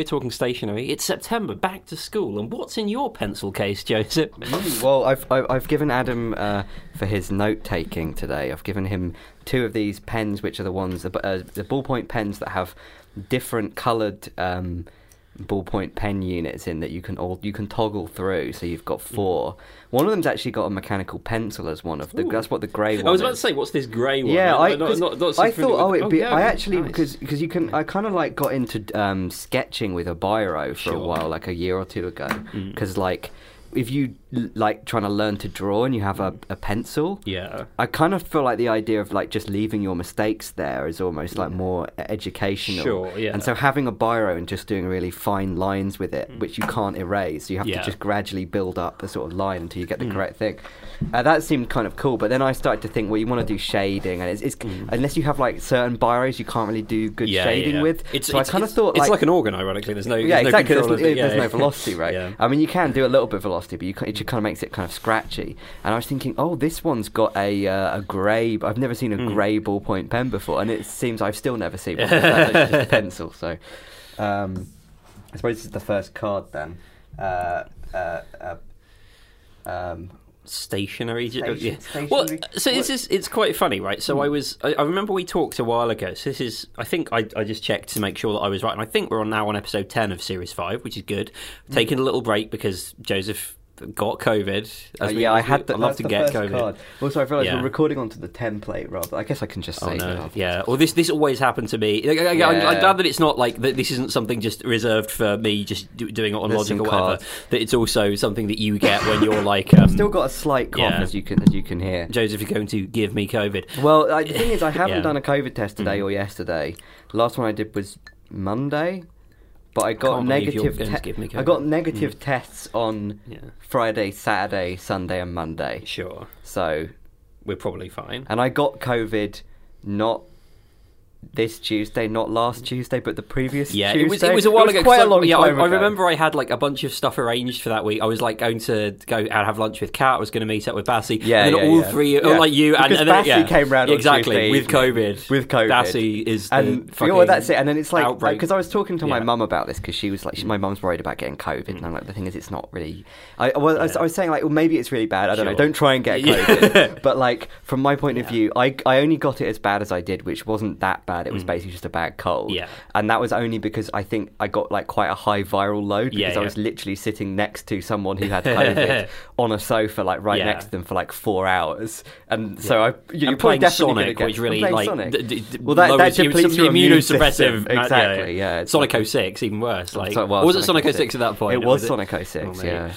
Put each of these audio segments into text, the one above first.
We're talking stationery. It's September, back to school, and what's in your pencil case, Josef? Well, I've I've, I've given Adam uh, for his note taking today. I've given him two of these pens, which are the ones the, uh, the ballpoint pens that have different coloured um, ballpoint pen units in that you can all you can toggle through. So you've got four. One of them's actually got a mechanical pencil as one of the. Ooh. That's what the grey one. I was about to say, what's this grey one? Yeah, I, Not- not- not I thought, oh, it'd with- be. yeah, I actually nice. because because you can. I kind of like got into um, sketching with a biro for a Sure. Mm. while, like a year or two ago. Because like, if you like trying to learn to draw and you have a, a pencil, Yeah. I kind of feel like the idea of like just leaving your mistakes there is almost like more educational. Sure, yeah. And so having a biro and just doing really fine lines with it, mm. which you can't erase, you have Yeah. to just gradually build up a sort of line until you get the mm. correct thing. Uh, that seemed kind of cool, but then I started to think, well, you want to do shading, and it's, it's unless you have like certain biros, you can't really do good Yeah, shading yeah. with. It's, so it's, I kind of thought it's like, an organ. Ironically, there's no yeah, there's exactly. No There's, control of it. there's no velocity, right? I mean, you can do a little bit of velocity, but you can, it just kind of makes it kind of scratchy. And I was thinking, oh, this one's got a uh, a grey. I've never seen a Hmm. grey ballpoint pen before, and it seems I've still never seen one. That's just a pencil. So, um, I suppose this is the first card then. Uh, uh, uh, um, stationary. Station- yeah. Well, stationary- so this is it's quite funny, right? So Hmm. I was I, I remember we talked a while ago. So this is I think I, I just checked to make sure that I was right, and I think we're on now on episode ten of series five, which is good. Hmm. Taking a little break because Josef got COVID. uh, we- yeah, I had the, I'd love to get COVID. card. Also, I realised Yeah. we're recording onto the template, Rob. I guess I can just Oh say no! Yeah. Well, this this always happened to me. I, I, I'm, I'm glad that it's not like that. This isn't something just reserved for me, just do, doing it on There's logic or whatever. cards. That it's also something that you get when you're like, um, I've Still got a slight cough, Yeah. as you can as you can hear. Josef, you're going to give me COVID. Well, I, the thing is, I haven't Yeah. done a COVID test today Mm. or yesterday. The last one I did was Monday, but I got Can't believe you're negative. going to give me I got negative hmm. tests on Yeah. Friday, Saturday, Sunday, and Monday. Sure. So, We're probably fine. and I got COVID not this Tuesday, not last Tuesday, but the previous Yeah, Tuesday. it was it was a while ago. Quite a long yeah, time I, I remember I had like a bunch of stuff arranged for that week. I was like going to go and have lunch with Kat. I was going to meet up with Bassy. Yeah, and then yeah, all yeah. three, Yeah. unlike you, and, Because and then, Bassie yeah, came round exactly Tuesday with. COVID. With COVID. Bassy is the and well, that's it. And then it's like because I was talking to my mum about this because she was like, she, my mum's worried about getting COVID, and mm. I'm like, the thing is, it's not really. I, well, I, was, I was saying like, well, maybe it's really bad. I don't know. Don't try and get COVID. but like from my point of view, I I only got it as bad as I did, which wasn't that bad. It was basically just a bad cold. Mm. Yeah. And that was only because I think I got like quite a high viral load Yeah, because I was literally sitting next to someone who had COVID on a sofa, like right Yeah. next to them for like four hours, and so I you- and you're probably definitely Sonic, get, which really like Sonic. d- d- well, that, that depletes your immunosuppressive. Exactly, yeah. Sonic like- 06, even worse. Like, so- well, or was it Sonic 06 at that point? It was Sonic 06, Oh, yeah.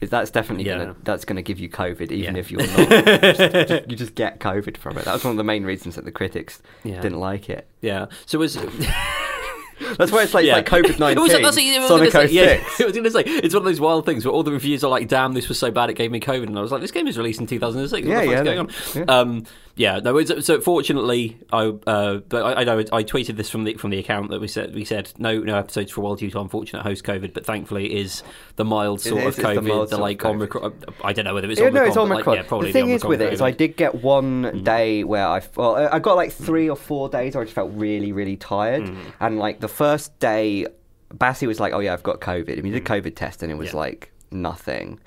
That's definitely Yeah. gonna that's gonna give you COVID, even Yeah. if you're not. just, just- you just get COVID from it. That was one of the main reasons that the critics Yeah. didn't like it. Yeah. So was That's why it's like, Yeah. like COVID It nineteen. was, that's was Sonic gonna say, yeah, 06. I was going to say it's one of those wild things where all the reviews are like, "Damn, this was so bad it gave me COVID," and I was like, "This game was released in 2006. What Yeah, the fuck's yeah, going on?" yeah. Um, yeah, no. So fortunately, I uh, but I, I know I tweeted this from the from the account that we said we said no no episodes for a while due to unfortunate host COVID, but thankfully it is the mild sort is, of it's the COVID, the, like COVID. Omicron. I don't know whether it's Yeah, Omicron. no, it's but, like, yeah, probably the thing is Omicron with it is, I did get one Mm. day where I well, I got like three or four days where I just felt really, really tired, Mm. and like the first day, Bassie was like, "Oh yeah, I've got COVID." I mean, did COVID test, and it was. Yeah. like nothing.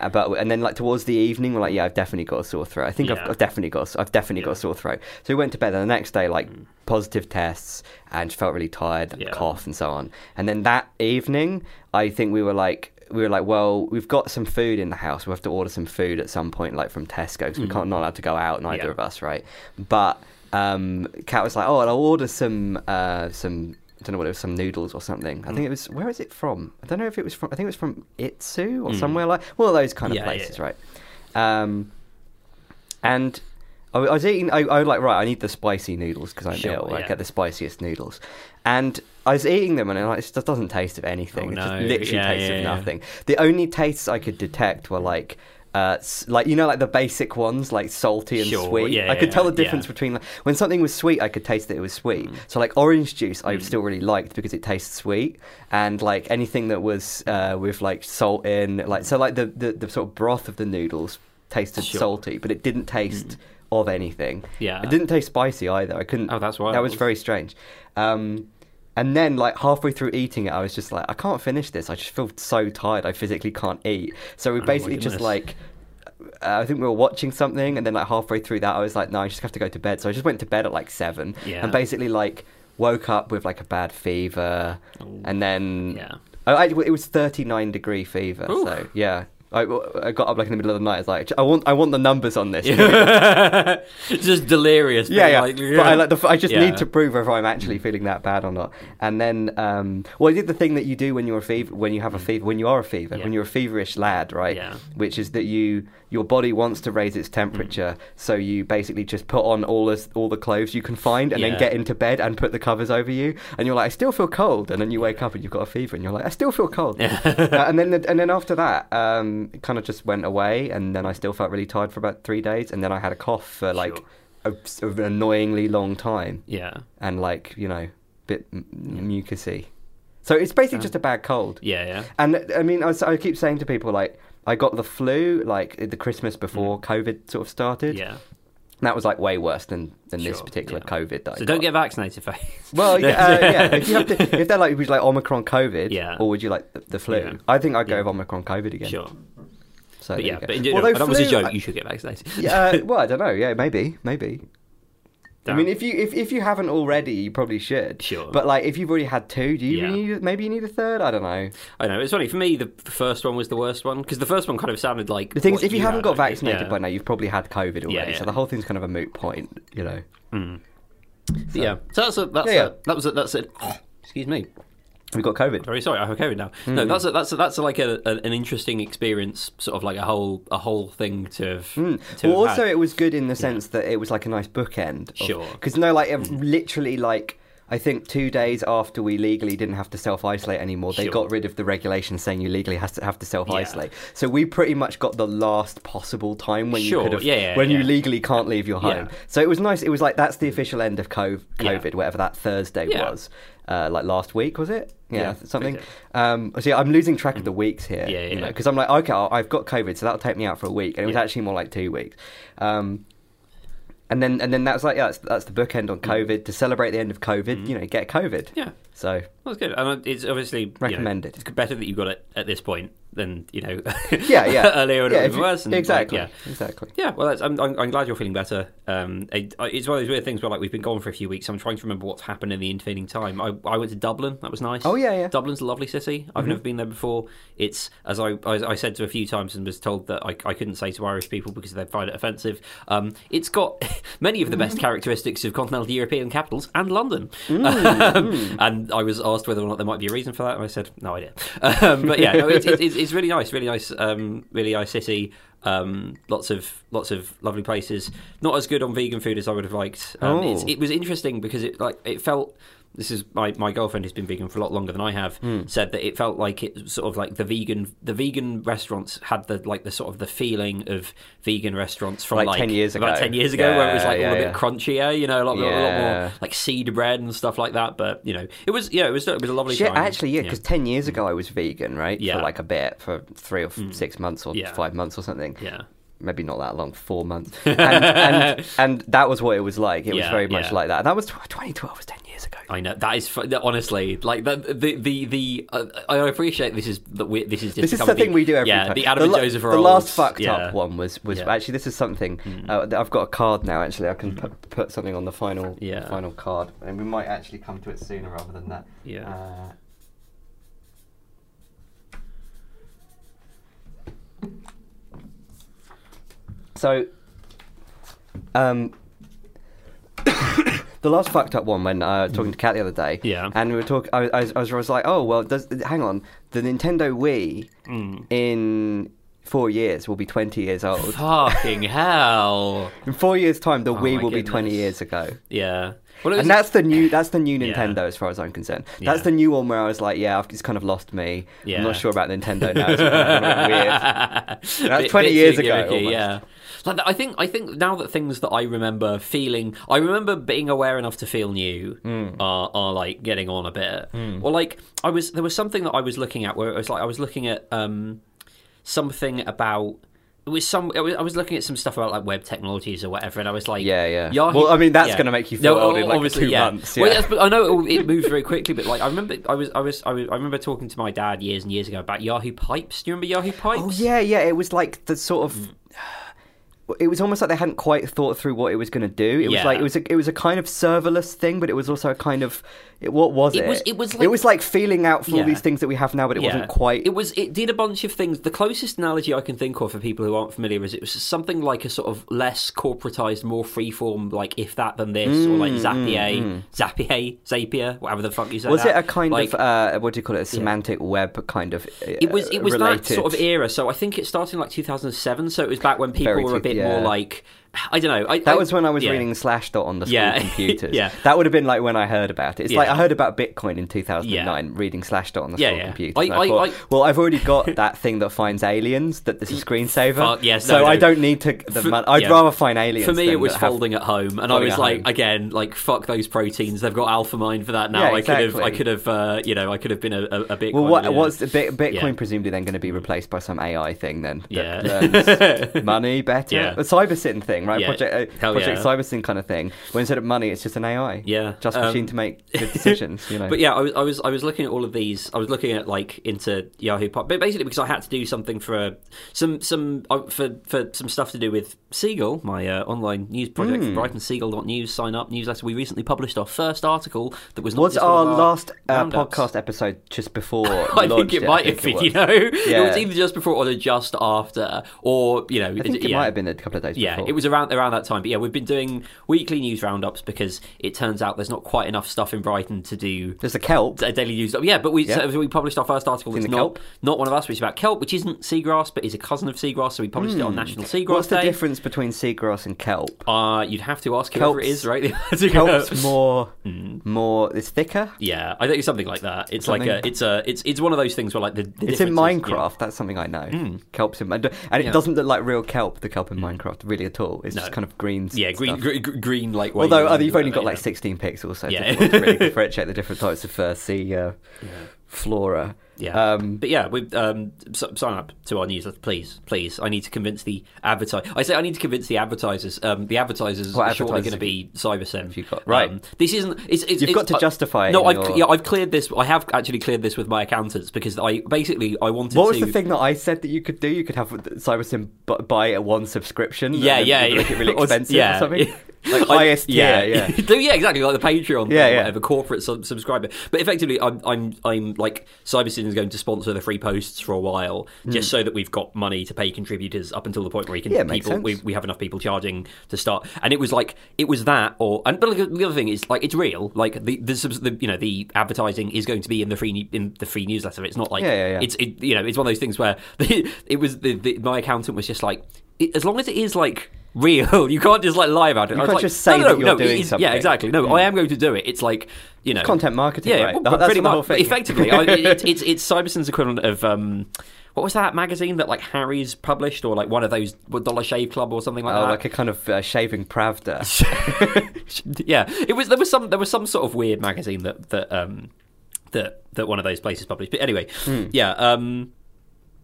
Uh, but and then like towards the evening, we're like, "Yeah, I've definitely got a sore throat. I think Yeah. I've, I've definitely got, I've definitely got a sore throat." So we went to bed, and the next day, like positive tests, and felt really tired, Yeah. cough, and so on. And then that evening, I think we were like, we were like, well, we've got some food in the house. We have to order some food at some point, like from Tesco, because we can't not allowed to go out, neither Yeah. of us, right? But um, Kat was like, oh, I'll order some um, some I don't know what it was, some noodles or something. I think it was. Where is it from? I don't know if it was from. I think it was from Itsu or somewhere like one of those kind of. Yeah, places, yeah. right? Um, and I, I was eating. I, I was like, right, I need the spicy noodles because I'm Sure, ill. I yeah. get the spiciest noodles, and I was eating them, and I'm like, it just doesn't taste of anything. Oh, it just literally tastes of nothing. The only tastes I could detect were like. Uh, like you know, like the basic ones, like salty and Sure, sweet. yeah, I could yeah, tell the yeah. difference between like, when something was sweet. I could taste that it was sweet. Mm. So like orange juice, I still really liked because it tastes sweet, and like anything that was uh, with like salt in, like so like the, the the sort of broth of the noodles tasted Sure. Mm. salty, but it didn't taste of anything. Yeah. it didn't taste spicy either. I couldn't. Oh, that's why That was very strange. Um, And then, like halfway through eating it, I was just like, I can't finish this. I just feel so tired. I physically can't eat. So we my basically just like, uh, I think we were watching something, and then like halfway through that, I was like, no, I just have to go to bed. So I just went to bed at like seven, Yeah. and basically like woke up with like a bad fever, and then Yeah. I, it was thirty nine degree fever. Oof. So yeah. I, I got up like in the middle of the night. I was like, I want, I want the numbers on this. It's just delirious. Yeah, yeah. like, But I like the. I just Yeah. need to prove if I'm actually feeling that bad or not. And then, um, well, I did the thing that you do when you're a fever, when you have a fever, when you are a fever, Mm. Yeah. when you're a feverish lad, right? Yeah. Which is that you, your body wants to raise its temperature, so you basically just put on all this, all the clothes you can find, and Yeah. then get into bed and put the covers over you, and you're like, I still feel cold, and then you wake up and you've got a fever, and you're like, I still feel cold. Uh, and then, and then after that, um, it kind of just went away, and then I still felt really tired for about three days, and then I had a cough for like. Sure. A, an annoyingly long time Yeah. and like you know bit m- mucusy so it's basically Uh. just a bad cold Yeah, yeah. and i mean I, I keep saying to people like i got the flu like the christmas before covid sort of started Mm. Yeah. that was like way worse than than this Sure, particular yeah. covid that I So don't got. get vaccinated, face. well yeah, uh, yeah if you have to if they're like would you like omicron covid Yeah. or would you like the, the flu Yeah. i think i'd go with omicron covid again Sure. so But there yeah, you go. but in, Although that was a flu, joke. You should get vaccinated. yeah, uh, well i don't know yeah maybe maybe I mean, if you if, if you haven't already, you probably should. Sure. But like, if you've already had two, do you Yeah. need maybe you need a third? I don't know. I know it's funny for me. The, the first one was the worst one because the first one kind of sounded like The thing is, if you, haven't had, got vaccinated yeah. by now, you've probably had COVID already. Yeah, yeah. So the whole thing's kind of a moot point, you know. Mm. But yeah. So that's a, that's. A, that was a, that's it. excuse me. We got COVID. Very sorry, I have COVID now. Hmm. No, that's a, that's a, that's a, like a, an interesting experience, sort of like a whole a whole thing to have. To Well, have also had. it was good in the sense that it was like a nice bookend. Sure. Because no, like it literally, like I think two days after we legally didn't have to self isolate anymore, they Sure. got rid of the regulation saying you legally has to have to self isolate. So we pretty much got the last possible time when Sure, you could have, yeah, yeah, when you legally can't leave your home. Yeah. So it was nice. It was like that's the official end of co- Yeah. COVID, whatever that Thursday Yeah. was. Uh, like last week, was it? Yeah, Yeah, something. Um, yeah, I'm losing track of the weeks here. Yeah, yeah. Because I'm like, okay, I've got COVID, so that'll take me out for a week, and it was Yeah. actually more like two weeks. Um, and then and then that's like yeah, that's, that's the bookend on mm. COVID to celebrate the end of COVID. Mm. You know, get COVID. Yeah, So that's good. And uh, it's obviously you know, Recommended. it's better that you got it at this point than you know. yeah, yeah, earlier would yeah, have if been you- worse. And, like, exactly, yeah. exactly. Yeah, well, I'm, I'm, I'm glad you're feeling better. Um, it, it's one of those weird things where like we've been gone for a few weeks. I'm trying to remember what's happened in the intervening time. I, I went to Dublin. That was nice. Oh, yeah, yeah. Dublin's a lovely city. I've never been there before. It's as I, I I said to a few times and was told that I, I couldn't say to Irish people because they'd find it offensive. Um, it's got many of the best characteristics of continental European capitals and London. Um, and I was asked whether or not there might be a reason for that, and I said no idea. Um, but yeah, no, it's, it's, it's really nice, really nice, um, really nice city. Um, lots of lots of lovely places. Not as good on vegan food as I would have liked. Um, Oh. it's, it was interesting because it like it felt. This is my, my girlfriend who's been vegan for a lot longer than I have. Hmm. Said that it felt like it sort of like the vegan the vegan restaurants had the like the sort of the feeling of vegan restaurants from Like like, 10 years about ago. ten years ago, where it was like yeah, a yeah. bit crunchier, you know, a lot, a lot more like seed bread and stuff like that. But you know, it was yeah, it was it was a lovely Shit, time. actually, yeah, because ten years ago I was vegan, right? Yeah. Mm. For like a bit, for three or f- six months or Yeah. five months or something. yeah. Maybe not that long, four months, and, and and that was what it was like. It was very much yeah. like that. That was 2012 was ten years ago. I know that is honestly like the the the, the uh, I appreciate this is that we this is just This is the thing we do every yeah, time. the Adam the, and Josef are the last fucked yeah. up one was was Yeah. Mm. actually this is something. Uh, I've got a card now. Actually, I can put, put something on the final Yeah. the final card, and we might actually come to it sooner rather than that. Yeah. Uh, so, um, the last fucked up one when I uh, talking to Kat the other day. Yeah. And we were talking. I, I, was- I was like, oh well, does, hang on. The Nintendo Wii Mm. in four years will be twenty years old. Fucking hell! In four years' time, the Oh Wii will be twenty years ago. Yeah. Well, And that's the new that's the new Yeah. Nintendo as far as I'm concerned. That's Yeah. the new one where I was like, yeah, I've it's kind of lost me. Yeah. I'm not sure about Nintendo now. It's kind of weird. That's Bit- 20 bit years ago, gimmicky. Yeah. Like I think I think now that things that I remember feeling, I remember being aware enough to feel new Hmm. are, are like getting on a bit. Or like I was there was something that I was looking at where it was like I was looking at um something about it was some. I was, I was looking at some stuff about like web technologies or whatever, and I was like, Yeah, yeah. Yahoo, Well, I mean, that's yeah. gonna make you feel old in, like, two yeah. months, Well, yeah. but I know it, it moves very quickly. But like, I remember, I was, I was, I was, I remember talking to my dad years and years ago about Yahoo Pipes. Do you remember Yahoo Pipes? Oh yeah, yeah. It was like the sort of. It was almost like they hadn't quite thought through what it was going to do. It was like it was a, it was a kind of serverless thing, but it was also a kind of it, what was it? It was- it was it like- was like feeling out for all these things that we have now, but it wasn't quite. It was. It did a bunch of things. The closest analogy I can think of for people who aren't familiar is it was something like a sort of less corporatized, more freeform, like if that than this, or like Zapier, Zapier, Zapier, whatever the fuck you say. Mm, was that. it a kind Like, of uh, what do you call it? A semantic web kind of. Uh, It was it was related. that sort of era. So I think it started in like 2007. So it was back when people Very were a bit yeah. more like I don't know. I, That I- was when I was yeah. reading Slashdot on the school Yeah. computers. Yeah. That would have been like when I heard about it. It's like I heard about Bitcoin in 2009, reading Slashdot on the Yeah, school yeah. computers. I- I- thought, I- well, I've already got that thing that finds aliens. That there's a screensaver. Fuck, yes, so no, I don't need to. The For- I'd yeah. rather find aliens. For me, it was that have- folding at home, and I was like, home. again, like fuck those proteins. They've got alpha mind for that now. Yeah, I could have, exactly. I could have, uh, you know, I could have been a, a, a Bitcoin. Well, what, yeah. what's Bitcoin Yeah. presumably then going to be replaced by some AI thing then? Yeah. Money better. Yeah. A sitting thing, right? Yeah. Project, uh, Hell Project yeah. CyberSyn kind of thing. Where instead of money, it's just an AI. Yeah. Just Um, machine to make good decisions. You know. But yeah, I was, I was I was looking at all of these. I was looking at like into Yahoo Pop, but basically because I had to do something for a, some some uh, for for some stuff to do with Seagull, my uh, online news project. Brighton Seagull.news. Sign up newsletter. We recently published our first article that was not Was our last uh, podcast episode just before? I think it might think have been, you know, it was either just before or just after, or you know, I think it yeah. might have been a couple of days Yeah, before. it was around around that time. But yeah, we've been doing weekly news roundups because it turns out there's not quite enough stuff in Brighton to do There's a kelp. a daily news. Yeah, but we Yeah. so we published our first article. It's not kelp? not one of us. Which is about kelp, which isn't seagrass, but is a cousin of seagrass. So we published it on National Seagrass Hmm. What's the difference between seagrass and kelp? Uh, you'd have to ask whoever it is, right? Kelp's more, more. It's thicker. Yeah, I think it's something like that. It's like a, it's a, it's it's one of those things where like the, the It's in is- yeah. Minecraft. That's something I know. Kelp's in, and it Yeah. doesn't look like real kelp. The kelp in Minecraft, really at all. It's No. just kind of green. Yeah, green, gr- gr- green, like. Although uh, you've only got like know. 16 pixels, so Yeah. it's difficult to really differentiate the different types of uh, sea uh, flora. Yeah, Um, but yeah, we um, s- sign up to our newsletter, please, please. I need to convince the advertise. I say I need to convince the advertisers. Um, the advertisers What are advertisers going to be CyberSyn. you got- right. Um, this isn't. It's, it's, You've it's- got to I- justify it No, I've your- yeah, I've cleared this. I have actually cleared this with my accountants because I basically I wanted What was to. the thing that I said that you could do? You could have CyberSyn bu- buy a one subscription. Yeah, and yeah, make it really expensive yeah. or something. Like I- highest tier, yeah. yeah, exactly, like the Patreon, Yeah, thing, yeah. whatever corporate sub- subscriber. But effectively, I'm, I'm, I'm like CyberSyn is going to sponsor the free posts for a while, just so that we've got money to pay contributors up until the point where we can Hmm. Yeah, people we, we have enough people charging to start. And it was like it was that, or and but like, the other thing is like it's real. Like the, the, the you know the advertising is going to be in the free in the free newsletter. It's not like Yeah, yeah, yeah. it's it, you know it's one of those things where it was the, the, my accountant was just like it, as long as it is like real you can't just like lie about it You I was can't like, just say no, no, that you're no, doing is- something. yeah exactly no I am going to do it it's like you know Content marketing, yeah right? well, That- that's pretty much effectively I, it, it's it's CyberSyn's equivalent of um what was that magazine that like Harry's published or like one of those Dollar Shave Club or something like Oh, that like a kind of uh, shaving Pravda. yeah, it was there was some there was some sort of weird magazine that that um that that one of those places published. But anyway, Hmm. yeah. Um,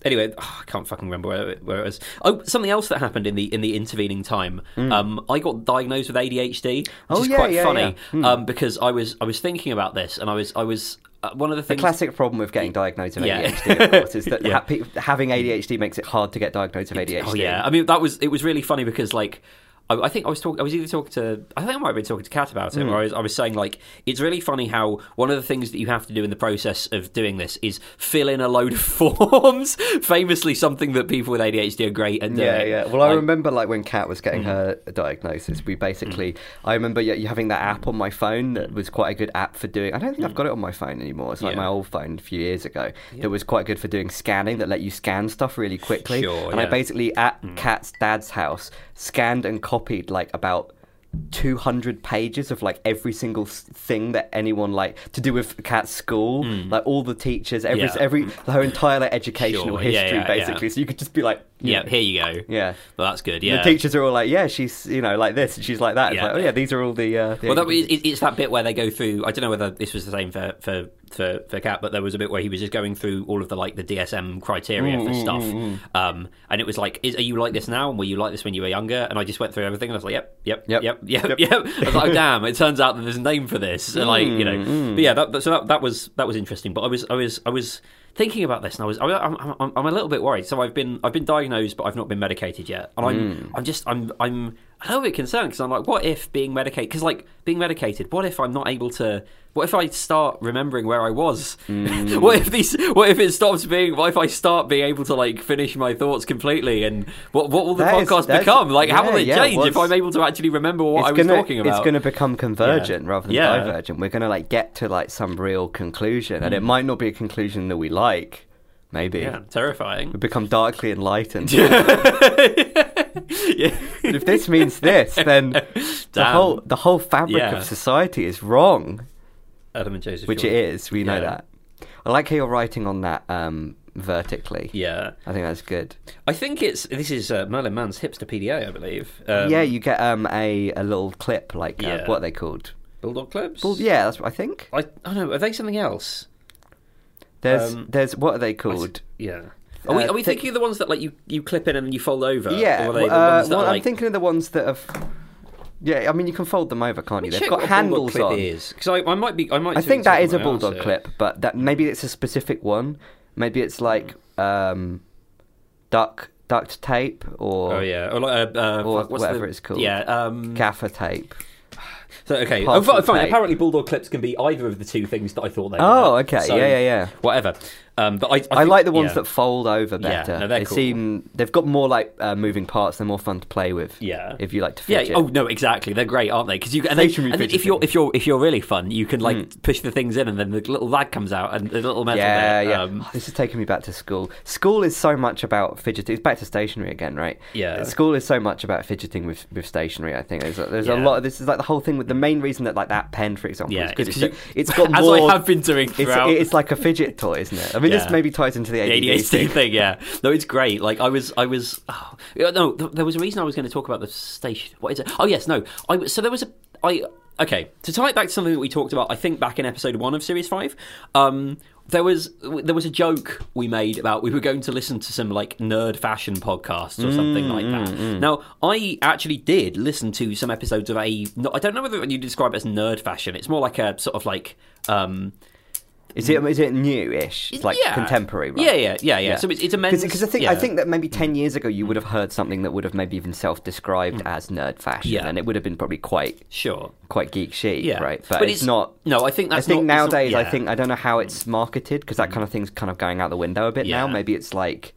anyway, oh, I can't fucking remember where it, where it was. Oh, something else that happened in the in the intervening time. Um, I got diagnosed with ADHD, which. Oh, is yeah, quite yeah, funny. yeah. Hmm. Um, because I was I was thinking about this, and I was I was uh, one of the things. The classic problem with getting diagnosed with Yeah. ADHD, of course, is that Yeah. ha- pe- having ADHD makes it hard to get diagnosed with ADHD. Oh yeah, I mean that was it was really funny because like I, I think I was talking I was either talking to I think I might have been talking to Kat about it Hmm. where I was, I was saying like it's really funny how one of the things that you have to do in the process of doing this is fill in a load of forms. Famously, something that people with ADHD are great at doing. Yeah, yeah. Well, I Like, remember like when Kat was Mm. getting her diagnosis, we basically, I remember you you having that app on my phone that was quite a good app for doing. I don't think I've got it on my phone anymore. It's like Mm. Yeah. my old phone a few years ago. That was quite good for doing scanning. That let you scan stuff really quickly. Sure, and I yeah. Mm. basically at Kat's dad's house scanned and copied like about. 200 pages of like every single thing that anyone like to do with Kat's school, like all the teachers, every Mm. Yeah. every her entire like, educational Sure, history, yeah, basically. yeah. So you could just be like, yeah, here you go. yeah. Well, that's good. Yeah, The teachers are all like, yeah, she's you know like this, and she's like that. It's Yeah. like, oh yeah, these are all the. Uh, the Well, that, it's that bit where they go through. I don't know whether this was the same for, for for for Kat, but there was a bit where he was just going through all of the like the DSM criteria Mm, for stuff, um, and it was like, is, "Are you like this now? And were you like this when you were younger?" And I just went through everything, and I was like, "Yep, yep, Yep. yep, yep, yep." I was like, oh, "Damn!" It turns out that there's a name for this, and like you know, Mm, but yeah, that, that- so that, that was that was interesting. But I was I was I was thinking about this, and I was I, I'm, I'm, I'm a little bit worried. So I've been I've been diagnosed, but I've not been medicated yet, and I'm Mm. I'm just I'm I'm a little bit concerned because I'm like, what if being medicated? Because like being medicated, what if I'm not able to? What if I start remembering where I was? Mm. what if these? What if it stops being? What if I start being able to like finish my thoughts completely? And what what will the That is- podcast that's- become? Like, how will it yeah, change if I'm able to actually remember what I was gonna, talking about? It's going to become convergent rather than Yeah. divergent. We're going to like get to like some real conclusion, and it might not be a conclusion that we like. Maybe yeah, terrifying. we become darkly enlightened. yeah. If this means this, then the whole the whole fabric Yeah. of society is wrong, Adam and Josef. which it Jordan. is. We know that. I like how you're writing on that um, vertically. Yeah, I think that's good. I think it's this is uh, Merlin Mann's hipster PDA, I believe. Um, yeah, you get um, a a little clip like uh, Yeah. what are they called? bulldog clips. Well, yeah, that's what I think. I I don't know. Are they something else? There's Um, there's what are they I called? Yeah. Are we, Uh, are we thi- thinking of the ones that like you, you clip in and then you fold over? Yeah, Or are they the ones that well, are, I'm like, thinking of the ones that have. Yeah, I mean you can fold them over, can't you? They've got what a bulldog handles on. Because I, I might be I might. I think that is a bulldog here. clip, but that maybe it's a specific one. Maybe it's like um, duck duct tape or Oh yeah, or like uh, uh, Or whatever the- it's called. Yeah. Um, gaffer tape. so okay. Oh, fine. tape. Apparently, bulldog clips can be either of the two things that I thought they were. Oh, okay. So, yeah, yeah, yeah. Whatever. Um, but I, I, I, like the ones yeah. that fold over Yeah, better. no, they're cool. seem they've got more like uh, moving parts. They're more fun to play with. Yeah. If you like to Yeah. fidget. Oh no, exactly. They're great, aren't they? Because you and, Stationary and then if you're if you're if you're really fun, you can like push the things in, and then the little lad comes out and the little metal yeah, bit. yeah. Um, Oh, this is taking me back to school. School is so much about fidgeting. It's back to stationery again, right? Yeah. School is so much about fidgeting with, with stationery. I think there's a, there's a lot. Of, this is like the whole thing with the main reason that like that pen, for example, Yeah, is because it's it's, got as. I have been doing it's, it's like a fidget toy, isn't it? I mean, Yeah. this maybe ties into the the ADHD. ADHD thing, yeah. No, it's great. Like I was, I was. Oh, no, there was a reason I was going to talk about the station. What is it? Oh yes, no. I was- so there was a. I okay to tie it back to something that we talked about. I think back in episode one of series five. Um, there was there was a joke we made about we were going to listen to some like nerd fashion podcasts or something like that. Now I actually did listen to some episodes of a I don't know whether you describe it as nerd fashion. It's more like a sort of like. Um, Is it is it new-ish? It's like yeah. contemporary, right? Yeah, yeah, yeah, yeah. So it's, it's a men's. Because I think I think that maybe ten years ago you would have heard something that would have maybe even self-described as nerd fashion, Mm. Yeah. and it would have been probably quite sure. quite geek chic, Yeah, right? But, it's, not. No, I think I think not, it's not- nowadays, I think I don't know how it's marketed because that kind of thing's kind of going out the window a bit now. Maybe it's like.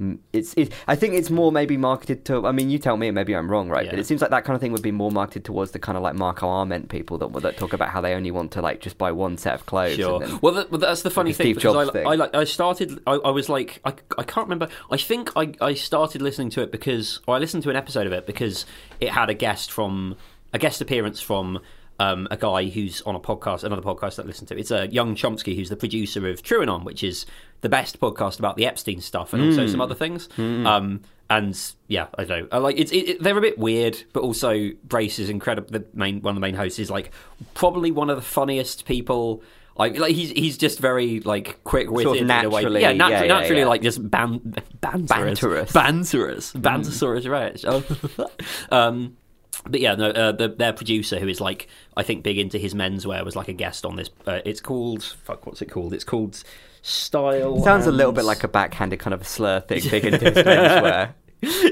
Mm, It's, it, I think it's more maybe marketed to. I mean, you tell me, maybe I'm wrong, right? But it seems like that kind of thing would be more marketed towards the kind of like Marco Arment people that that talk about how they only want to like just buy one set of clothes. Sure. and then- Well, that, well, that's the funny Like thing Steve because Jobs I, thing. I like I started. I, I was like I, I can't remember. I think I, I started listening to it because or I listened to an episode of it because it had a guest from a guest appearance from. Um, a guy who's on a podcast, another podcast that I listen to. It's a uh, young Chomsky who's the producer of TrueAnon, which is the best podcast about the Epstein stuff and also Hmm. some other things. Um, and yeah, I don't know. I like it's it, it, they're a bit weird, but also Brace is incredible. The main one of the main hosts is like probably one of the funniest people. Like, like he's he's just very like quick witted Sort of in a way. naturally- Yeah, natu- yeah, yeah, naturally yeah. like just ban banterous, Banterous. banterous, banterous, right? um, but yeah, no, uh, the, their producer, who is like, I think big into his menswear, was like a guest on this. Uh, it's called fuck. What's it called? It's called Style. Sounds a little bit like a backhanded kind of slur thing, big into his menswear.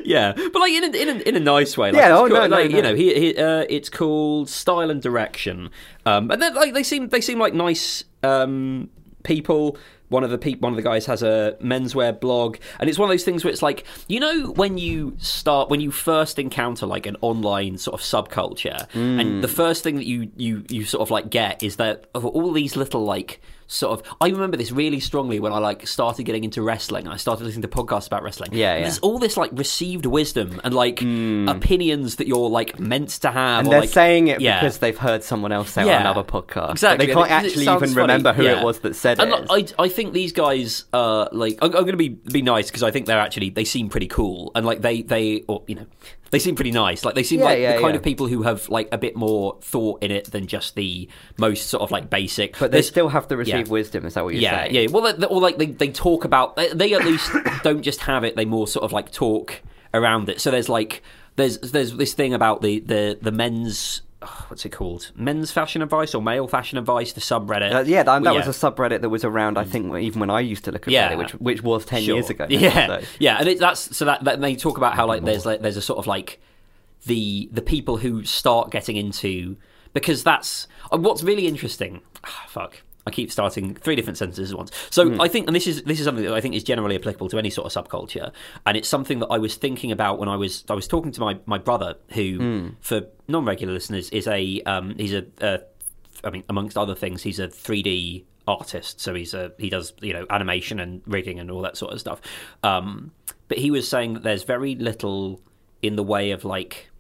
yeah, but like in a, in a, in a nice way. Like, Yeah, oh, cool. no, no, like, no. You know, he, he, uh, it's called Style and Direction, um, and then like they seem they seem like nice um, people. One of the pe- one of the guys has a menswear blog, and it's one of those things where it's like you know when you start when you first encounter like an online sort of subculture, Mm. and the first thing that you you you sort of like get is that of all these little like sort of I remember this really strongly when I like started getting into wrestling. and I started listening to podcasts about wrestling. Yeah, And yeah. There's all this like received wisdom and like opinions that you're like meant to have. And or, they're like- saying it yeah. because they've heard someone else say it Yeah. on another podcast. Exactly, But they can't actually even funny. remember who Yeah. it was that said And it. like, I, I think these guys are like I'm, I'm going to be be nice because I think they're actually they seem pretty cool and like they they or you know They seem pretty nice. Like they seem Yeah, like yeah, the kind yeah. of people who have like a bit more thought in it than just the most sort of like basic. But they There's- still have to receive yeah. wisdom. Is that what you're yeah, saying? yeah. Well, they, or like they, they talk about they, they at least don't just have it. They more sort of like talk around it. So there's like there's there's this thing about the the the men's oh, what's it called? Men's fashion advice or male fashion advice? The subreddit. Uh, yeah, that, that Yeah. Mm. was a subreddit that was around. I think even when I used to look at Yeah. Reddit, which which was ten Sure. years ago. Yeah, so. yeah, and it, that's so that, that they talk about how like there's like there's a sort of like the the people who start getting into because that's uh, what's really interesting. Ah, fuck. I keep starting three different sentences at once. So Hmm. I think, and this is this is something that I think is generally applicable to any sort of subculture, and it's something that I was thinking about when I was I was talking to my, my brother, who, Hmm. for non regular listeners, is a um, he's a, a I mean, amongst other things, he's a 3D artist. So he's a he does you know animation and rigging and all that sort of stuff. Um, but he was saying that there's very little in the way of like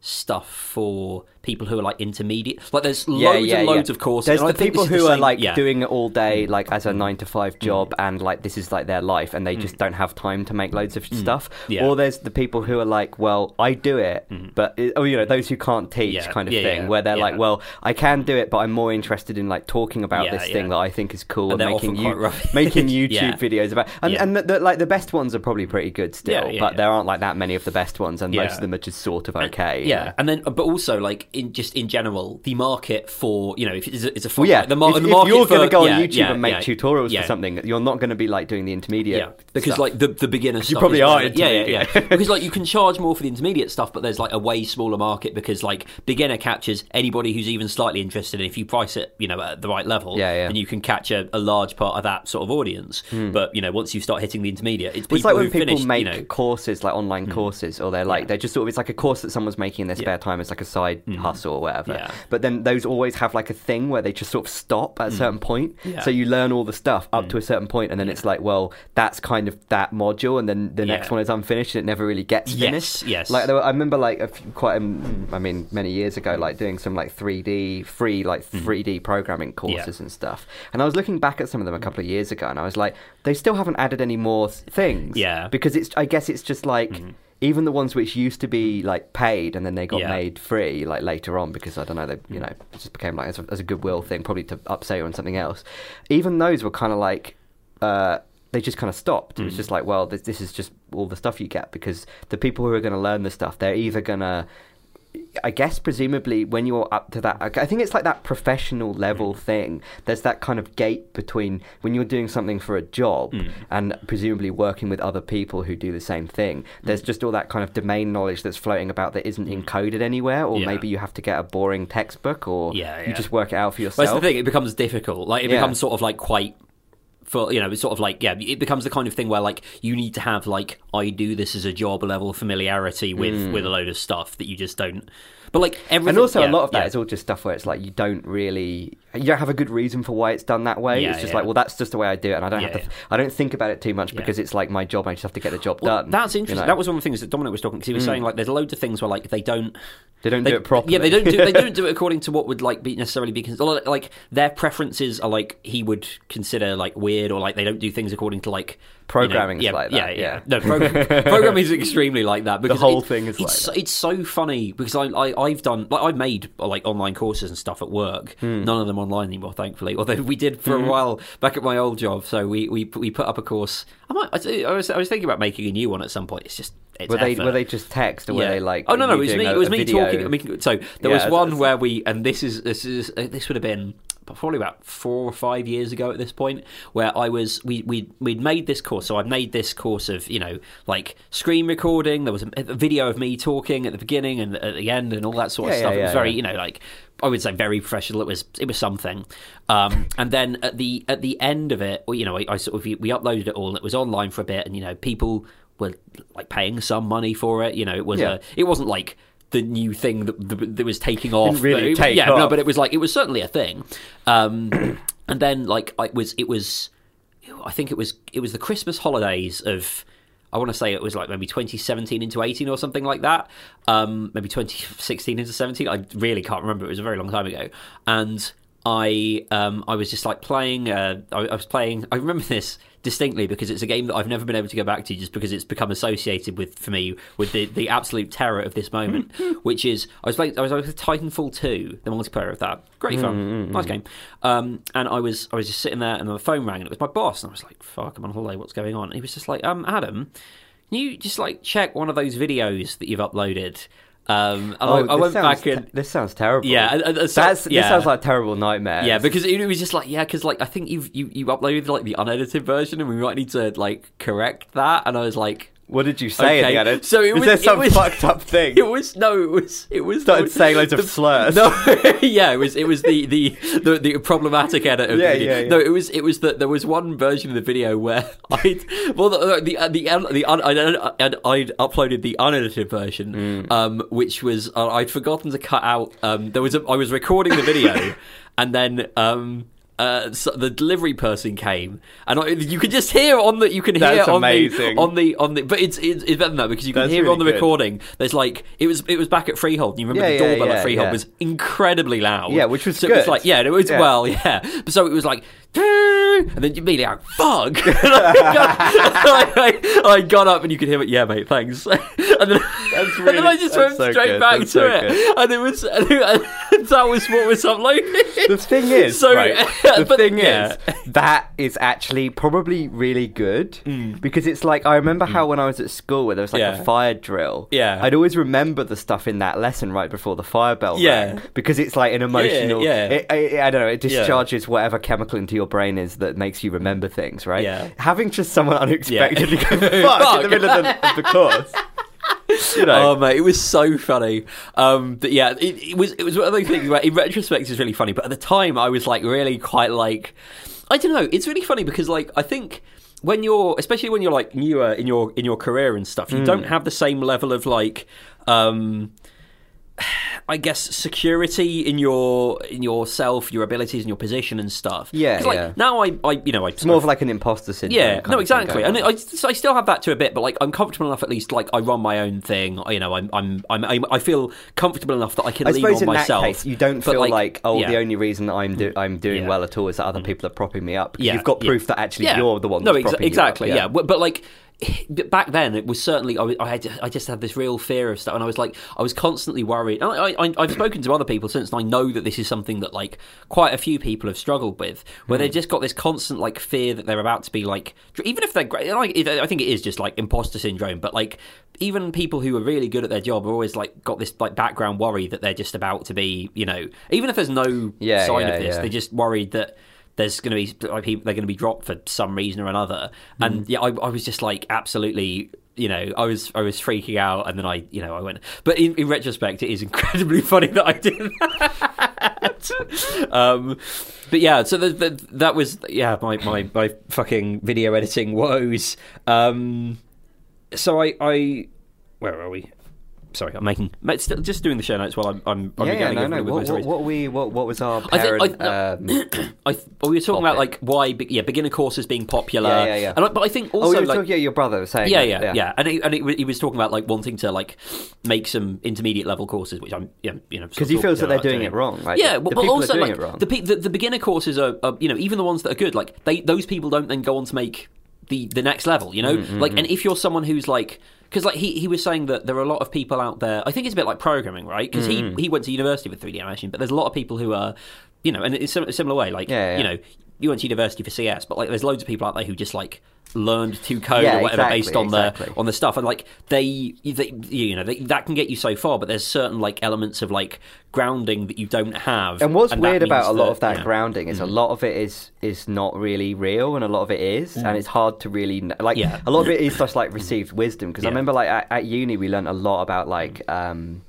stuff for people who are like intermediate. Like there's Yeah, loads yeah, and loads yeah. of courses. There's and the people who the are same- like. Mm. doing it all day, like as a nine to five job, and like this is like their life, and they just don't have time to make loads of stuff. Mm. Yeah. Or there's the people who are like, well, I do it, but it, oh, you know, those who can't teach, kind of thing, where they're like, well, I can do it, but I'm more interested in like talking about this thing that I think is cool And and, making you making YouTube videos about, and and the, the, like the best ones are probably pretty good still, but there aren't like that many of the best ones, and most of them are just sort of okay. Yeah, and then but also like in just in general, the market for you know if it's a, it's a Well, yeah. the, mar- if, the if market you're going to go yeah, on YouTube yeah, and make yeah, tutorials for something, you're not going to be like doing the intermediate. Yeah, because stuff. like the the beginner stuff you probably are. Yeah, yeah, yeah. because like you can charge more for the intermediate stuff, but there's like a way smaller market because like beginner catches anybody who's even slightly interested. And if you price it, you know, at the right level, Yeah, yeah. then you can catch a, a large part of that sort of audience. But you know, once you start hitting the intermediate, it's people It's like when who people finished, make you know, Hmm. courses, like online courses, or they're like they're just sort of it's like a course that someone's making in their spare time. It's like a side Mm. hustle or whatever. Yeah. But then those always have like a thing where they just sort of stop at a mm. certain point. Yeah. So you learn all the stuff up to mm. a certain point, and then it's like, well, that's kind of that module, and then the next one is unfinished, and it never really gets Yes, finished. yes. Like there were, I remember like a few, quite, um, I mean, many years ago, like doing some like 3D free like mm-hmm. 3D programming courses and stuff. And I was looking back at some of them a couple of years ago, and I was like, they still haven't added any more things. Yeah. Because it's, I guess it's just like. Mm-hmm. Even the ones which used to be like paid and then they got Yeah. made free like later on because I don't know they you know it just became like as a, as a goodwill thing probably to upsell you on something else. Even those were kind of like uh, they just kind of stopped. It was just like well this, this is just all the stuff you get because the people who are going to learn the stuff they're either going to I guess presumably when you're up to that, I think it's like that professional level mm. thing. There's that kind of gate between when you're doing something for a job mm. and presumably working with other people who do the same thing. Mm. There's just all that kind of domain knowledge that's floating about that isn't encoded anywhere, or Yeah. maybe you have to get a boring textbook, or Yeah, you just work it out for Well, yourself. that's the thing. It becomes difficult. Like it Yeah. becomes sort of like quite. For you know, it's sort of like yeah, it becomes the kind of thing where like you need to have like I do this as a job level familiarity with with a load of stuff that you just don't. But like everything, Mm. and also yeah, a lot of that yeah. is all just stuff where it's like you don't really you don't have a good reason for why it's done that way Yeah, it's just yeah. like well that's just the way i do it and i don't Yeah, have to i don't think about it too much because it's like my job i just have to get the job Well, done that's you interesting. know? Mm. That was one of the things that Dominic was talking because he was saying like there's loads of things where like they don't they don't they, do it properly Yeah, they don't do they don't do it according to what would like be necessarily be considered. Like their preferences are like he would consider like weird or like they don't do things according to like you know- yeah, like yeah, that, yeah. yeah. No, program, programming is extremely like that because whole it- thing is it's like so, it's so funny because I, I I've done like I've made like online courses and stuff at work. Hmm. None of them online anymore, thankfully. Although we did for a while back at my old job. So we we we put up a course. I might I, was I was thinking about making a new one at some point. It's just it's were they effort. were they just text or were they like oh no no it was me a- it was me video? talking I mean, so there Yeah, was it's- one it's- where we and this is this is uh, this would have been probably about four or five years ago at this point where I was we we we'd made this course so I'd made this course of you know like screen recording there was a, a video of me talking at the beginning and at the end and all that sort of Yeah, stuff yeah, it was yeah, very you know like I would say very professional. It was it was something, um, and then at the at the end of it, you know, I, I sort of we uploaded it all. and It was online for a bit, and you know, people were like paying some money for it. You know, it was Yeah. a it wasn't like the new thing that, that, was taking off. really it- take yeah, no, but it was like it was certainly a thing. Um, and then like it was it was I think it was it was the Christmas holidays of I want to say it was like maybe 2017 into 18 or something like that. Um, maybe 2016 into 17. I really can't remember. It was a very long time ago. And I um, I was just like playing. Uh, I, I was playing. I remember this distinctly because it's a game that I've never been able to go back to just because it's become associated with for me with the, the absolute terror of this moment, which is I was playing I was with Titanfall two, the multiplayer of that, great fun, nice game, um, and I was I was just sitting there and the phone rang and it was my boss and I was like fuck I'm on holiday. What's going on? And he was just like um Adam, can you just like check one of those videos that you've uploaded. Um, and I, I Oh, this went back and te- this sounds terrible. yeah, so- That's yeah. this sounds like a terrible nightmare. Yeah, because it, it was just like yeah, because like I think you've you you uploaded like the unedited version, and we might need to like correct that. And I was like, what did you say Okay, in the edit? so it was, was- there some was- fucked up thing? it was no, it was it was Started the- saying loads of slurs. No, yeah, it was it was the the the, the problematic edit. Of Yeah, the video. yeah, yeah. No, it was it was that there was one version of the video where I'd well the the the, the, the un, I'd, I'd uploaded the unedited version, Mm. um, which was uh, I'd forgotten to cut out. Um, there was a, I was recording the video, and then. Um, uh, so the delivery person came, and I, you could just hear on the you can hear on the on the on the but it's it's, it's better than that because you can That's hear really on the good. recording. There's like it was it was back at Freehold. You remember Yeah, the yeah, doorbell yeah, at Freehold was incredibly loud. Yeah, which was so It was good. like yeah, it was well yeah. So it was like. And then you immediately like fuck. and I, got, I, I got up and you could hear it. Yeah, mate, thanks. And then, That's and then I just went so straight good, back that's to so it, good. and it was and that was what was uploaded. The thing is, So- right, the but- thing yeah. is, that is actually probably really good because it's like I remember how when I was at school where there was like Mm. Yeah. a fire drill. Yeah. I'd always remember the stuff in that lesson right before the fire bell. Yeah. rang, because it's like an emotional. yeah. It, it- I don't know. It discharges whatever chemical into your brain is that makes you remember things, right? Yeah. Having just someone unexpectedly Yeah. go fuck, in the middle of the, of the course. You know. Oh mate, it was so funny. Um, but yeah, it, it was it was one of those things where, in retrospect, it's really funny. But at the time, I was like really quite like, I don't know. It's really funny because like I think when you're, especially when you're like newer in your in your career and stuff, you Hmm. don't have the same level of like. Um, I guess security in your in yourself, your abilities, and your position and stuff. Yeah, like, yeah. Now I, I, you know, I, it's more of like an imposter syndrome. yeah, no, exactly. And. I, I still have that to a bit, but like I'm comfortable enough at least. Like I run my own thing. You know, I'm I'm I'm, I'm feel comfortable enough that I can I lean on myself. that case, you don't feel like, oh, yeah. the only reason I'm do- I'm doing Yeah. Mm. well at all is that other people are propping me up. Yeah, you've got proof that actually you're the one. No, exa- propping you up, exactly. Yeah, but, like back then, it was certainly I, I had I just had this real fear of stuff, and I was like I was constantly worried. And I, I, I've spoken to other people since, and I know that this is something that like quite a few people have struggled with, where Hmm. they've just got this constant like fear that they're about to be like even if they're great. Like, I think it is just like imposter syndrome, but like even people who are really good at their job are always like got this like background worry that they're just about to be, you know, even if there's no Yeah, sign yeah, of this, yeah. they're just worried that there's going to be like people they're going to be dropped for some reason or another. Mm. And yeah, I, I was just like absolutely. You know, I was I was freaking out, and then I, you know, I went. But in, in retrospect, it is incredibly funny that I did that. um, but yeah, so the, the, that was yeah my, my my fucking video editing woes. Um, so I I where are we? Sorry, I'm making still just doing the show notes while I'm I'm, I'm yeah, yeah, no, no. What, what, what we what, what was our I think- parent? I- um, I th- well, we were talking about like why be- yeah beginner courses being popular. Yeah, yeah, yeah. And I, but I think oh, also were like talking, yeah, your brother was saying. yeah, that, yeah, yeah, And, he, and he, he was talking about like wanting to like make some intermediate level courses, which I'm yeah, you know Because he feels that they're doing it wrong. Like, yeah, the, well, but also are doing like it wrong. the, pe- the the beginner courses are, are you know even the ones that are good like they those people don't then go on to make the the next level you know Mm-hmm, like and if you're someone who's like because like he, he was saying that there are a lot of people out there I think it's a bit like programming right because Mm-hmm. he he went to university with 3D animation but there's a lot of people who are you know and it's a similar way like Yeah, yeah. you know you went to university for CS but like there's loads of people out there who just like learned to code Yeah, or whatever exactly, based on exactly. the on the stuff and like they, they you know they, that can get you so far but there's certain like elements of like grounding that you don't have And what's that weird about a lot of that yeah. Mm-hmm. grounding is a lot of it is is not really real, and a lot of it is, and it's hard to really like. Mm. Yeah. A lot of it is just like received wisdom because I remember like at, at uni we learned a lot about like um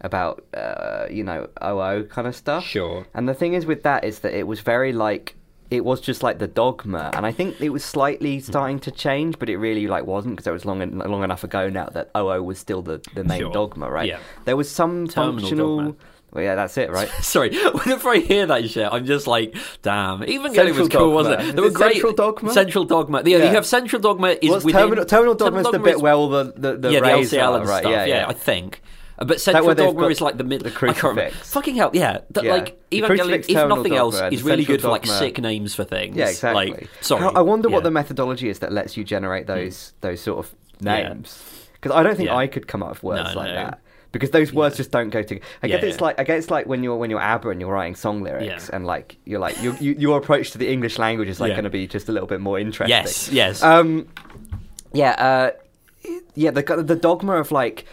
about uh you know OO kind of stuff. Sure. And the thing is with that is that it was very like it was just like the dogma, and I think it was slightly starting to change, but it really like wasn't because it was long en- long enough ago now that OO was still the the main Sure. dogma, right? Yeah. There was some Terminal functional. dogma. Well, yeah, that's it, right? Sorry, whenever I hear that shit, I'm just like, damn. Even Gilly was Central cool, wasn't it? They were great. Central Dogma? Central dogma. Yeah, Yeah. you have central dogma is What's within terminal, terminal dogma's the bit is- where all the the, the yeah, the LCL are, and right? stuff. Yeah, yeah. I think. Uh, But central dogma is like the mid. the I can't remember. crucifix. Fucking hell, yeah. That, Yeah. Like Evangelion, if nothing else, dogma, is really good for like sick names for things. Yeah, exactly. Like, sorry. I wonder what Yeah. Hmm. the methodology is that lets you generate those those sort of names. Because I don't think Yeah. I could come up with words No, like no. that. Because those words just don't go together. I guess it's yeah. like I guess it's like when you're when you're ABBA and you're writing song lyrics Yeah. and like you're like you, you, your approach to the English language is like Yeah. going to be just a little bit more interesting. Yes, yes. Um, yeah, uh, yeah. The the dogma of like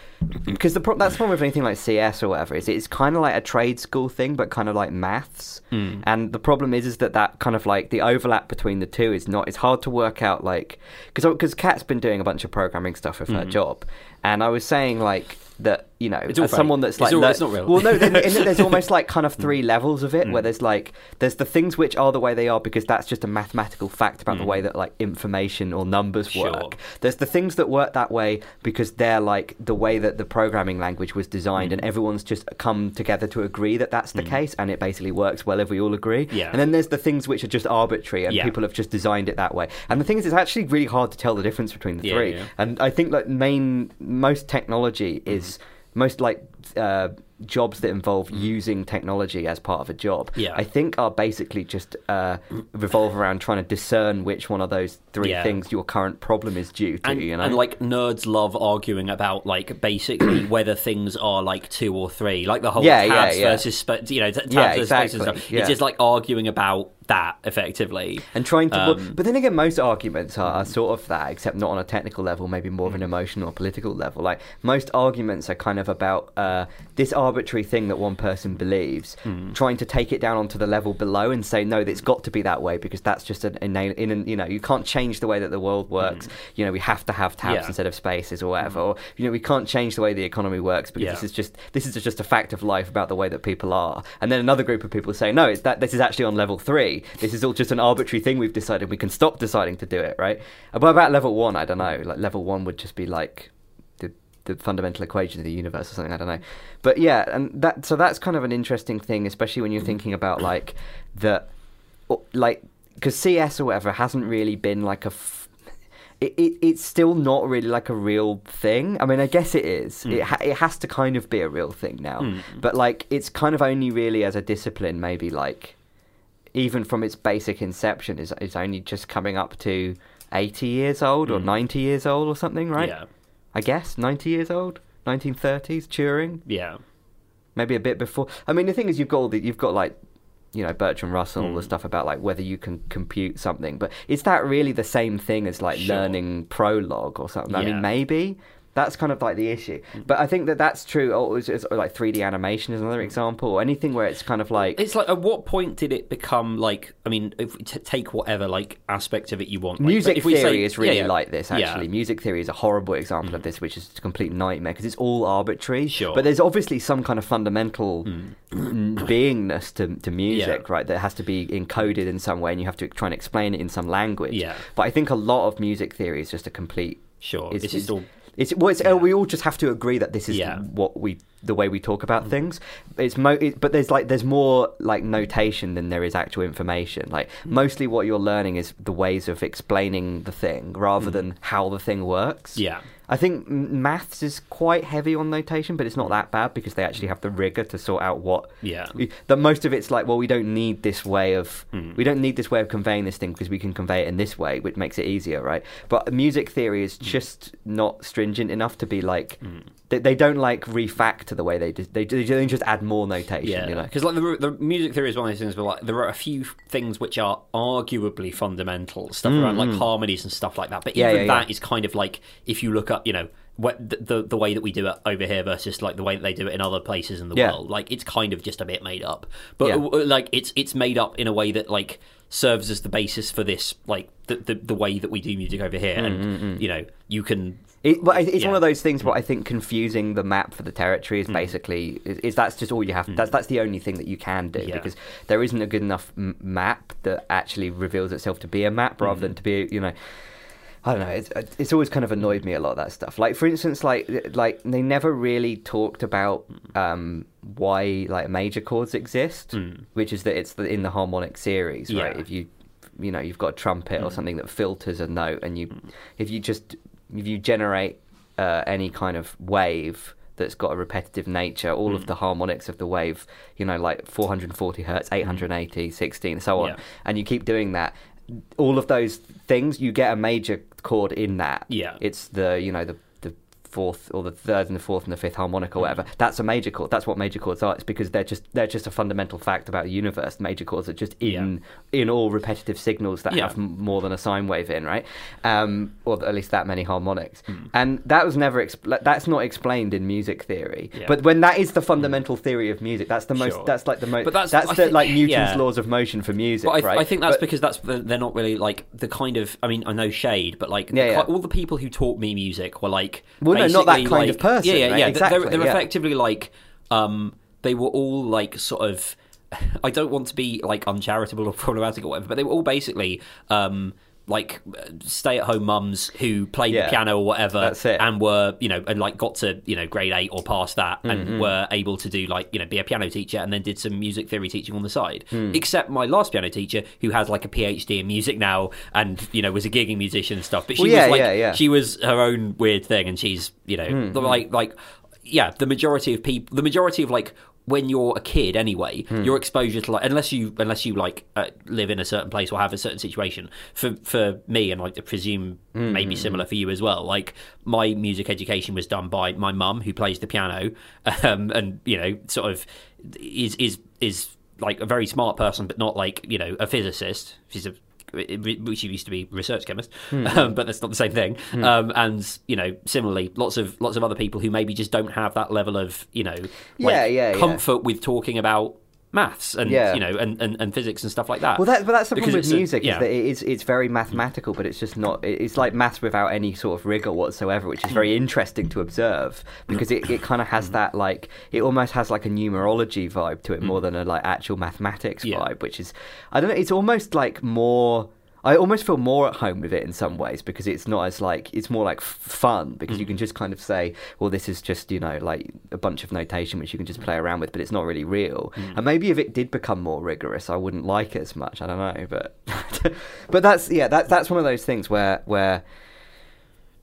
because the pro- that's the problem with anything like CS or whatever is it's kind of like a trade school thing, but kind of like maths. Hmm. And the problem is is that that kind of like the overlap between the two is not. It's hard to work out like because because Kat's been doing a bunch of programming stuff with her job, and I was saying like that you know Hmm. It's as someone that's like all- lear- it's not real. well no then, in it, there's almost like kind of three levels of it where there's like there's the things which are the way they are because that's just a mathematical fact about the way that like information or numbers Sure. work there's the things that work that way because they're like the way that the programming language was designed and everyone's just come together to agree that that's the case and it basically works well if we all agree Yeah. and then there's the things which are just arbitrary and Yeah. people have just designed it that way and the thing is it's actually really hard to tell the difference between the Yeah, three and i think that main most technology Mm-hmm. is most like uh, jobs that involve using technology as part of a job Mm. Yeah. i think are basically just uh, revolve around trying to discern which one of those three Yeah. things your current problem is due to and, you know and like nerds love arguing about like basically whether things are like two or three, like the whole Yeah, tabs yeah. versus you know tabs Yeah, versus exactly. It's just like arguing about that effectively. and trying to Um, but then again most arguments are, are sort of that except not on a technical level maybe more of an emotional or political level like most arguments are kind of about uh, this arbitrary thing that one person believes hmm. trying to take it down onto the level below and say no it's got to be that way because that's just an innate in an, you know you can't change the way that the world works. Hmm. You know we have to have tabs Yeah. instead of spaces or whatever. Hmm. Or you know we can't change the way the economy works because Yeah. this is just this is just a fact of life about the way that people are. And then another group of people say no it's that this is actually on level three. This is all just an arbitrary thing we've decided. We can stop deciding to do it right? But about level one i don't know like level one would just be like the fundamental equation of the universe or something i don't know but yeah and that so that's kind of an interesting thing especially when you're mm-hmm. thinking about like the like because cs or whatever hasn't really been like a f- it, it, it's still not really like a real thing. I mean, I guess it is. Mm. It, ha- it has to kind of be a real thing now. Mm. But like, it's kind of only really as a discipline, maybe like, even from its basic inception, is is only just coming up to eighty years old or mm. ninety years old or something, right? Yeah, I guess ninety years old, nineteen thirties, Turing, yeah, maybe a bit before. I mean, the thing is, you've got all the, you've got like. You know Bertrand Russell, all the Mm. stuff about like whether you can compute something, but is that really the same thing as like Sure. learning Prolog or something? I mean, maybe that's kind of like the issue. But I think that that's true. It's, it's like 3D animation is another example, or anything where it's kind of like It's like at what point did it become like? I mean, if t- take whatever like aspect of it you want. Like, Music if we theory say- is really yeah, yeah. like this, Yeah. Mm. actually. Music theory is a horrible example of this, which is a complete nightmare because it's all arbitrary. Sure. Mm. But there's obviously some kind of fundamental n- beingness to, to music, Yeah. right, that has to be encoded in some way and you have to try and explain it in some language. Yeah. But I think a lot of music theory is just a complete. Sure, It's, it's just all It's, well, it's, uh, we all just have to agree that this is Yeah. what we the way we talk about mm. things. It's mo- it, but there's like there's more like notation than there is actual information. Like mm. mostly what you're learning is the ways of explaining the thing rather mm. than how the thing works. yeah. I think maths is quite heavy on notation, but it's not that bad because they actually have the rigor to sort out what. Yeah. That most of it's like, well, we don't need this way of Hmm. we don't need this way of conveying this thing because we can convey it in this way, which makes it easier, right? But music theory is just not stringent enough to be like Hmm. They, they don't like refactor the way they just they, they don't just add more notation, Yeah, you know. because like the, the music theory is one of those things where like there are a few things which are arguably fundamental stuff around like harmonies and stuff like that. But Mm, Yeah, even yeah, yeah. that is kind of like if you look up, you know, what the, the the way that we do it over here versus like the way that they do it in other places in the world, like it's kind of just a bit made up. But uh, like it's it's made up in a way that like serves as the basis for this like the the, the way that we do music over here, Mm, and you know you can It, but it's Yeah. Mm. one of those things where I think confusing the map for the territory is basically is, is that's just all you have. That's that's the only thing that you can do Yeah. because there isn't a good enough m- map that actually reveals itself to be a map rather Mm. than to be you know. I don't know. It's, it's always kind of annoyed me a lot of that stuff. Like for instance, like like they never really talked about um, why like major chords exist, which is that it's the, in the harmonic series, right? Mm. If you you know you've got a trumpet or something that filters a note, and you if you just if you generate uh, any kind of wave that's got a repetitive nature, all Hmm. of the harmonics of the wave, you know, like 440 hertz, 880, 16, so on, Yeah. and you keep doing that. All of those things, you get a major chord in that. Yeah. It's the you know the fourth or the third and the fourth and the fifth harmonic or whatever. That's a major chord. That's what major chords are. It's because they're just they're just a fundamental fact about the universe. Major chords are just in in all repetitive signals that Yeah. have more than a sine wave in, right? Um, or at least that many harmonics. Hmm. And that was never expl- that's not explained in music theory. Yeah. But when that is the fundamental theory of music, that's the most Sure. that's like the most But that's- that's the think- like Newton's yeah. laws of motion for music, But I, right? I think that's But- because that's they're not really like the kind of. I mean, I know shade, but like Yeah, the, yeah. all the people who taught me music were like. Well, no, not that kind of person, Yeah, yeah, right? yeah. Exactly, they're they're yeah. effectively like. Um, they were all like sort of. I don't want to be like uncharitable or problematic or whatever, but they were all basically. Um, like stay-at-home mums who played Yeah. the piano or whatever, That's it. and were you know and like got to you know grade eight or past that, Mm-hmm. and were able to do like you know be a piano teacher, and then did some music theory teaching on the side. Hmm. Except my last piano teacher, who has like a PhD in music now, and you know was a gigging musician and stuff. But she Well, yeah, was like yeah, yeah. she was her own weird thing, and she's you know Hmm, like like yeah, the majority of people, the majority of like when you're a kid anyway, Hmm. your exposure to like unless you unless you like uh, live in a certain place or have a certain situation. For for me, and like I presume Hmm, maybe similar for you as well. Like my music education was done by my mum, who plays the piano, um, and you know sort of is is is like a very smart person, but not like you know a physicist. She's a which used to be research chemist, Hmm. um, but that's not the same thing. Um, and you know, similarly, lots of lots of other people who maybe just don't have that level of you know, like, Yeah, yeah, yeah. comfort with talking about maths and Yeah. you know and, and, and physics and stuff like that. Well, that, but that's the Because problem with a- music yeah. is that it is it's very mathematical, but it's just not. It's like maths without any sort of rigor whatsoever, which is very Hmm. interesting to observe because it, it kind of has that like it almost has like a numerology vibe to it more than a like actual mathematics Hmm. Yeah. vibe, which is I don't know. It's almost like more. I almost feel more at home with it in some ways because it's not as like it's more like f- fun because you Mm. can just kind of say, well, this is just you know like a bunch of notation which you can just play around with, but it's not really real. Mm. And maybe if it did become more rigorous, I wouldn't like it as much. I don't know, but but that's yeah, that that's one of those things where where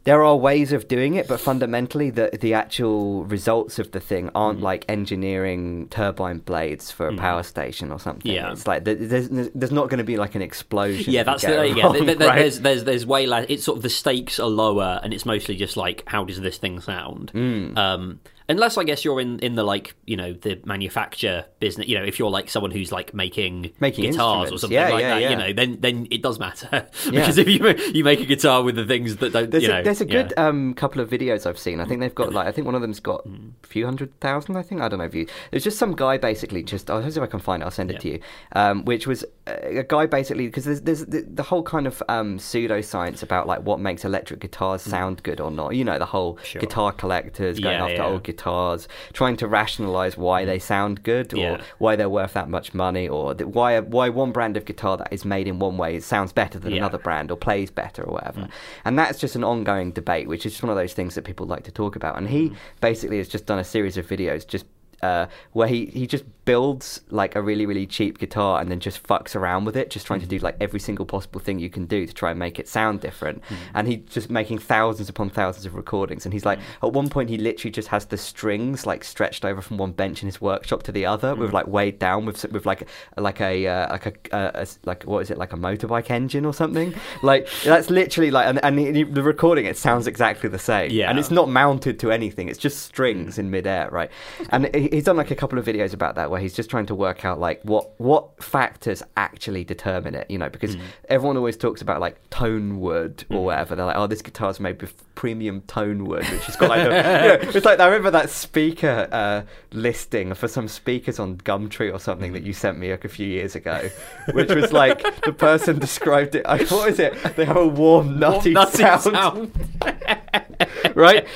there are ways of doing it, but fundamentally, the the actual results of the thing aren't Mm. like engineering turbine blades for a power station or something. Yeah. it's like there's there's not going to be like an explosion. yeah, that's the, yeah. wrong, th- th- th- right? There's there's there's way less. It's sort of the stakes are lower, and it's mostly just like how does this thing sound. Hmm. Um, unless I guess you're in in the like you know the manufacture business. You know, if you're like someone who's like making Making guitars or something Yeah, like yeah, that, yeah. you know, then then it does matter because if you you make a guitar with the things that don't, There's, you know, a, there's a good um, couple of videos I've seen. I think they've got like I think one of them's got a few hundred thousand. I think I don't know views. There's just some guy basically just I'll see if I can find it. I'll send it to you. Um, which was a, guy basically because there's there's the, the whole kind of um, pseudoscience about like what makes electric guitars sound good or not. You know the whole. Sure. guitar collectors going Yeah, after yeah. old guitars, trying to rationalize why they sound good or Yeah. why they're worth that much money or th- why why one brand of guitar that is made in one way sounds better than another brand or plays better or whatever. Mm. And that's just an ongoing debate, which is just one of those things that people like to talk about. And he Mm. basically has just done a series of videos just uh, where he, he just builds like a really really cheap guitar and then just fucks around with it, just trying to do like every single possible thing you can do to try and make it sound different. And he's just making thousands upon thousands of recordings. And he's like, at one point, he literally just has the strings like stretched over from one bench in his workshop to the other, with like weighed down with with like like a uh, like a, uh, a like what is it like a motorbike engine or something? like that's literally like and, and he, the recording it sounds exactly the same. Yeah. and it's not mounted to anything. It's just strings in midair, right? And he- he's done like a couple of videos about that where he's just trying to work out like what what factors actually determine it. You know, because mm. everyone always talks about like tone wood or mm. whatever. They're like, oh, this guitar's made with premium tone wood, which has got like, the, you know, it's like I remember that speaker uh, listing for some speakers on Gumtree or something that you mm. sent me like a few years ago, which was like the person described it. Like, what is it? They have a warm, nutty, Nutty sound sound. right?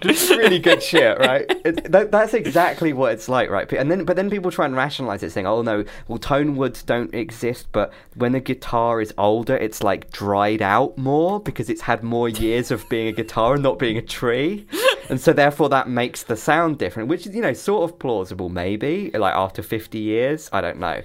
Just really good shit, right? It, that, that's exactly what it's like, right? And then, but then people try and rationalize it, saying, "Oh no, well, tone woods don't exist, but when a guitar is older, it's like dried out more because it's had more years of being a guitar and not being a tree." And so, therefore, that makes the sound different, which is, you know, sort of plausible, maybe. Like after 50 years, I don't know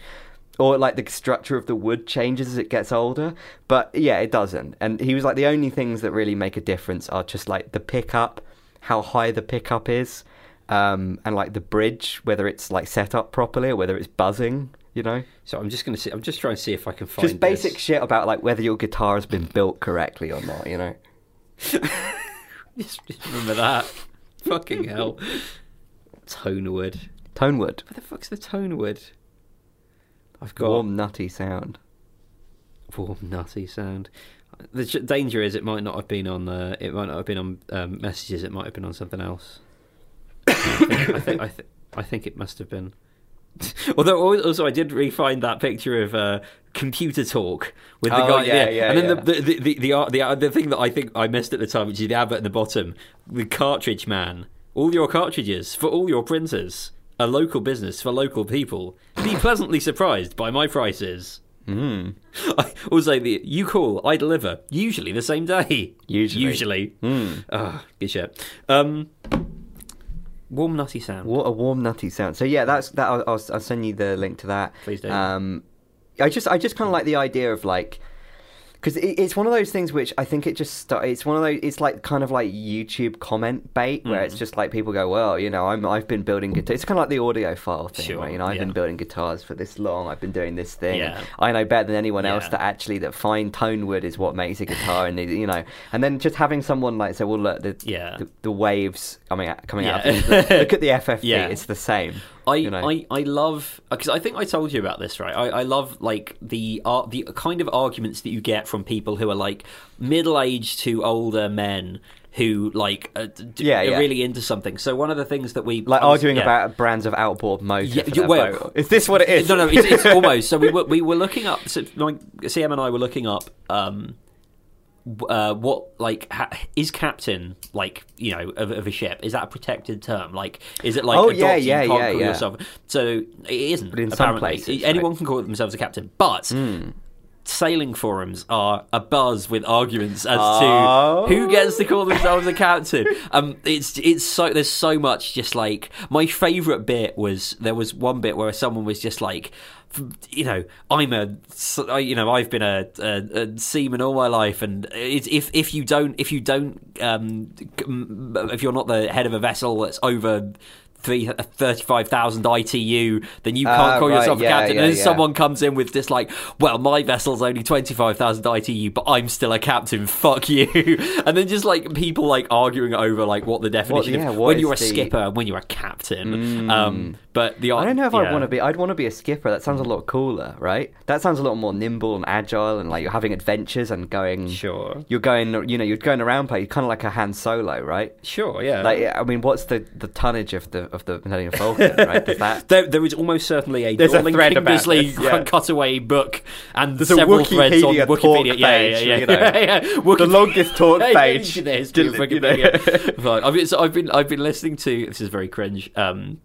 or like the structure of the wood changes as it gets older. But yeah, it doesn't. And he was like, the only things that really make a difference are just like the pickup how high the pickup is, um, and like the bridge, whether it's like set up properly or whether it's buzzing. You know, So I'm just gonna see. I'm just trying to see if I can find just basic this. shit about like whether your guitar has been built correctly or not. You know. Just, just remember that. Fucking hell. Tonewood. Tonewood, Where the fuck's the Tonewood? I've got warm nutty sound. warm nutty sound. The danger is it might not have been on. Uh, it might not have been on um, messages. It might have been on something else. I think. I think. I, th- I think it must have been. Although also I did re-find that picture of uh, computer talk with the Oh, guy, yeah, yeah, yeah. and then yeah. the, the, the the the the the thing that I think I missed at the time, which is the advert at the bottom, the cartridge man, all your cartridges for all your printers, a local business for local people. Be pleasantly surprised by my prices. Mm. I also, the you call, I deliver. Usually the same day. Usually. Usually. Mm. Ah, good shit. Um, warm nutty sound. What a warm nutty sound. So yeah, that's that. I'll, I'll, I'll send you the link to that. Please do. Um, I just I just kind of like the idea of like because it, it's one of those things which I think it just start, it's one of those it's like kind of like YouTube comment bait where Mm. it's just like people go well you know I'm I've been building guitar it's kind of like the audiophile thing Sure, right you know I've yeah. been building guitars for this long I've been doing this thing Yeah. I know better than anyone else that actually that fine tone wood is what makes a guitar and you know and then just having someone like say well look the Yeah. the, the waves coming out coming out Yeah. look at the FFT Yeah. it's the same I, you know. I, I love because I think I told you about this right. I, I love like the art, the kind of arguments that you get from people who are like middle aged to older men who like uh, d- Yeah, are really into something. So one of the things that we like was- arguing yeah. about brands of outboard motor Yeah, well- is this what it is No, no, it's, it's almost. So we were we were looking up. So like, CM and I were looking up. Um, uh, what like ha, is captain like you know of, of a ship? Is that a protected term? Like, is it like Oh, a yeah, yeah, yeah, yeah. yourself? So it isn't. But in some apparently, places, anyone right. can call themselves a captain, but. Sailing forums are a buzz with arguments as Oh. to who gets to call themselves a captain. Um, it's it's so there's so much just like my favourite bit was there was one bit where someone was just like, you know, I'm a, you know, I've been a, a, a seaman all my life, and if if you don't if you don't um, if you're not the head of a vessel that's over. Three, 35,000 ITU, then you can't Ah, call right, yourself a yeah, captain. yeah, and then yeah. someone comes in with just like, well, my vessel's only 25,000 ITU, but I'm still a captain. Fuck you. and then just like people like arguing over like what the definition yeah, of what when you're a the- skipper and when you're a captain. Um, but the I don't know if I yeah. want to be. I'd want to be a skipper. That sounds a lot cooler, right? That sounds a lot more nimble and agile, and like you're having adventures and going. Sure. You're going. You know, you're going around. Play kind of like a Han Solo, right? Sure, yeah. Like, I mean, what's the, the tonnage of the of the Millennium Falcon, right? That there, there is almost certainly a There's a thread Kindersley yeah. cutaway book and There's a several threads on Wikipedia Yeah, yeah, yeah, you know. yeah, yeah. the longest talk page? yeah, the history of Del- you know. Wikipedia. I've been, so I've been I've been listening to this is very cringe. Um,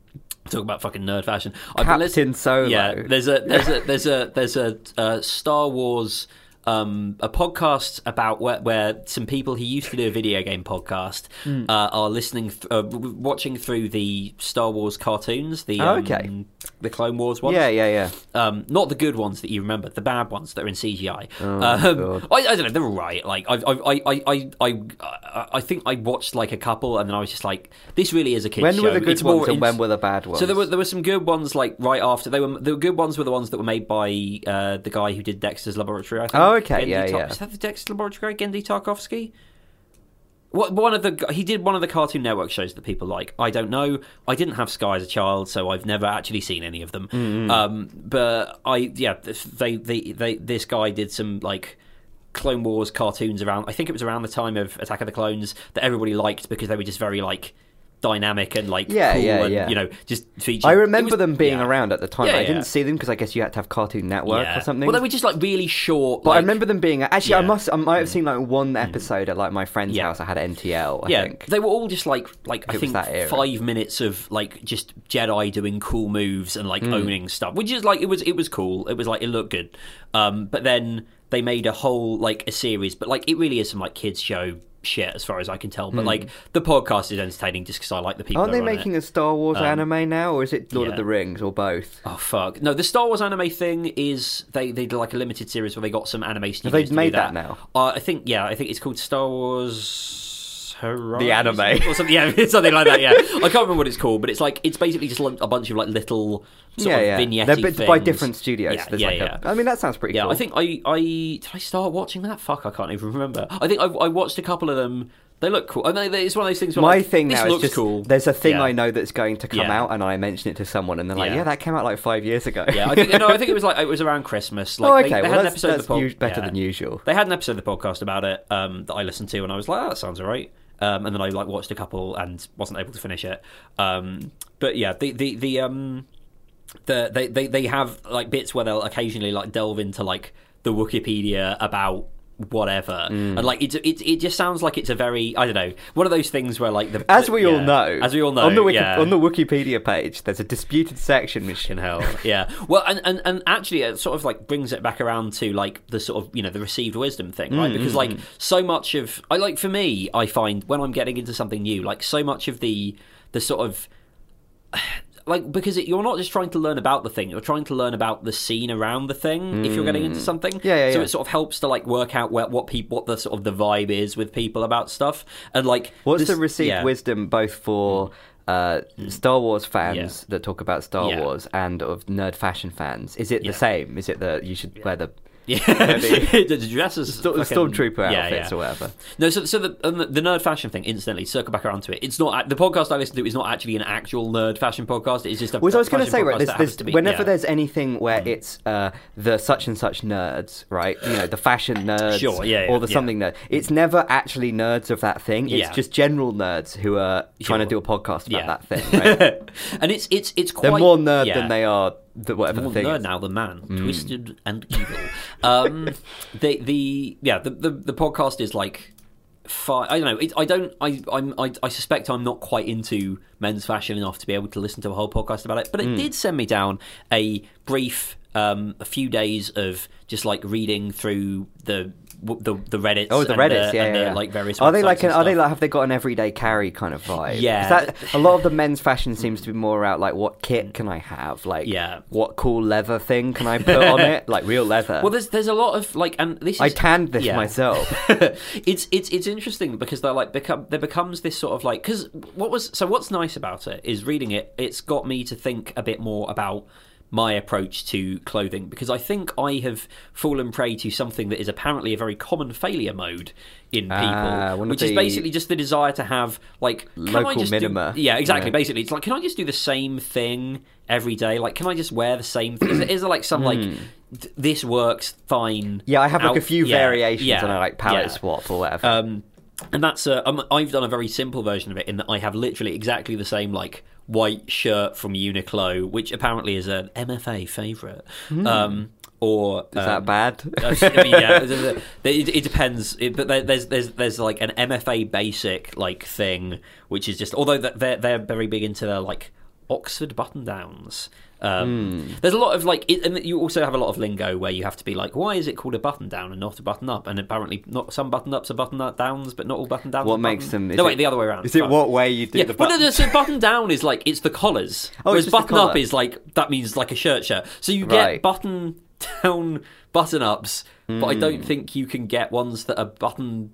talk about fucking nerd fashion. I've been Captain listening- Solo. Yeah, there's a there's a there's a there's a uh, Star Wars. Um, a podcast about where, where some people who used to do a video game podcast Hmm. uh, are listening, th- uh, watching through the Star Wars cartoons, the Oh, um, the Clone Wars ones. yeah, yeah, yeah. Um, not the good ones that you remember, the bad ones that are in CGI. Oh, um. I, I don't know, they're all right. Like I, I, I, I, I, I, I think I watched like a couple, and then I was just like, this really is a kids When show. were the good It's ones and when were the bad ones? so there were there were some good ones like right after they were the good ones were the ones that were made by uh, the guy who did Dexter's Laboratory. I think. Oh, okay, Genndy yeah, yeah. Is that the Dexter's Laboratory guy, Genndy Tartakovsky? What one of the he did one of the Cartoon Network shows that people like. I don't know. I didn't have Sky as a child, so I've never actually seen any of them. Mm-hmm. Um, but I yeah, they, they they this guy did some like. Clone Wars cartoons around. I think it was around the time of Attack of the Clones that everybody liked because they were just very like dynamic and like Yeah, cool yeah, and yeah. you know just featured. I remember was- them being yeah. around at the time. Yeah, I didn't see them because I guess you had to have Cartoon Network or something. Well, they were just like really short. But I remember them being actually. I. Mm. must. I might have seen like one episode at like my friend's house. I had NTL. I yeah, think. they were all just like like I It think that five minutes of like just Jedi doing cool moves and like owning stuff, which is like it was it was cool. It was like it looked good. Um, but then they made a whole like a series, but like it really is some like kids show shit as far as I can tell. But like the podcast is entertaining just because I like the people. Hmm. Aren't they on it. making a Star Wars Um, anime now, or is it Lord yeah. of the Rings, or both? Oh fuck! No, the Star Wars anime thing is they they did like a limited series where they got some animation. Have they studios do made that now? Uh, I think yeah, I think it's called Star Wars Horizon anime. or something. Yeah, something like that. Yeah, I can't remember what it's called, but it's like it's basically just like a bunch of like little sort yeah, of yeah. vignette They're by different studios. Yeah, yeah, like yeah. A, I mean, that sounds pretty Yeah, cool. I think I, I did I start watching that. Fuck, I can't even remember. I think I, I watched a couple of them. They look cool. I mean, it's one of those things. Where my like, thing now is just cool. there's a thing Yeah. I know that's going to come Yeah. out, and I mention it to someone, and they're like, Yeah. "Yeah, that came out like five years ago." Yeah, I think no, I think it was like it was around Christmas. Like oh, okay. they, well, had an episode of the u- better than usual. They had an episode of the podcast about it um, that I listened to, and I was like, oh, "That sounds alright." Um, and then I like watched a couple and wasn't able to finish it. Um, but yeah, the the the um, the they, they they have like bits where they'll occasionally like delve into like the Wikipedia about whatever, Mm. and like it, it it just sounds like it's a very I don't know one of those things where like the As we all know, as we all know on the Wiki- yeah. on the Wikipedia page, there's a disputed section which in hell yeah. Well and, and and actually it sort of like brings it back around to like the sort of you know the received wisdom thing right? Mm, because mm, like mm. so much of i like for me i find when i'm getting into something new like so much of the the sort of like because it, you're not just trying to learn about the thing you're trying to learn about the scene around the thing if you're getting into something Yeah, yeah, so yeah. it sort of helps to like work out where, what people what the sort of the vibe is with people about stuff and like What's this- the received yeah. wisdom both for uh, Star Wars fans that talk about Star. Wars and of nerd fashion fans? Is it the same? Is it that you should wear the yeah the- the dress as sto- fucking- stormtrooper yeah, outfits yeah. or whatever? No, so so the, and the nerd fashion thing. Incidentally, circle back around to it. It's not the podcast I listen to is not actually an actual nerd fashion podcast. It's just a. Well, I was going to say, right, podcast there's, there's, be- whenever yeah. Mm. there's anything where it's uh, the such and such nerds, right? You know, the fashion nerds, Sure, yeah, or the something nerd. It's never actually nerds of that thing. It's just general nerds who are trying to do a podcast about that thing. Right? and it's it's it's quite They're more nerd than they are the, whatever more the thing is. Mm. now than man, twisted and evil. Um, the the yeah the, the the podcast is like. Fi- I don't know. It, I don't. I, I'm. I, I suspect I'm not quite into men's fashion enough to be able to listen to a whole podcast about it. But it Mm. did send me down a brief, um, a few days of just like reading through the the the Reddits. Oh, the Reddits, the, yeah, yeah, the, yeah. like various. Are they like? An, are they like? Have they got an everyday carry kind of vibe? Yeah. That, a lot of the men's fashion seems to be more out like, what kit can I have? Like, Yeah. what cool leather thing can I put on it? Like real leather. Well, there's there's a lot of like, and this is I tanned this yeah. myself. it's it's it's interesting because they're like become there becomes this sort of like because what was so what's nice about it is reading it. It's got me to think a bit more about my approach to clothing because I think I have fallen prey to something that is apparently a very common failure mode in people, Ah, one of which is basically just the desire to have like can I Local just do- yeah, exactly. Yeah. Basically, it's like can I just do the same thing every day? Like, can I just wear the same thing? Is there, is there like some like th- this works fine? Hmm. Yeah, I have like out- a few yeah, variations yeah, and I like palette swap or whatever. Um, and that's uh, um, I've done a very simple version of it in that I have literally exactly the same like white shirt from Uniqlo, which apparently is an MFA favorite. Um, or. Is um, that bad? I mean, yeah, it, it depends. It, but there's there's there's like an MFA basic like thing, which is just although that they're they're very big into their like Oxford button downs. Um, Hmm. There's a lot of like, it, and you also have a lot of lingo where you have to be like, why is it called a button down and not a button up? And apparently, not some button ups are button downs, but not all button downs. What makes button- them? No, it- wait, the other way around. Is it what way you do Yeah, the well, no, button? no, so button down is like it's the collars, Oh, whereas it's button up is like that means like a shirt shirt. So you Right. get button down button ups, but I Hmm. don't think you can get ones that are button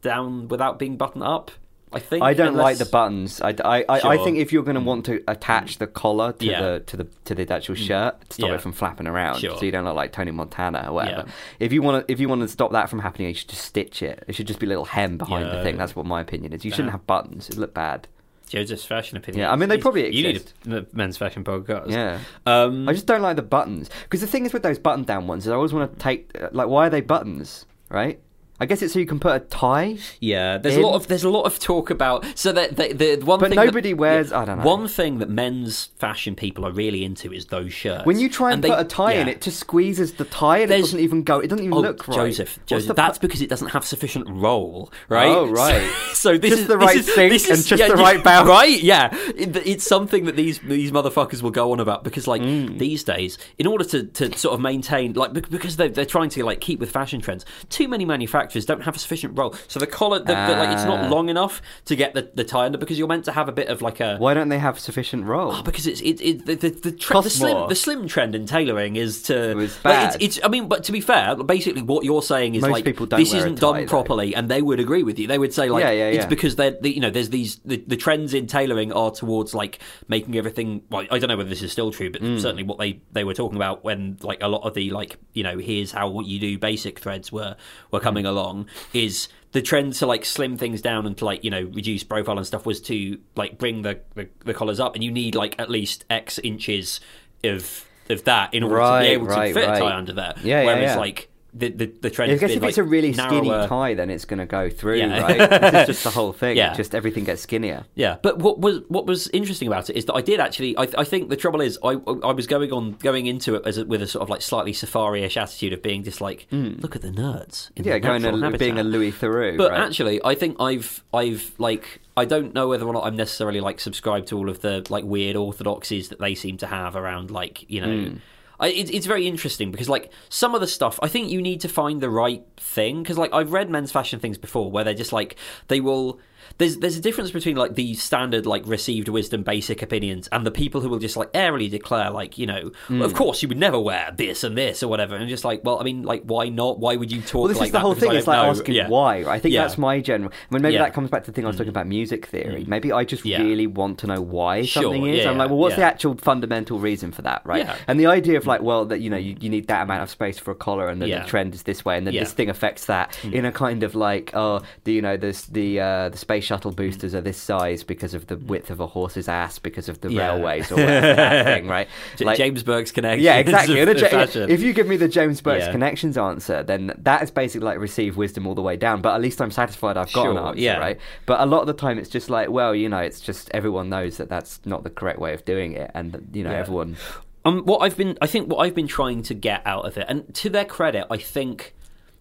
down without being button up. I think I don't like the buttons. I, I, I, I think if you're going to want to attach the collar to Yeah. Mm. the to the to the actual shirt to stop Yeah. it from flapping around, Sure. so you don't look like Tony Montana or whatever. Yeah. If you want to if you want to stop that from happening, you should just stitch it. It should just be a little hem behind the thing. That's what my opinion is. You shouldn't have buttons. It look bad. Josef's fashion opinion. Yeah, I mean, they probably exist. You need a men's fashion podcast. Yeah. Um, I just don't like the buttons because the thing is with those button down ones is I always want to take like why are they buttons, right? I guess it's so you can put a tie. Yeah, there's in. a lot of there's a lot of talk about so that the, the one But thing nobody that, wears- I don't know. One thing that men's fashion people are really into is those shirts. When you try and, they- put a tie in, it just squeezes the tie and it doesn't even go. It doesn't even Oh, look right. Josef, Josef, that's because it doesn't have sufficient roll, right? Oh, right. So this Just is the right is- sink this and just yeah, the right bounce. right? Yeah, It- it's something that these these motherfuckers will go on about because, like, Mm. these days, in order to, to sort of maintain, like, because they're they're trying to like keep with fashion trends, too many manufacturers don't have a sufficient roll. So the collar, the, the, like, it's not Ah. long enough to get the, the tie under because you're meant to have a bit of like a. Why don't they have sufficient roll? Oh, because it's it, it the the, the, tre- the slim more. the slim trend in tailoring is to It was like, bad. it's, it's I mean, but to be fair, basically what you're saying is Most like people don't this isn't tie, done though. properly, and they would agree with you. They would say like Yeah, yeah, it's because they're the, you know there's these the, the trends in tailoring are towards like making everything. Well, I don't know whether this is still true, but Mm. certainly what they they were talking about when like a lot of the like you know here's how you do basic threads were were coming Mm. Along is the trend to like slim things down and to like you know reduce profile and stuff was to like bring the, the, the collars up and you need like at least x inches of of that in order to be able right, to fit a tie under there Yeah, yeah, whereas yeah. like the the, the trend I guess been, if like, it's a really skinny tie, then it's going to go through, Yeah. right? this is just the whole thing. Yeah. Just everything gets skinnier. Yeah, but what was what was interesting about it is that I did actually. I, I think the trouble is I I was going on going into it as a, with a sort of like slightly safari-ish attitude of being just like, look at the nerds. Yeah, their going a, being a. Louis Theroux. But right? actually, I think I've I've like I don't know whether or not I'm necessarily like subscribed to all of the like weird orthodoxies that they seem to have around like you know. Hmm. It, it's very interesting because like some of the stuff I think you need to find the right thing because like I've read men's fashion things before where they're just like they will there's there's a difference between like the standard like received wisdom basic opinions and the people who will just like airily declare like you know Hmm. of course you would never wear this and this or whatever and just like well I mean like why not why would you talk Well, this like is the whole thing. It's like know. asking Yeah. why. I think Yeah. that's my general. I mean, maybe Yeah. Mm. that comes back to the thing I was talking about music theory. Maybe I just really want to know why Sure, something is. I'm like, well, what's the actual fundamental reason for that, right? And the idea of like, well, that you know, you, you need that amount of space for a collar, and then the trend is this way, and then. Mm. this thing affects that in a kind of like, oh, the you know, this the uh, the space shuttle boosters are this size because of the width of a horse's ass because of the Mm. Yeah. railways or whatever that thing, right? J- James Burke's connection. Yeah, exactly. of, And a of Ja- if you give me the James Burke's Yeah. connections answer, then that is basically like receive wisdom all the way down. But at least I'm satisfied I've got an answer, yeah. right? But a lot of the time, it's just like, well, you know, it's just everyone knows that that's not the correct way of doing it, and you know, Yeah. everyone. Um, what I've been, I think, what I've been trying to get out of it, and to their credit, I think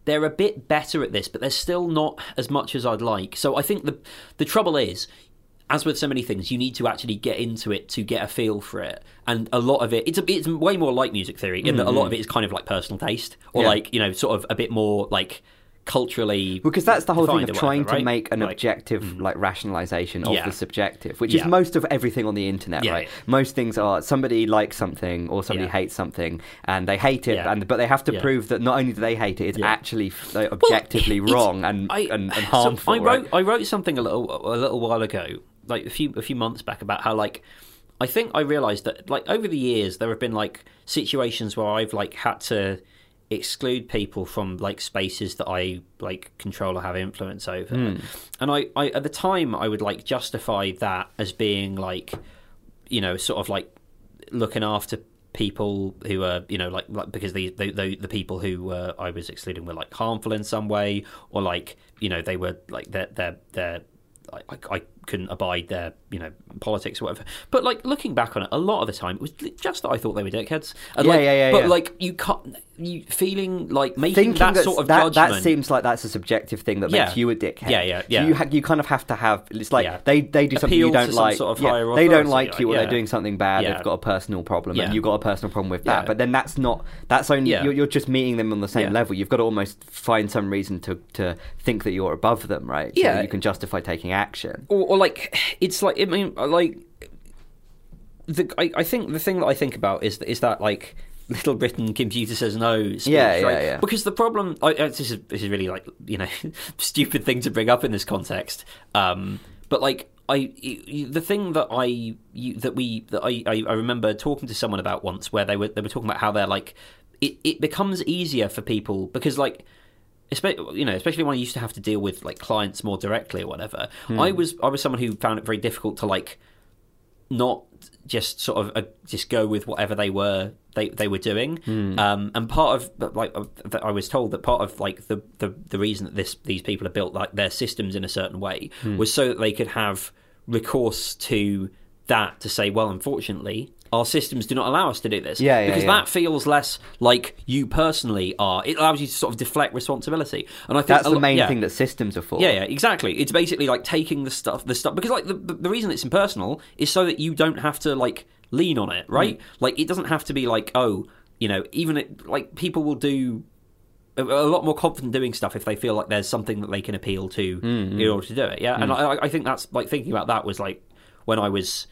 they're a bit better at this, but they're still not as much as I'd like. So I think the the trouble is. As with so many things, you need to actually get into it to get a feel for it, and a lot of it it's a, it's way more like music theory in that a lot mm-hmm. of it is kind of like personal taste, or Yeah. like you know, sort of a bit more like culturally. Because that's the whole thing of trying whatever, to make an Like, objective, mm-hmm. like rationalization of Yeah. the subjective, which Yeah. is most of everything on the internet, Yeah, right? Most things are somebody likes something or somebody hates something, and they hate it, and but they have to prove that not only do they hate it, it's actually like, objectively it's- wrong and, I- and, and so harmful. I right? wrote I wrote something a little a little while ago, like a few a few months back, about how like I think I realised that like over the years there have been like situations where I've like had to exclude people from like spaces that I like control or have influence over, Hmm. and I, I at the time I would like justify that as being like you know sort of like looking after people who are you know like, like because the, the the the people who uh, I was excluding were like harmful in some way or like you know they were like they're they're they're I, I, I couldn't abide their you know politics or whatever. But like looking back on it, a lot of the time it was just that I thought they were dickheads. And, Yeah, like, yeah, yeah, But yeah. like you can't you feeling like making thinking that sort of that, judgment. that seems like that's a subjective thing that Yeah. makes you a dickhead. Yeah, yeah, So yeah. you ha- you kind of have to have. It's like Yeah. they they do something you Appeal don't like. sort of yeah, they don't like you, or they're doing something bad. They've got a personal problem, and you've got a personal problem with that. But then that's not. That's only you're, you're just meeting them on the same level. You've got to almost find some reason to to think that you're above them, right? So Yeah. you can justify taking action. or, or like it's like I mean like the I, I think the thing that I think about is is that like Little Britain computer says no speech, Yeah, yeah, right? yeah. Because the problem, I, this is this is really like you know stupid thing to bring up in this context, um, but like I the thing that I you, that we that I, I remember talking to someone about once where they were they were talking about how they're like it it becomes easier for people because like you know especially when I used to have to deal with like clients more directly or whatever Hmm. I was I was someone who found it very difficult to like not just sort of uh, just go with whatever they were they they were doing Hmm. um and part of like I was told that part of like the the, the reason that this these people are built like their systems in a certain way Hmm. was so that they could have recourse to that to say well unfortunately our systems do not allow us to do this Yeah, yeah, because yeah. that feels less like you personally are it allows you to sort of deflect responsibility and I think That's the main yeah. thing that systems are for. Yeah, yeah, exactly. It's basically like taking the stuff, the stuff, because like the, the, reason it's impersonal is so that you don't have to like lean on it, right? Mm. Like it doesn't have to be like, oh, you know, even it, like people will do a, a lot more confident doing stuff if they feel like there's something that they can appeal to mm, in mm. order to do it. Yeah, and mm. I, I think that's like thinking about that was like when I was,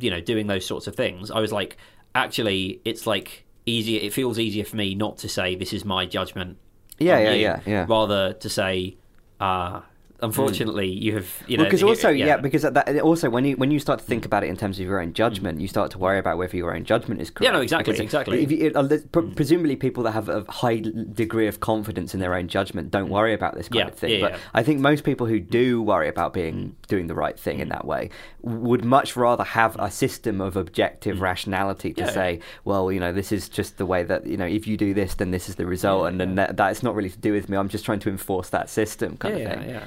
you know, doing those sorts of things. I was like, actually, it's like easier. It feels easier for me not to say this is my judgment. Yeah, yeah, you, yeah, yeah. Rather to say, uh unfortunately, you have you know because you- also yeah. because that, also when you when you start to think about it in terms of your own judgment, you start to worry about whether your own judgment is correct. Yeah, no, exactly, Because exactly. If you, it, uh, pr- presumably, people that have a high degree of confidence in their own judgment don't worry about this kind Yeah, of thing. yeah, but yeah. I think most people who do worry about being doing the right thing Mm. in that way would much rather have a system of objective rationality to Mm. Yeah. say, well, you know, this is just the way that you know, if you do this, then this is the result, and then that, that's not really to do with me. I'm just trying to enforce that system, kind yeah, of yeah, thing. yeah.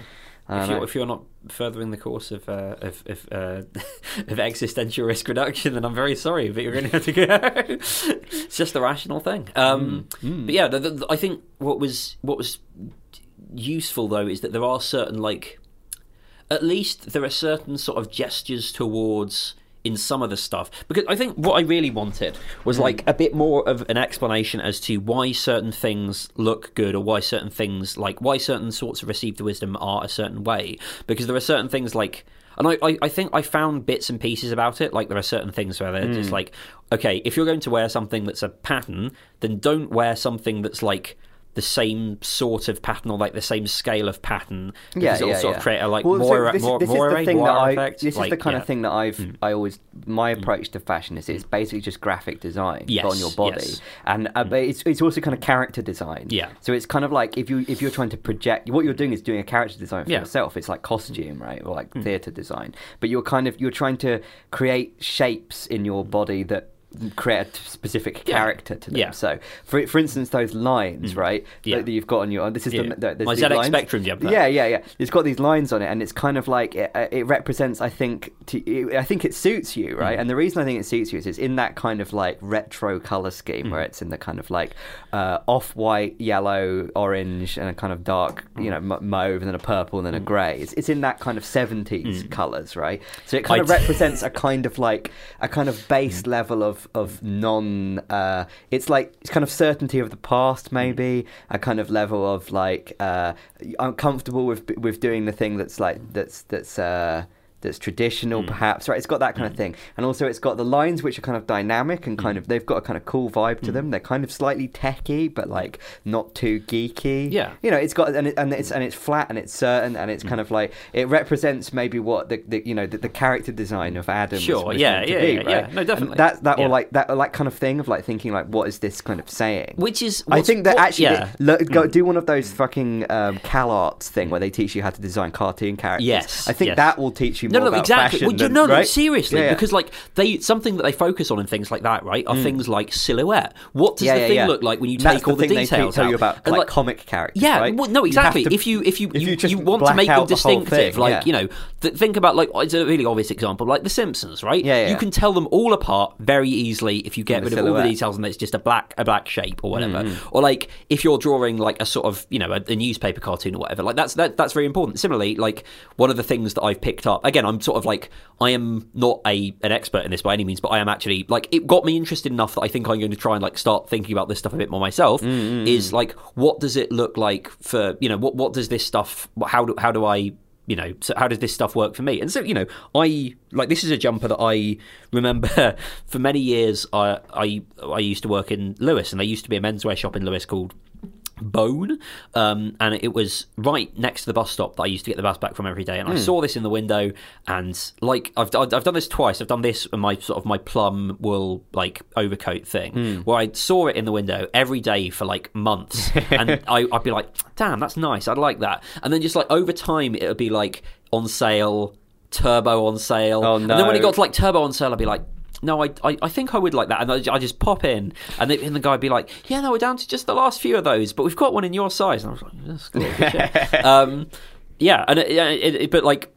If you're, if you're not furthering the course of uh, of of, uh, of existential risk reduction, then I'm very sorry, but you're going to have to go. it's just the rational thing. Um, Mm, But yeah, the, the, I think what was what was useful though is that there are certain like at least there are certain sort of gestures towards in some of the stuff. Because I think what I really wanted was hmm. like a bit more of an explanation as to why certain things look good or why certain things like why certain sorts of received wisdom are a certain way. Because there are certain things like and I, I, I think I found bits and pieces about it. Like there are certain things where they're just hmm. like, okay, if you're going to wear something that's a pattern, then don't wear something that's like the same sort of pattern or like the same scale of pattern. Because yeah, it'll yeah, sort yeah. of create a like Well, so more this, more this more is the thing that I, effect. this Like, is the kind yeah. Mm. of thing that I've I always my approach to fashion is it's basically just graphic design Yes, on your body, yes. and uh, but it's it's also kind of character design. Yeah. So it's kind of like if you if you're trying to project what you're doing is doing a character design for yourself. It's like costume, right, or like Hmm. theater design. But you're kind of you're trying to create shapes in your body that create a specific Yeah. character to them. Yeah. So for for instance, those lines, right, Yeah. that, that you've got on your this is Yeah. the, the My ZX lines. Spectrum. Yeah, yeah, yeah. It's got these lines on it, and it's kind of like it, uh, it represents. I think, to, I think it suits you, right? Mm. And the reason I think it suits you is it's in that kind of like retro color scheme Mm. where it's in the kind of like uh, off-white, yellow, orange, and a kind of dark, you Mm. know, mauve, and then a purple, and then a grey. It's, it's in that kind of seventies colors, right? So it kind Mm. I of represents a kind of like a kind of base level of of non. Uh, it's like it's kind of certainty of the past, maybe a kind of level of like uh, I'm comfortable with with doing the thing that's like that's that's. Uh, that's traditional, hmm. perhaps, right? It's got that kind of hmm. thing, and also it's got the lines which are kind of dynamic and kind hmm. of they've got a kind of cool vibe to them. They're kind of slightly techy, but like not too geeky. Yeah. you know, it's got and, it, and it's and it's flat and it's certain and it's kind of like it represents maybe what the, the you know the, the character design of Adam. Sure, yeah, yeah, be, yeah, right? yeah. No, And definitely. that that or like that like kind of thing of like thinking like what is this kind of saying? Which is I think that what- actually yeah. look, go, do one of those fucking um, Cal Arts thing where they teach you how to design cartoon characters. Yes, I think yes. that will teach you No, no, exactly. Well, you than- no, no, right? seriously, Yeah, yeah. because like they something that they focus on in things like that, right, are things like silhouette. What does Mm. Yeah, the thing look like when you take all the they details tell out? you about And, like, comic characters. Yeah, right? well, no, exactly. if you if you if you, you you want to make them the distinctive, thing, like you know, th- think about like it's a really obvious example, like The Simpsons, right? Yeah, yeah, You can tell them all apart very easily if you get the rid of all the details and it's just a black a black shape or whatever. Mm-hmm. Or like if you're drawing like a sort of you know a, a newspaper cartoon or whatever, like that's that, that's very important. Similarly, like one of the things that I've picked up again, I'm sort of like I am not a an expert in this by any means, but I am actually like it got me interested enough that I think I'm going to try and like start thinking about this stuff a bit more myself. Mm, Is like what does it look like for you know what what does this stuff how do how do I you know so how does this stuff work for me and so you know i like this is a jumper that i remember for many years i i i used to work in Lewes and there used to be a menswear shop in Lewes called Bone, um, and it was right next to the bus stop that I used to get the bus back from every day. And I saw this in the window, and like I've I've I've done this twice. I've done this in my sort of my plum wool like overcoat thing, where I saw it in the window every day for like months, and I, I'd be like, "Damn, that's nice. I'd like that." And then just like over time, it would be like on sale, turbo on sale, Oh, no. and then when it got to like turbo on sale, I'd be like. No, I, I, I think I would like that, and I, I just pop in, and the, and the guy would be like, "Yeah, no, we're down to just the last few of those, but we've got one in your size." And I was like, "That's cool, um, "Yeah," and it, it, it, but like,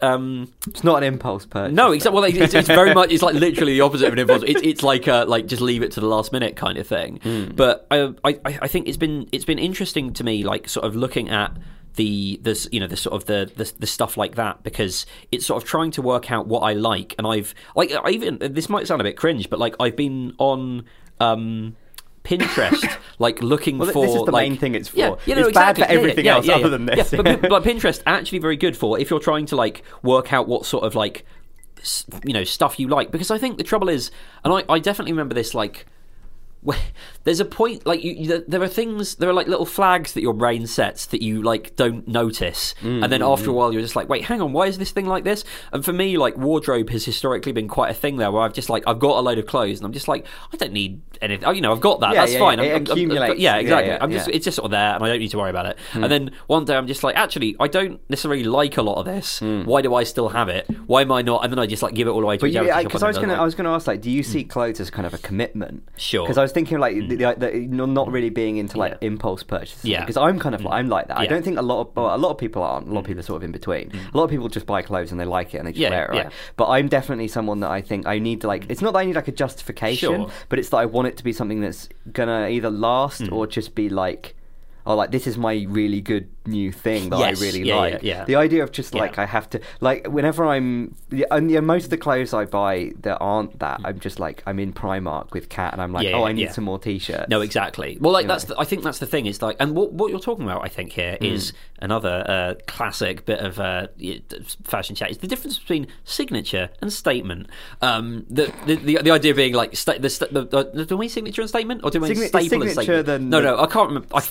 um, It's not an impulse purchase. no, exactly. Well, it's, it's very much. It's like literally the opposite of an impulse. It's, it's like uh, like just leave it to the last minute kind of thing. Hmm. But I, I I think it's been it's been interesting to me, like sort of looking at the this you know the sort of the, the the stuff like that because it's sort of trying to work out what I like, and I've like I even this might sound a bit cringe, but like I've been on. um Pinterest, like looking Well, for this is the like, main thing it's for. Yeah, you know, It's bad exactly. for Yeah, yeah, everything yeah, else other than this. Yeah, but, but Pinterest actually very good for if you're trying to like work out what sort of like you know stuff you like because I think the trouble is, and I, I definitely remember this like. There's a point like you, there are things there are like little flags that your brain sets that you like don't notice, and then after a mm-hmm. while you're just like, wait, hang on, why is this thing like this? And for me, like wardrobe has historically been quite a thing there where I've just like I've got a load of clothes and I'm just like I don't need anything. Oh, you know, I've got that. Yeah, That's yeah, fine. yeah, I'm- it I'm- I'm- yeah, exactly. I'm just it's just sort of there, and I don't need to worry about it. And hmm. then one day I'm just like, actually, I don't necessarily like a lot of this. Hmm. Why do I still have it? Why am I not? And then I just like give it all away to because I was gonna, like- I was gonna ask, like, do you hmm. see clothes as kind of a commitment? Sure. Because I was thinking, like, the, the, the, not really being into like Yeah. impulse purchases. Yeah. Because I'm kind of, mm. I'm like that. I don't think a lot of, well, a lot of people aren't. A lot of mm. people are sort of in between. Mm. A lot of people just buy clothes and they like it and they just Yeah, wear it, right? yeah. But I'm definitely someone that I think I need to like. It's not that I need like a justification, Sure. but it's that I want it to be something that's gonna either last or just be like. Oh, like this is my really good new thing that Yes, I really yeah, like. yeah, yeah. The idea of just like I have to like whenever I'm yeah, and yeah, most of the clothes I buy that aren't that I'm just like I'm in Primark with Kat and I'm like oh I need some more t-shirts. No, exactly. Well, like You that's the, I think that's the thing. Is like, and what what you're talking about, I think here Hmm. is another uh, classic bit of uh, fashion chat. Is the difference between signature and statement. Um, the, the the the idea being like sta- the, the, the do we signature and statement or do we Signa- staple and statement? then no, no, I can't remember. I,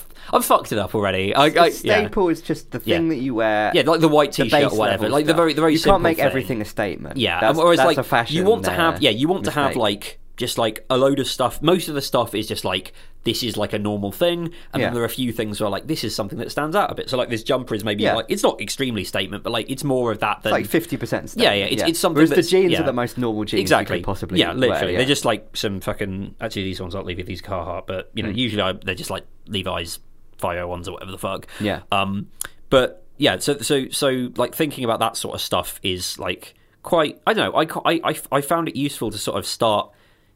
I've fucked it up already. I, I, yeah. staple is just the thing Yeah. that you wear. Yeah, like the white t-shirt base or whatever. Like the very the very You can't make thing. everything a statement. Yeah, that's, whereas that's like a fashion. you want to uh, have yeah you want to have like just like a load of stuff. Most of the stuff is just like this is like a normal thing, and Yeah. then there are a few things where like this is something that stands out a bit. So like this jumper is maybe Yeah. like it's not extremely statement, but like it's more of that than It's like fifty percent. Yeah, yeah, it's- it's something Whereas the jeans yeah. are the most normal jeans exactly you could possibly yeah literally wear, they're just like some fucking actually these ones aren't Levi these Carhartt but you know Hmm. usually I, they're just like Levi's 501s or whatever the fuck Yeah. um but yeah so so so like thinking about that sort of stuff is like quite I don't know I I I, I found it useful to sort of start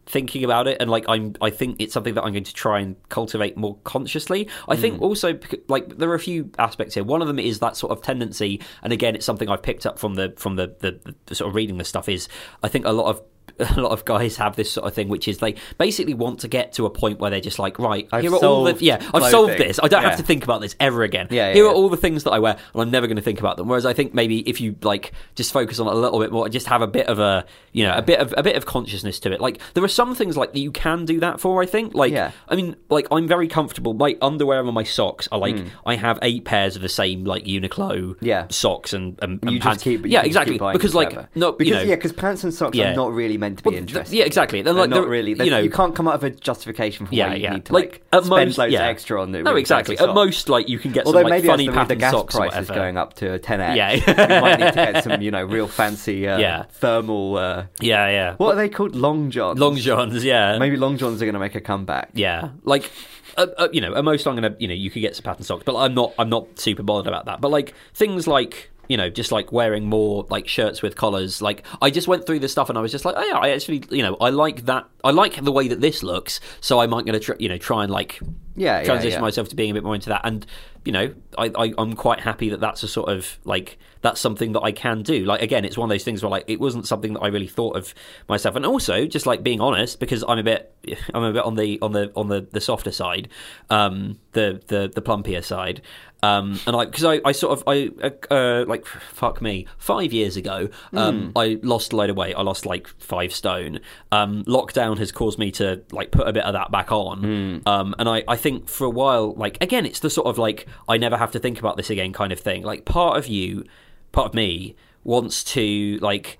thinking about it and like I'm I think it's something that I'm going to try and cultivate more consciously. I Hmm. think also like there are a few aspects here. One of them is that sort of tendency and again it's something I've picked up from the from the the, the sort of reading the stuff is I think a lot of a lot of guys have this sort of thing, which is they basically want to get to a point where they're just like, right, I've here are all the solved yeah, I've solved this. I don't Yeah. have to think about this ever again. Yeah, yeah, here are all the things that I wear, and I'm never going to think about them. Whereas I think maybe if you like just focus on it a little bit more, just have a bit of a you know a bit of a bit of consciousness to it. Like there are some things like that you can do that for. I think like Yeah. I mean like I'm very comfortable. My underwear and my socks are like mm. I have eight pairs of the same like Uniqlo. Yeah. socks and, and, and You pants. keep yeah exactly because like no because you know yeah because pants and socks Yeah. are not really meant to be well, interesting. yeah exactly. They're They're like not they're- really. You know you can't come up with a justification for yeah, why you yeah. need to like, like, at spend most, loads yeah. extra on the No, exactly. At most, like you can get Although some like funny as the, pattern gas socks prices going up to 10x, Yeah. you might need to get some, you know, real fancy uh, Yeah. thermal. Uh, Yeah, yeah. what are they called? Long johns. Long johns, yeah. Maybe long johns are going to make a comeback. Yeah, like uh, uh, you know, at most I'm gonna, you know, you could get some pattern socks, but I'm not, I'm not super bothered about that. But like things like, you know, just like wearing more like shirts with collars. Like I just went through this stuff and I was just like, oh yeah, I actually, you know, I like that. I like the way that this looks, so I might gonna, tr- you know, try and like Yeah, yeah, transition yeah. myself to being a bit more into that. And you know, I, I I'm quite happy that that's a sort of like that's something that I can do. Like again, it's one of those things where like it wasn't something that I really thought of myself. And also, just like being honest, because I'm a bit I'm a bit on the on the on the, the softer side, um, the the the plumpier side. Um, and I, because I, I sort of, I, uh, uh, like, fuck me, five years ago, um, I lost a load of weight. I lost like five stone. Um, lockdown has caused me to like put a bit of that back on. Um, and I, I think for a while, like, again, it's the sort of like, I never have to think about this again kind of thing. Like, part of you, part of me wants to like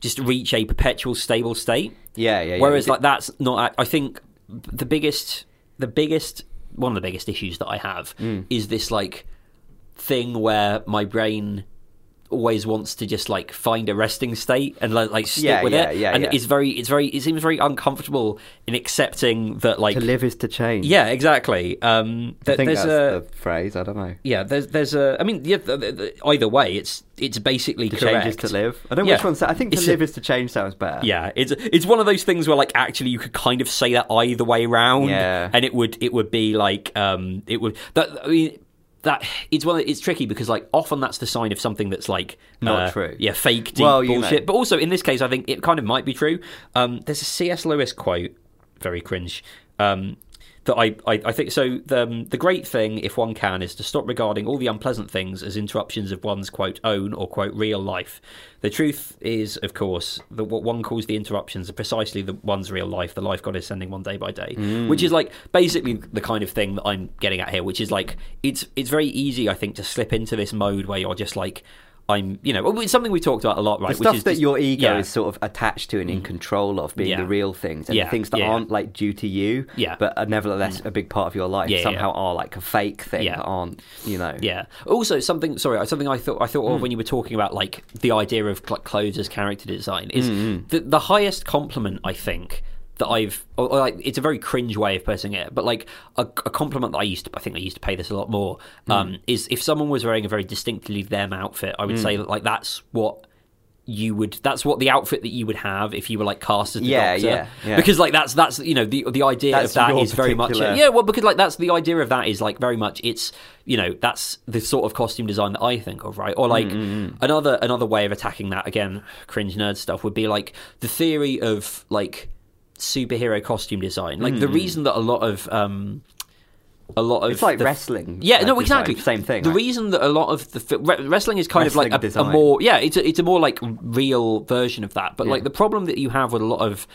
just reach a perpetual stable state. Yeah, yeah. yeah. Whereas like that's not. I think the biggest, the biggest, one of the biggest issues that I have Mm. is this like thing where my brain always wants to just like find a resting state and like, like stick Yeah, with yeah, it yeah, and yeah. it's very it's very it seems very uncomfortable in accepting that like to live is to change. yeah exactly um I th- think there's that's a the phrase. I don't know. yeah there's there's a i mean yeah, th- th- th- either way it's it's basically To correct change is to live. I don't know Yeah. which one's. I think to It's a- live is to change sounds better. yeah, it's it's one of those things where like actually you could kind of say that either way round, Yeah. and it would it would be like um it would that I mean that it's one of- it's tricky because like often that's the sign of something that's like Not uh, true. yeah fake deep Well, you bullshit know. but also in this case I think it kind of might be true um there's a C.S. Lewis quote very cringe um that I, I, I think so. The, um, the great thing, if one can, is to stop regarding all the unpleasant things as interruptions of one's quote own or quote real life. The truth is, of course, that what one calls the interruptions are precisely the one's real life, the life God is sending one day by day, which is like basically the kind of thing that I'm getting at here. Which is like it's it's very easy, I think, to slip into this mode where you're just like. I'm, you know, it's something we talked about a lot, right? The stuff which is that just- your ego yeah. Mm. is sort of attached to and in control of, being Yeah. the real things, and Yeah, the things that aren't like due to you, Yeah. Mm. but are nevertheless a big part of your life, somehow are like a fake thing Yeah. that aren't, you know. Yeah. Also, something. Sorry, something I thought I thought Hmm. of when you were talking about like the idea of cl- clothes as character design is Hmm, the the highest compliment I think that I've. Like, it's a very cringe way of putting it, but like a, a compliment that I used to. I think I used to pay this a lot more. Hmm. Um, is if someone was wearing a very distinctly them outfit, I would Hmm. say that like that's what. You would. That's what the outfit that you would have if you were like cast as the Yeah, doctor. yeah, yeah. Because like that's that's you know the the idea That's of that is very much yeah. Well, because like that's the idea of that is like very much it's you know that's the sort of costume design that I think of, right? Or like Mm, another another way of attacking that again, cringe nerd stuff would be like the theory of like superhero costume design. Like the reason that a lot of um a lot of Mm. It's like the- wrestling. yeah, like, no, design, exactly. Same thing. The right? reason that a lot of the re- wrestling is kind Wrestling of like a, a more yeah, it's a, it's a more like real version of that. But Yeah. like the problem that you have with a lot of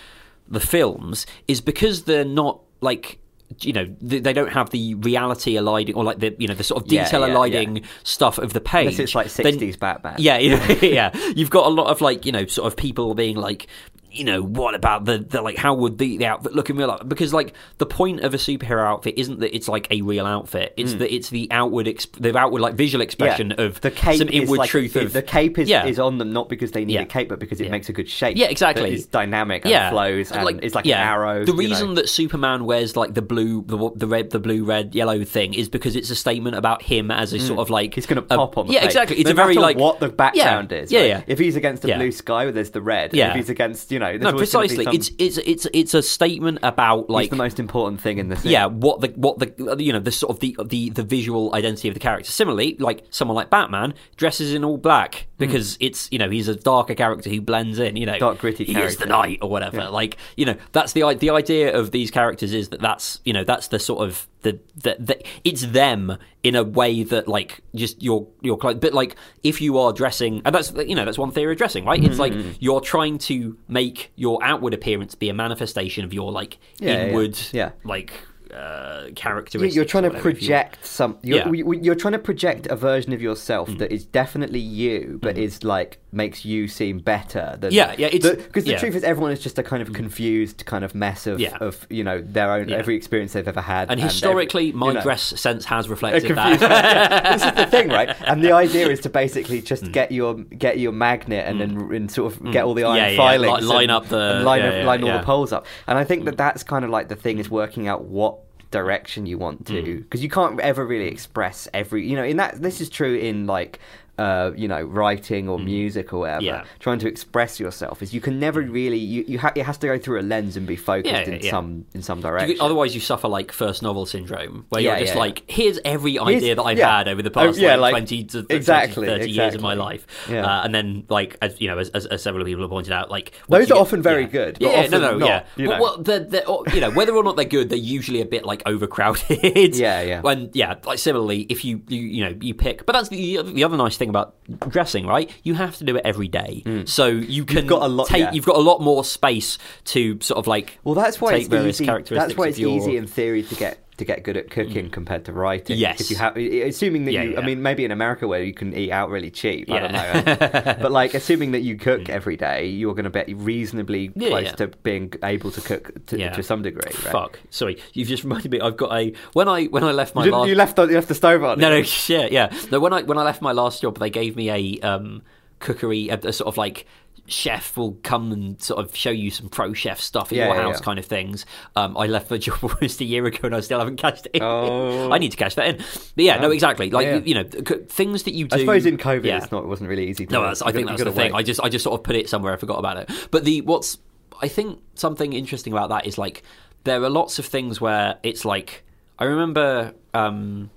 the films is because they're not like you know they don't have the reality aligning or like the you know the sort of Yeah, detail yeah, aligning stuff of the page. Unless it's like 60s Batman. yeah, yeah, yeah. You've got a lot of like you know sort of people being like. You know what about the, the like? How would the, the outfit look in real life? Because like the point of a superhero outfit isn't that it's like a real outfit. It's that it's the outward, exp- the outward like visual expression of the cape some is inward like, truth of the cape is, Yeah. is on them not because they need Yeah. a cape but because it Yeah. makes a good shape Yeah, exactly. is dynamic and yeah, flows and it's like yeah. an arrow The reason know. that Superman wears like the blue, the the red, the blue, red, yellow thing is because it's a statement about him as a sort of like Mm. he's going to pop on the yeah, exactly. It's No a very like what the background yeah, is. Yeah, right? yeah. If he's against a Yeah. blue sky, there's the red. Yeah. If he's against, you know, there's no, always gonna be precisely. some- It's it's it's it's a statement about like he's the most important thing in the scene. yeah what the what the you know the sort of the the the visual identity of the character similarly like someone like batman dresses in all black because it's you know he's a darker character who blends in you know Hmm. Dark, gritty he is the character. night or whatever like you know that's the the idea of these characters is that that's you know that's the sort of the, the, the it's them in a way that like just your your clothes but like if you are dressing and that's you know that's one theory of dressing right it's like Hmm. you're trying to make your outward appearance be a manifestation of your like Yeah, yeah, inward yeah. like uh, characteristics. You're trying to if you project some. You're, Yeah. Mm. you- you're trying to project a version of yourself that is definitely you, but is like makes you seem better than. Yeah, yeah, it's- because the, yeah. Mm. truth is, everyone is just a kind of confused kind of mess of, Yeah. of you know their own Yeah. every experience they've ever had. And every- historically, my you know. dress sense has reflected that. this is the thing, right? And the idea is to basically Mm. just get your get your magnet and then and sort of get all the iron Yeah, yeah, filings, li- line and, up the- and line, yeah, up- yeah, line all yeah. the poles up. And I think that that's kind of like the thing is working out what direction you want Mm. to because you can't ever really express every you know in that this is true in like uh, you know, writing or music or whatever, Mm. Yeah. trying to express yourself is you can never really you, you ha- it has to go through a lens and be focused Yeah, in yeah. some in some You- direction. Otherwise, you suffer like first novel syndrome, where you're just like, "Here's every Here's- idea that I've had over the Oh, past yeah, like, like- twenty to th- exactly, 20, 30 years of my life." Uh, and then, like, as you know, as, as, as several people have pointed out, like Those are get- often very good, but Yeah, often no, no, not, yeah. you know. well, they're, they're, oh, you know, whether or not they're good, they're usually a bit like overcrowded. Yeah, yeah. When yeah, like similarly, if you you you know you pick, but that's the the other nice thing about dressing, right? You have to do it every day, so you can Mm. got a lot- take. yeah. You've got a lot more space to sort of like Well, that's why take it's easy. That's why it's your- Mm. easy in theory to get to get good at cooking compared to writing. Yes. If you have, assuming that Yeah, you, yeah. I mean, maybe in America where you can eat out really cheap. I don't know. but like, assuming that you cook every day, you're going to be reasonably Yeah, close yeah. to being able to cook to, Yeah. to some degree. Right? Fuck. Sorry, you've just reminded me. I've got a when I when I left my You, last. you left the, you left the stove on. no, no, shit. Yeah, no. When I when I left my last job, they gave me a um, cookery, a, a sort of like chef will come and sort of show you some pro chef stuff in Yeah, your yeah, house yeah. kind of things. Um, I left the job almost a year ago and I still haven't cashed it in. Oh. I need to cash that in. But yeah, no, exactly. Like you know, things that you do. I suppose in COVID, yeah. it's not. It wasn't really easy. To No, that's, I think that's the thing. wait. I just I just sort of put it somewhere. I forgot about it. But the what's I think something interesting about that is like there are lots of things where it's like I remember um,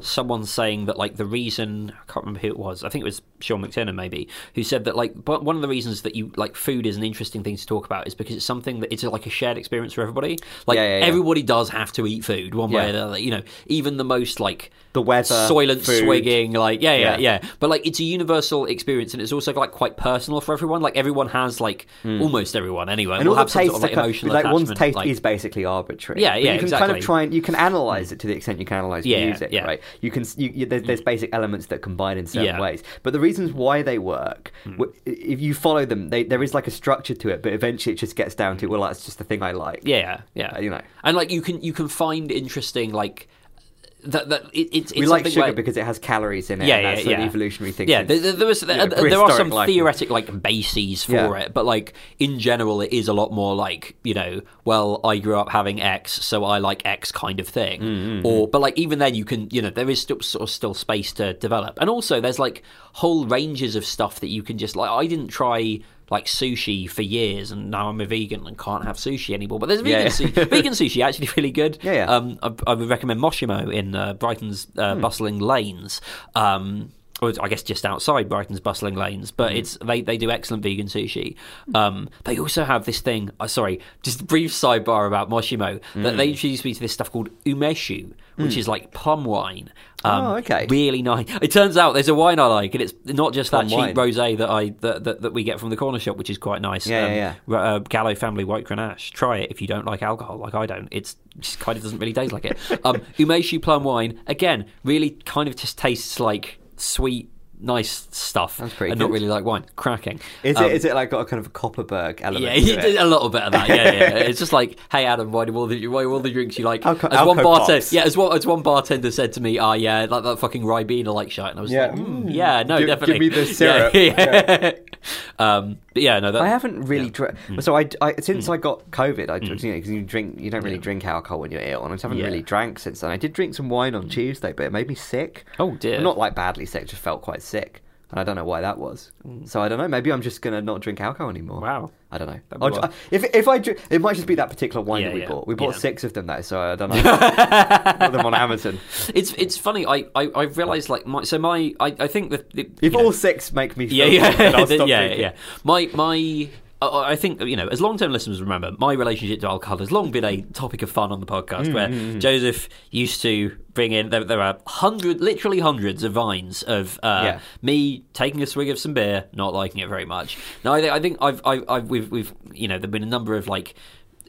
someone saying that like the reason I can't remember who it was. I think it was Sean McTiernan maybe, who said that like but one of the reasons that you like food is an interesting thing to talk about is because it's something that it's like a shared experience for everybody. Like Yeah, yeah, yeah. everybody does have to eat food one way or the other. You know, even the most like The weather, soylent food. swigging, like yeah, yeah, Yeah. yeah, But like it's a universal experience, and it's also like quite personal for everyone. Like everyone has like almost everyone anyway. Hmm. and will all the have some taste, sort of like are- emotional like one's taste like- is basically arbitrary. Yeah, But yeah, You can kind of try and you can analyze it to the extent you can analyze Yeah, music, yeah. right? You can you, you, there's, there's basic elements that combine in certain. Hmm. ways, but the reasons why they work, w- if you follow them, they, there is like a structure to it, but eventually it just gets down to well, that's just the thing I like. Yeah, yeah. Uh, you know. and like you can you can find interesting like that that it, it's it's we like sugar because it has calories in it. yeah, yeah, that's yeah. an evolutionary thing. Yeah, there, there, was, there, uh, know, there are some life. theoretic like bases for Yeah. it, but like in general, it is a lot more like you know, well, I grew up having X, so I like X kind of thing, Mm-hmm. or but like even then, you can you know there is still sort of still space to develop, and also there's like whole ranges of stuff that you can just like. I didn't try. Like sushi for years, and now I'm a vegan and can't have sushi anymore. But there's vegan, Yeah, yeah. su- vegan sushi actually really good. Yeah, yeah. Um, I, I would recommend Moshimo in uh, Brighton's uh, Hmm. bustling lanes. Um, or I guess just outside Brighton's bustling lanes, but it's they, they do excellent vegan sushi. Um, they also have this thing. Uh, sorry, just a brief sidebar about Moshimo. That they introduced me to this stuff called umeshu, which is like plum wine. Um, Oh, okay. Really nice. It turns out there's a wine I like, and it's not just Plum that cheap wine. rosé that I that, that, that we get from the corner shop, which is quite nice. Yeah, um, yeah, Uh, Gallo Family White Grenache. Try it if you don't like alcohol, like I don't. It's just kind of doesn't really taste like it. Um, Umeshu plum wine again, really kind of just tastes like sweet, nice stuff, That's pretty and not really like wine. Cracking. Is Um, it is it like got a kind of a Kopparberg element? yeah, to he it? did a little bit of that. Yeah, yeah. yeah. It's just like, hey, Adam, why do all the why all the drinks you like? Alco- as one bartender, Pops. yeah, as one as one bartender said to me, ah, yeah, like that fucking Ribena like shit, and I was Yeah. like, mm, yeah, no, Give- definitely, give me the Yeah, syrup. Yeah, um, but yeah, no, that, I haven't really drank. So I, I since Mm. I got COVID, I you know because you drink you don't really drink alcohol when you're ill, and I just haven't Yeah. really drank since then. I did drink some wine on Tuesday, but it made me sick. Oh, dear. Not like badly sick, just felt quite sick, and I don't know why that was. So I don't know. Maybe I'm just gonna not drink alcohol anymore. Mm. Wow. I don't know. I'll, wild. if if I drink, it might just be that particular wine Yeah, that we yeah, bought. We bought yeah. six of them though, so I don't know. Got them on Amazon. It's it's funny. I I, I realised like my so my I, I think that the, If you know- all six make me yeah feel yeah good, then I'll yeah stop yeah, drinking. yeah. My my. I I think you know, as long-term listeners remember, my relationship to alcohol has long been a topic of fun on the podcast. Mm, where Josef used to bring in there, there are hundred, literally hundreds of vines of uh, Yeah. me taking a swig of some beer, not liking it very much. Now, I think, I think I've, I've, I've we've, we've, you know, there've been a number of like,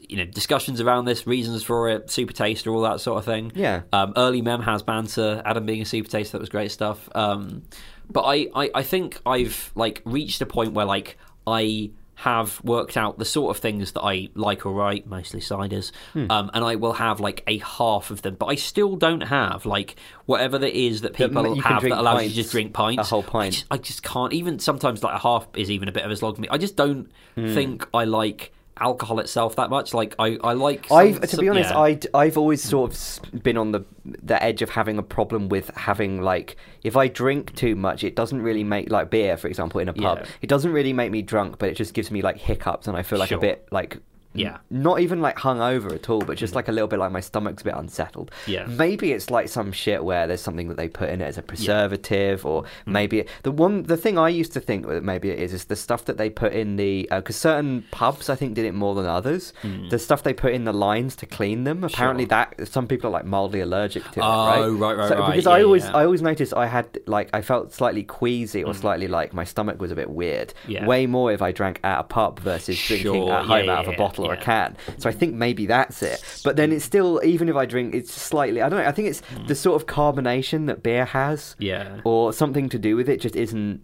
you know, discussions around this, reasons for it, super taster, all that sort of thing. Yeah. Um, early mem has banter. Adam being a super taster, that was great stuff. Um, but I, I, I think I've like reached a point where like I have worked out the sort of things that I like or write, mostly ciders, Hmm. um, and I will have like a half of them. But I still don't have like whatever it is that That people can have that allows you to just drink pints. a whole I pint. just, I just can't. Even sometimes like a half is even a bit of a slog for me. I just don't Hmm. think I like alcohol itself that much. Like I, I like. some- I've, to some- be honest, yeah. I'd, I've always sort of been on the the edge of having a problem with having like if I drink too much, it doesn't really make like beer, for example, in a pub. Yeah. It doesn't really make me drunk, but it just gives me like hiccups, and I feel like Sure. a bit like. Yeah. Not even like hungover at all, but just mm. like a little bit like my stomach's a bit unsettled. Yeah. Maybe it's like some shit where there's something that they put in it as a preservative, or Hmm. maybe it, the one the thing I used to think that maybe it is is the stuff that they put in the uh, because certain pubs I think did it more than others. Mm. The stuff they put in the lines to clean them. Apparently. Sure. that some people are like mildly allergic to it. Oh, right, right, right, So- right. Because Yeah, I always yeah. I always noticed I had like I felt slightly queasy or mm. slightly like my stomach was a bit weird. Yeah. Way more if I drank at a pub versus drinking at home yeah, out of yeah, a bottle or a yeah. can. So I think maybe that's it. But then it's still even if I drink, it's slightly I don't know. I think it's the sort of carbonation that beer has Hmm. Yeah. or something to do with it just isn't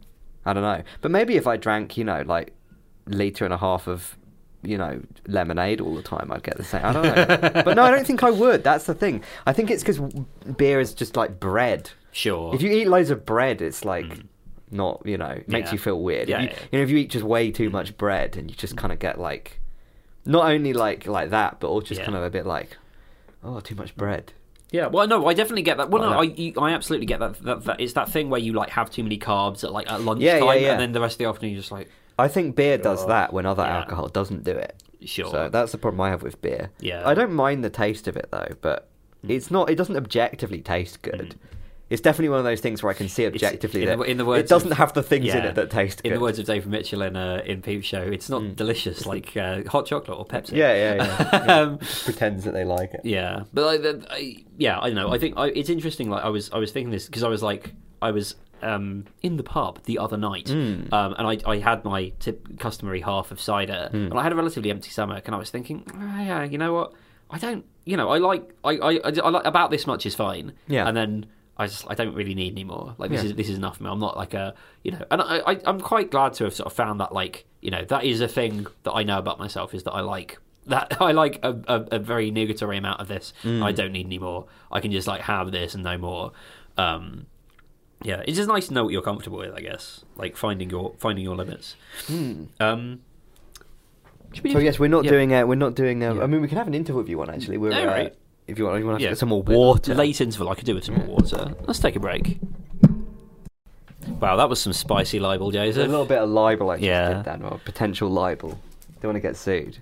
I don't know. But maybe if I drank, you know, like liter and a half of you know lemonade all the time, I'd get the same. I don't know. but no, I don't think I would. That's the thing. I think it's because beer is just like bread. Sure. If you eat loads of bread, it's like not you know makes Yeah. you feel weird. Yeah, if you, yeah. you know, if you eat just way too much bread and you just kind of get like not only like like that, but also just Yeah. kind of a bit like oh too much bread. Yeah, well, no, I definitely get that. Well, no, I, Like you, I absolutely get that, that, that. It's that thing where you like have too many carbs at like at lunchtime, Yeah, and then the rest of the afternoon you're just like, I think beer does that when other Yeah. alcohol doesn't do it. sure. So that's the problem I have with beer. Yeah. I don't mind the taste of it though, but mm. it's not. It doesn't objectively taste good. Mm. It's definitely one of those things where I can see objectively in that the- in the words it doesn't of- have the things in it that taste In the words of David Mitchell in uh, in Peep Show, it's not Mm. delicious like uh, hot chocolate or Pepsi. yeah, yeah, yeah. yeah. um, Pretends that they like it. Yeah, but like, I, yeah, I don't know. I think I, it's interesting. Like I was, I was thinking this because I was like, I was um, in the pub the other night, Mm. um, and I, I had my tip, customary half of cider, Mm. and I had a relatively empty stomach, and I was thinking, "Ah, yeah, you know what? I don't, you know, I like, I, I, I, I like about this much is fine. Yeah. and then. I just I don't really need anymore. Like this Yeah. is this is enough for me. I'm not like a you know, and I, I I'm quite glad to have sort of found that like you know that is a thing that I know about myself is that I like that I like a, a, a very nugatory amount of this. Mm. I don't need any more. I can just like have this and no more. Um, yeah, it's just nice to know what you're comfortable with. I guess like finding your finding your limits. Um, we Hmm. So yes, we're not yeah. doing. A, we're not doing. A, Yeah. I mean, we can have an interview if you want. Actually, we're. No, uh, right. If you want, you want to yeah, get some more water. Late interval, I could do with some more water. Let's take a break. Wow, that was some spicy libel, Jason. a little bit of libel. I just Yeah. did then, or potential libel. Don't want to get sued.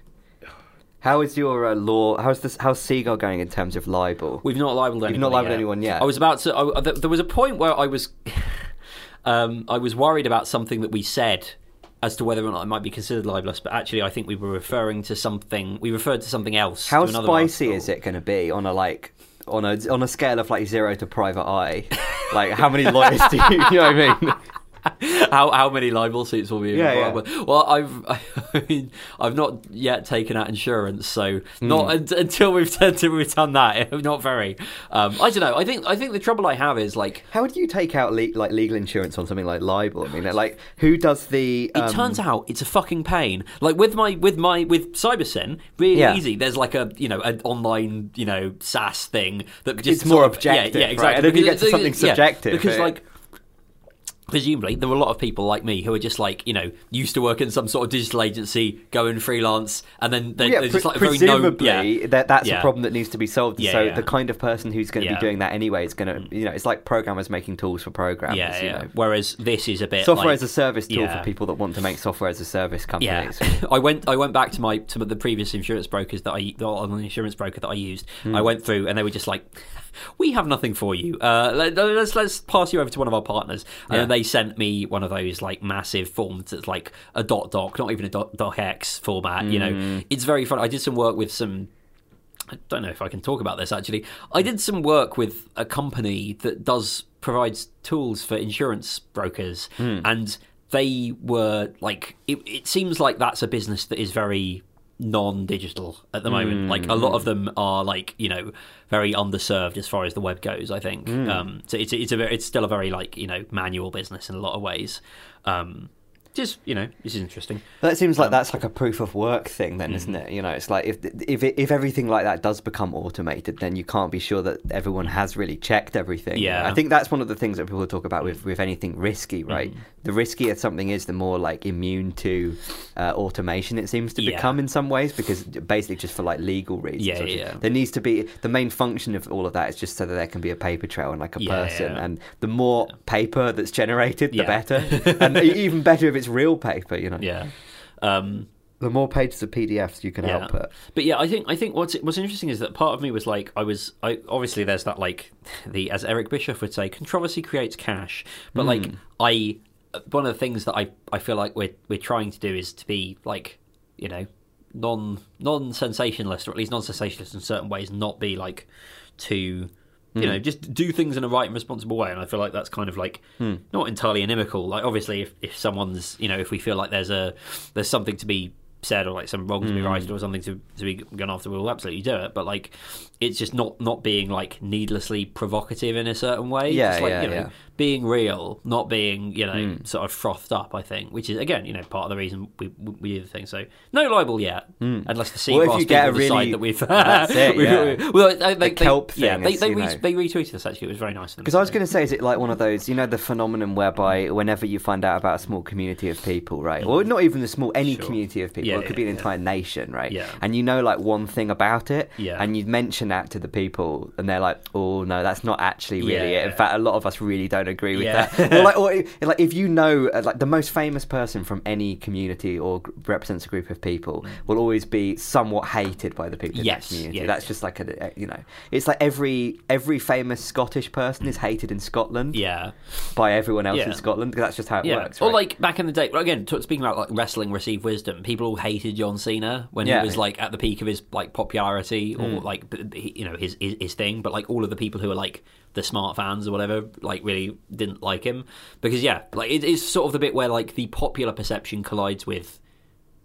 How is your uh, law? How's this? How's Seagull going in terms of libel? We've not libelled anyone. You've not libelled anyone yet? I was about to. I, th- there was a point where I was, um, I was worried about something that we said as to whether or not it might be considered libelous. But actually, I think we were referring to something. We referred to something else. How spicy article. is it going to be on a like on a on a scale of like zero to private eye? like how many lawyers do you? You know what I mean? how how many libel suits will be Yeah, involved? Well, I've I mean, I've not yet taken out insurance, so not un- until we've until we've done that. Not very. Um, I don't know. I think I think the trouble I have is like How do you take out le- like legal insurance on something like libel? I mean, like who does the? It um, turns out it's a fucking pain. Like with my with my with CyberSyn, really Yeah. easy. There's like a you know an online you know SaaS thing that just It's more of- objective, Yeah, yeah right? exactly. And then you get to something yeah, subjective, because eh? like. Presumably, there were a lot of people like me who are just like you know used to work in some sort of digital agency, going freelance, and then they, yeah, they're just like very no. presumably Yeah, that that's Yeah. a problem that needs to be solved. Yeah, so yeah. the kind of person who's going to Yeah. be doing that anyway is going to, you know, it's like programmers making tools for programmers. yeah, you know. Whereas this is a bit Software like, as a service tool yeah. for people that want to make software as a service Yeah, companies. I went. I went back to my to the previous insurance brokers that I the insurance broker that I used. Hmm. I went through, and they were just like, "We have nothing for you. Uh, let, let's let's pass you over to one of our partners." And Yeah. then they sent me one of those like massive forms that's like a dot doc, not even a dot docx format. You Hmm. know, it's very fun. I did some work with some. I don't know if I can talk about this actually. I did some work with a company that does provides tools for insurance brokers, and they were like, it, it seems like that's a business that is very non-digital at the moment. Like a lot of them are like you know very underserved as far as the web goes. I think um, so. It's it's a it's still a very like you know manual business in a lot of ways. Um, just you know, this is interesting. That seems Um, like that's like a proof of work thing, then, isn't it? You know, it's like if if it, if everything like that does become automated, then you can't be sure that everyone has really checked everything. Yeah. I think that's one of the things that people talk about with with anything risky, right? Mm-hmm. The riskier something is, the more like immune to uh, automation it seems to Yeah. become in some ways, because basically just for like legal reasons. Yeah, yeah. There needs to be the main function of all of that is just so that there can be a paper trail and like a Yeah, person, yeah. and the more paper that's generated, the better, and even better if it's real paper. You know. Yeah. Um, The more pages of PDFs you can Yeah. output. But yeah, I think I think what's what's interesting is that part of me was like I was I obviously there's that like the as Eric Bischoff would say controversy creates cash, but like I one of the things that I I feel like we're we're trying to do is to be like you know non non sensationalist or at least non sensationalist in certain ways, not be like too. You know, hmm. just do things in a right and responsible way, and I feel like that's kind of like hmm. not entirely inimical. Like, obviously, if, if someone's, you know, if we feel like there's a there's something to be said or like some wrong to be hmm. righted or something to, to be gone after, we'll absolutely do it. But like, it's just not not being like needlessly provocative in a certain way. Yeah, just like, yeah, you know, yeah. being real, not being you know hmm. sort of frothed up. I think, which is again, you know, part of the reason we we do the thing. So no libel yet, hmm. unless the Well, if you get a people decide really- that we've. That's it, yeah. well, they, they, kelp they, yeah, thing they is, they, you re- they retweeted us actually. It was very nice. Because I was going to say, is it like one of those, you know, the phenomenon whereby whenever you find out about a small community of people, right, or mm. not even the small, any Sure. community of people, Yeah, it could yeah, be an yeah. entire nation, right? Yeah. And you know, like one thing about it, Yeah. and you mention that to the people, and they're like, "Oh no, that's not actually really Yeah. it." In fact, a lot of us really don't agree with Yeah. that. Or like, or like if you know, uh, like the most famous person from any community or represents a group of people will always be somewhat hated by the people in Yes, that community. yeah. That's just like a, you know, it's like every every famous Scottish person is hated in Scotland Yeah. by everyone else in. Scotland. That's just how it works. or like back in the day. Again, speaking about like wrestling received wisdom, people all hated John Cena when he was like at the peak of his like popularity or Mm. like you know his, his his thing. But like all of the people who are like the smart fans or whatever, like really didn't like him because yeah, like it is sort of the bit where like the popular perception collides with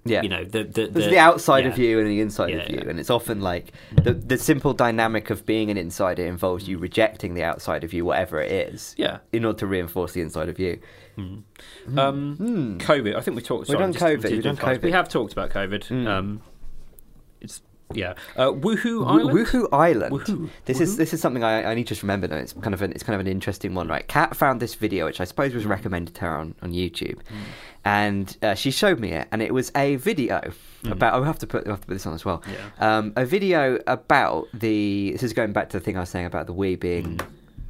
yeah. you know the the, There's the outside yeah. of you and the inside Yeah, of you, yeah. and it's often like the the simple dynamic of being an insider involves you rejecting the outside of you, whatever it is, Yeah. in order to reinforce the inside of you. Um, COVID. I think we talked. We've done COVID, just done fast. We have talked about COVID. Mm. Um, it's yeah. Uh, Wuhu Island. Wuhu Island. Woohoo. This is this is something I, I need to just remember. Though it's kind of an, it's kind of an interesting one, right? Kat found this video, which I suppose was recommended to her on, on YouTube, and uh, she showed me it, and it was a video about. I'll have to put I'll have to put this on as well. Yeah. Um, a video about the. This is going back to the thing I was saying about the Wii being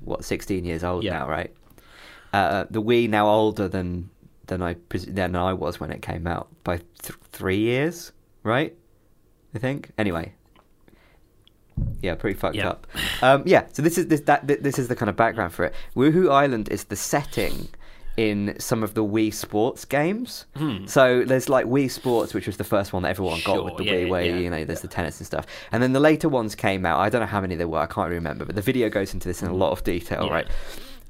what 16 years old Yeah. now, right? Uh, the Wii now older than than I than I was when it came out by th- three years, right? I think. Anyway, yeah, pretty fucked Yeah. up. Um, yeah, so this is this that this is the kind of background for it. Wuhu Island is the setting in some of the Wii Sports games. Hmm. So there's like Wii Sports, which was the first one that everyone got with the yeah, Wii, where yeah, you know there's the tennis and stuff. And then the later ones came out. I don't know how many there were. I can't remember, but the video goes into this in a lot of detail, Hmm. Yeah. right?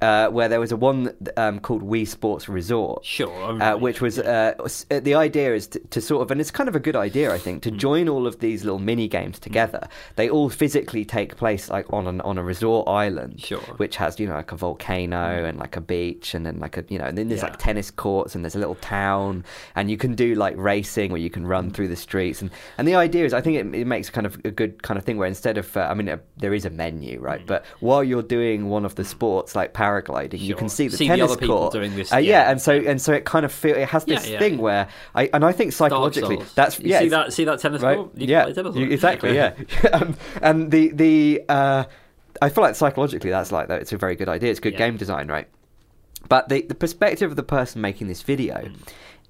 Uh, where there was a one um, called Wii Sports Resort, Sure. Uh, which was uh, uh, the idea is to, to sort of, and it's kind of a good idea, I think, to Hmm. join all of these little mini games together. They all physically take place like on an on a resort island, Sure. Hmm. which has you know like a volcano and like a beach, and then like a you know, and then there's Yeah. like tennis courts, and there's a little town, and you can do like racing where you can run through the streets, and and the idea is, I think it, it makes kind of a good kind of thing where instead of, uh, I mean, uh, there is a menu, right? Hmm. But while you're doing one of the sports like paragliding, you can see the See the tennis other court. doing this, Uh, yeah, yeah. and so and so it kind of feel it has this yeah, thing where I and I think psychologically that's You yeah see that see that tennis right court? You yeah tennis exactly yeah um, and the the uh, I feel like psychologically that's like that it's a very good idea it's good Yeah. game design right but the the perspective of the person making this video Mm.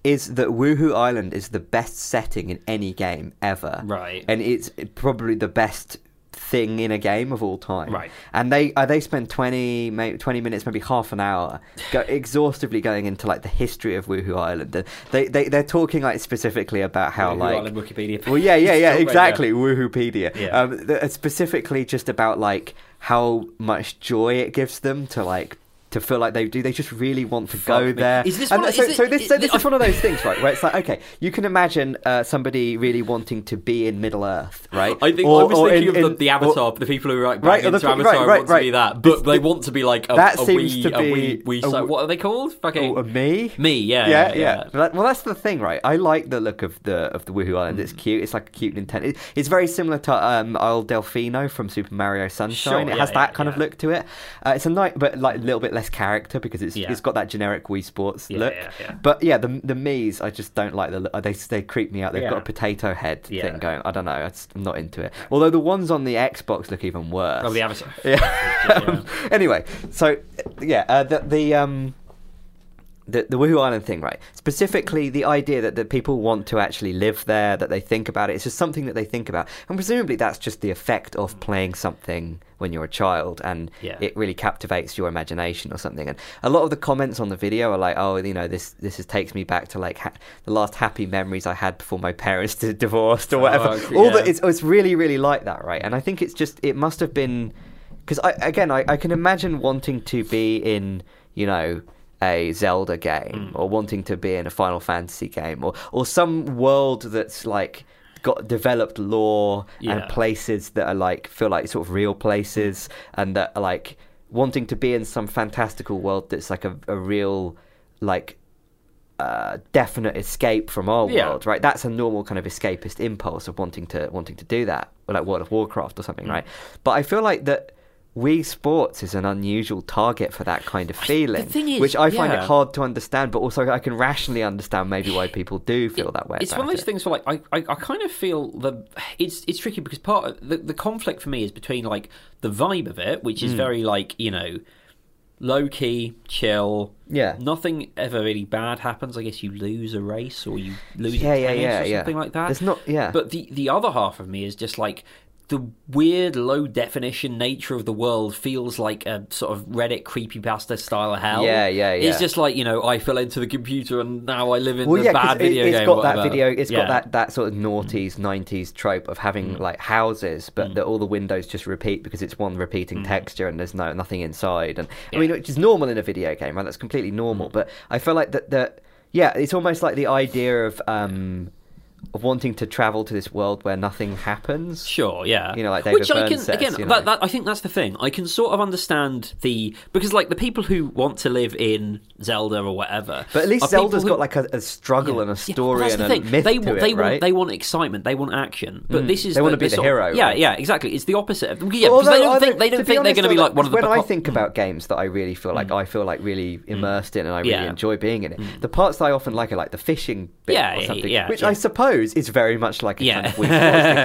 is that Wuhu Island is the best setting in any game ever Right. and it's probably the best thing in a game of all time Right. and they uh, they spend 20 maybe 20 minutes maybe half an hour go, exhaustively going into like the history of Wuhu Island and they, they they're talking like specifically about how Wuhu like Island Wikipedia. well yeah yeah yeah exactly Wuhupedia Yeah. um, specifically just about like how much joy it gives them to like to feel like they do they just really want to Fuck go me. there Is this and one of- so, it- so this so is- this is one of those things right where it's like okay you can imagine uh, somebody really wanting to be in Middle Earth right I think Or- I was or thinking in- of the, the or- Avatar, the people who are like Right, or the into pe- Avatar right, right, want to be that, but they want to be like a, that a seems wee, to a be wee, wee a- si- what are they called? Fucking Oh, a me me, yeah, yeah, yeah, yeah. Well, that's the thing, right? I like the look of the of the Wuhu Island. Mm. It's cute. It's like a cute Nintendo. it- It's very similar to um, Isle Delfino from Super Mario Sunshine. Sure, it has yeah, that kind of look to it. Uh, it's a night, but like a little bit less character because it's Yeah. it's got that generic Wii Sports Yeah, look. yeah. But yeah, the the Mii's, I just don't like the. They they creep me out. They've got a potato head thing going. I don't know. I'm not into it. Although the ones on the Xbox look even worse. Oh, the Avatar. Yeah. Anyway, so yeah, uh, the the um the the Wuhu Island thing, right? Specifically, the idea that, that people want to actually live there, that they think about it. It's just something that they think about, and presumably that's just the effect of playing something when you're a child, and Yeah. it really captivates your imagination or something. And a lot of the comments on the video are like, "Oh, you know, this this is, takes me back to like ha- the last happy memories I had before my parents divorced or oh, whatever." Oh, okay, All yeah. that it's it's really really like that, right? And I think it's just it must have been because I again I, I can imagine wanting to be in you know a Zelda game Mm. or wanting to be in a Final Fantasy game or or some world that's like got developed lore Yeah. and places that are like feel like sort of real places and that are like wanting to be in some fantastical world that's like a, a real like uh, definite escape from our Yeah. world, right? That's a normal kind of escapist impulse of wanting to wanting to do that, or like World of Warcraft or something, Mm. right? But I feel like that Wii Sports is an unusual target for that kind of feeling, thing is, which I find it hard to understand. But also, I can rationally understand maybe why people do feel that way. It's one of those it. things where like I, I, I kind of feel the it's it's tricky because part of the, the conflict for me is between like the vibe of it, which is Mm. very like you know low key, chill. Yeah. Nothing ever really bad happens. I guess you lose a race or you lose Yeah, a yeah, yeah, or yeah. something like that. There's not- yeah. But the the other half of me is just like the weird low definition nature of the world feels like a sort of Reddit creepypasta style of hell. Yeah, yeah, yeah. It's just like, you know, I fell into the computer and now I live in Well, the yeah, bad it, video it's game. got whatever. that video. It's Yeah. Mm. got that, that sort of noughties, nineties trope of having like houses, but that all the windows just repeat because it's one repeating texture and there's no nothing inside. And I mean, Mm. Yeah. Mm. which is normal in a video game, right? That's completely normal. But I feel like that. That yeah, it's almost like the idea of um of wanting to travel to this world where nothing happens. Sure, yeah. You know, like David Which I can says, again. you know. that, that, I think that's the thing. I can sort of understand the because like the people who want to live in Zelda or whatever. But at least Zelda's who- got like a, a struggle and a story that's and the a thing. myth they, to wa- it, they right? want they want excitement. They want action. But mm. this is They wanna be the sort of- hero, Yeah, right? yeah, exactly. It's the opposite. Of, them. yeah, because they don't think they to don't think they're going to be like one of the. when I think mm. about games that I really feel like mm. I feel like really immersed in and I really Mm. Enjoy being in it. The parts that I often like are like the fishing bit Yeah, or something, yeah, which. I suppose is very much like a Yeah. kind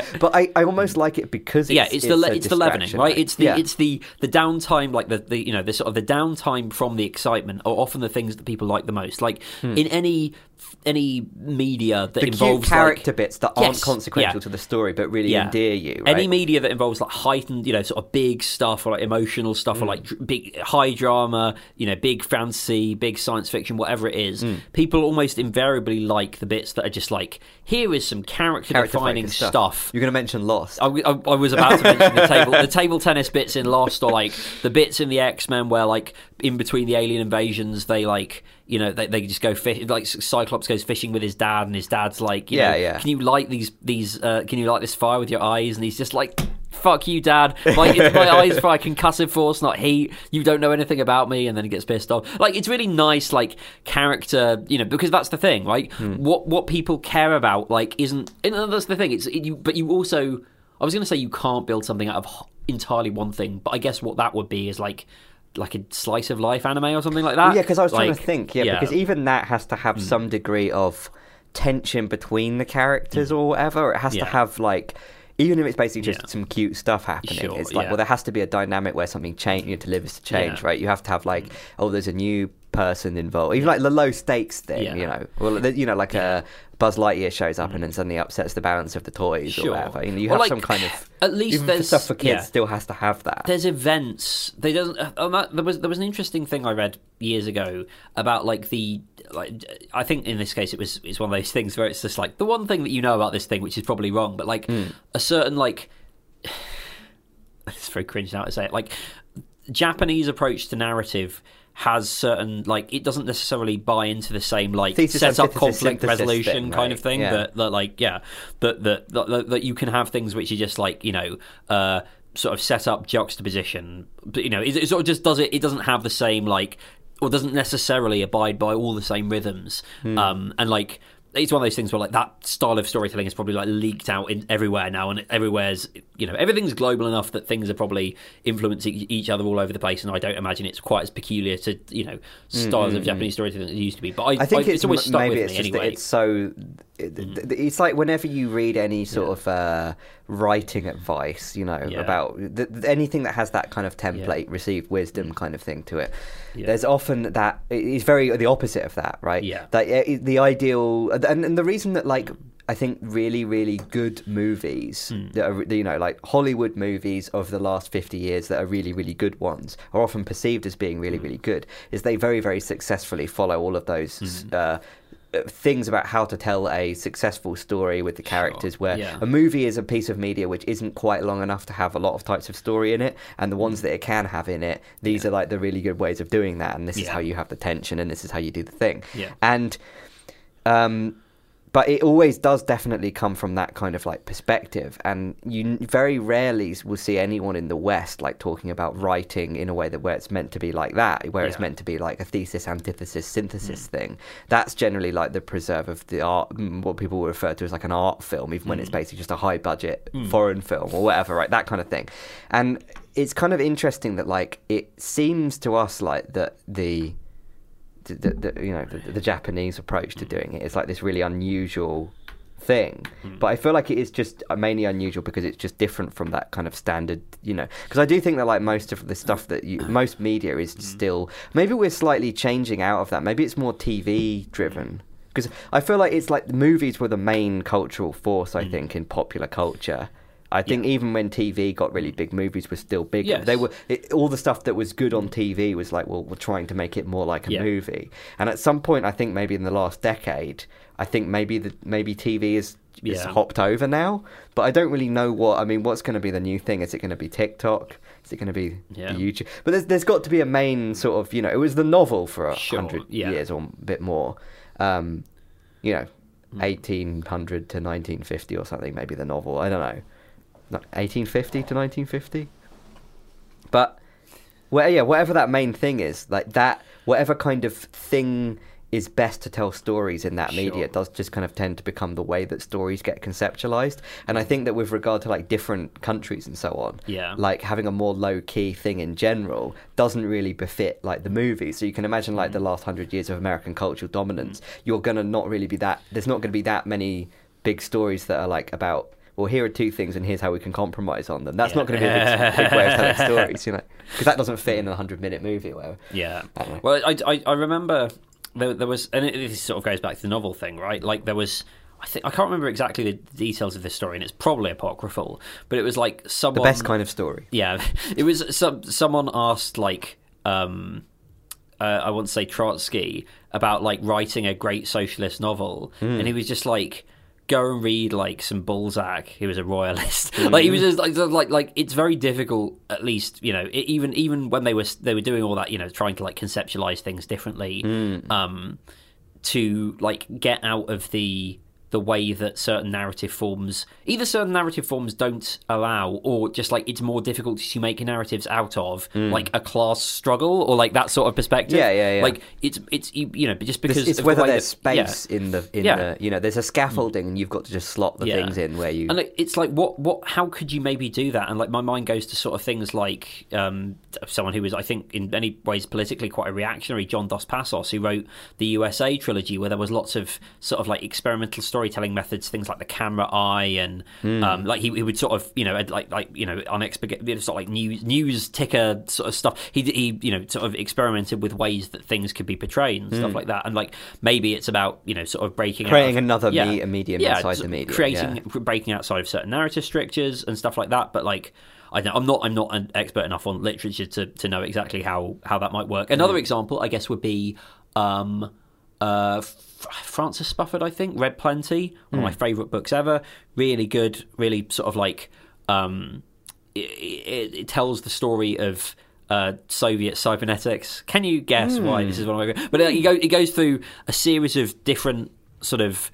of thing. But I, I almost like it because it's, yeah, it's, the le- a it's the leavening, right? It's the Yeah. it's the the downtime, like the, the you know the sort of the downtime from the excitement are often the things that people like the most. Like hmm. in any any media that the involves character like, bits that aren't consequential yeah. to the story but really Yeah. endear you. Right? Any media that involves like heightened, you know, sort of big stuff or like emotional stuff or Hmm. like big high drama, you know, big fantasy, big science fiction, whatever it is, Hmm. people almost invariably like the bits that are just like, here is some character, character defining focused stuff. You're going to mention Lost. I, I, I was about to mention the table, the table tennis bits in Lost, or like the bits in the X Men where, like, in between the alien invasions, they like, you know, they, they just go fish. Like Cyclops goes fishing with his dad, and his dad's like, you Yeah, know, yeah. can you light these these? Uh, can you light this fire with your eyes? And he's just like. Fuck you, Dad! Like it's my eyes fire concussive force, not heat. You don't know anything about me, and then he gets pissed off. Like it's really nice, like character, you know, because that's the thing, right? Hmm. What what people care about, like, isn't. And that's the thing. It's it, you, but you also I was going to say you can't build something out of entirely one thing, but I guess what that would be is like like a slice of life anime or something like that. Yeah, because I was trying to think. Yeah, because even that has to have hmm. some degree of tension between the characters hmm. or whatever. It has Yeah. to have like. Even if it's basically just Yeah. some cute stuff happening, Sure, it's like yeah. well, there has to be a dynamic where something change you know, to live is to change, Yeah. Mm. right? You have to have like, hmm. oh, there's a new person involved, even like the low stakes thing, Yeah. you know. Well, you know, like a uh, Buzz Lightyear shows up and then suddenly upsets the balance of the toys Mm. Sure. or whatever. You know, you Or, have like, some kind of at least there's- stuff for kids yeah. still has to have that. there's events. They doesn't. Uh, that, there was there was an interesting thing I read years ago about like the like. I think in this case it was it's one of those things where it's just like the one thing that you know about this thing, which is probably wrong, but like Hmm. a certain like. It's very cringe now to say it. Like Japanese approach to narrative has certain like it doesn't necessarily buy into the same like Thesis, set up conflict resolution thing, kind of thing Yeah. that that like yeah that that, that that you can have things which are just like you know uh sort of set up juxtaposition but you know it, it sort of just does it it doesn't have the same like or doesn't necessarily abide by all the same rhythms Hmm. um and like it's one of those things where like that style of storytelling is probably like leaked out in everywhere now and everywhere's you know everything's global enough that things are probably influencing each other all over the place and i don't imagine it's quite as peculiar to you know styles of mm-hmm. japanese storytelling as it used to be but i, I think I- it's, always m- stuck maybe with it's me just anyway that it's so. Th- it's like whenever you read any sort of uh, writing advice, you know, Yeah. about th- th- anything that has that kind of template, received wisdom kind of thing to it. Yeah. There's often that it's very the opposite of that, right? Yeah. That the ideal, and, and the reason that like. I think really, really good movies Hmm. that are, you know, like Hollywood movies of the last 50 years that are really, really good ones are often perceived as being really, really good, is they very, very successfully follow all of those uh, uh, things about how to tell a successful story with the characters where yeah. a movie is a piece of media which isn't quite long enough to have a lot of types of story in it and the ones that it can have in it these are like the really good ways of doing that and this is how you have the tension and this is how you do the thing. Yeah. and um but it always does definitely come from that kind of like perspective and you very rarely will see anyone in the west like talking about writing in a way that where it's meant to be like that where it's meant to be like a thesis antithesis synthesis mm. thing. That's generally like the preserve of the art mm, what people refer to as like an art film even when it's mm. basically just a high budget mm. foreign film or whatever right that kind of thing. And it's kind of interesting that like it seems to us like that the the, the, you know the, the Japanese approach to mm. doing it is like this really unusual thing. Mm. But I feel like it is just uh, mainly unusual because it's just different from that kind of standard, you know. Because I do think that like most of the stuff that you, mm. most media is still maybe we're slightly changing out of that. Maybe it's more TV driven. Because I feel like it's like the movies were the main cultural force. I think in popular culture. I think even when TV got really big, movies were still big. Yes. They were it, all the stuff that was good on TV was like, well, we're trying to make it more like a Yeah. movie. And at some point, I think maybe in the last decade, I think maybe the maybe TV is is hopped over now. But I don't really know what. I mean, what's going to be the new thing? Is it going to be TikTok? Is it going to be Yeah. YouTube? But there's there's got to be a main sort of you know. It was the novel for a Sure, hundred yeah. years or a bit more. Um, you know, Hmm. eighteen hundred to nineteen fifty or something. Maybe the novel. I don't know. Eighteen fifty to nineteen fifty. But well, yeah, whatever that main thing is, like that, whatever kind of thing is best to tell stories in that media, Sure. it does just kind of tend to become the way that stories get conceptualized. And I think that with regard to like different countries and so on, Yeah. like having a more low key thing in general doesn't really befit like the movies. So you can imagine like Mm. the last hundred years of American cultural dominance, you're gonna not really be that. There's not gonna be that many big stories that are like about. Well, here are two things, and here's how we can compromise on them. That's not going to be a big, big way of telling stories, you know, because that doesn't fit in a hundred-minute movie or whatever. Yeah. I. Well, I, I, I remember there, there was, and it, this sort of goes back to the novel thing, right? Like there was. I think I can't remember exactly the details of this story, and it's probably apocryphal. But it was like someone The best kind of story. Yeah, it was some someone asked like um, uh, I want to say Trotsky about like writing a great socialist novel, and he was just like. Go and read like some Balzac. He was a royalist. like he was just like, like like it's very difficult. At least you know it, even even when they were they were doing all that you know trying to like conceptualize things differently. Um, to like get out of the the way that certain narrative forms either certain narrative forms don't allow or just like it's more difficult to make narratives out of like a class struggle or like that sort of perspective Yeah, yeah, yeah. like it's it's you know just because It's, the whether way there's that- yeah. space in the in Yeah. the you know there's a scaffolding and you've got to just slot the Yeah. things in where you And like, it's like, what, what, how could you maybe do that? And like, my mind goes to sort of things like um, someone who was, I think, in many ways politically quite a reactionary, John Dos Passos, who wrote the USA trilogy, where there was lots of sort of like experimental storytelling methods, things like the camera eye, and um, like he, he would sort of, you know, like like you know, unexpected, sort of like news news ticker sort of stuff. He he, you know, sort of experimented with ways that things could be portrayed and stuff like that. And like maybe it's about you know, sort of breaking out Creating of- another yeah, me- a medium yeah, inside the medium, creating yeah. breaking outside of certain narrative strictures and stuff like that. But like, I don't, I'm not I'm not an expert enough on literature to, to know exactly how how that might work. Another Mm. example, I guess, would be um, uh, Francis Spufford. I think Red Plenty, one of my Mm. favourite books ever. Really good, really sort of like um, it, it, it tells the story of. Uh, Soviet cybernetics. Can you guess why this is one of my? But uh, it, go, it goes through a series of different sort of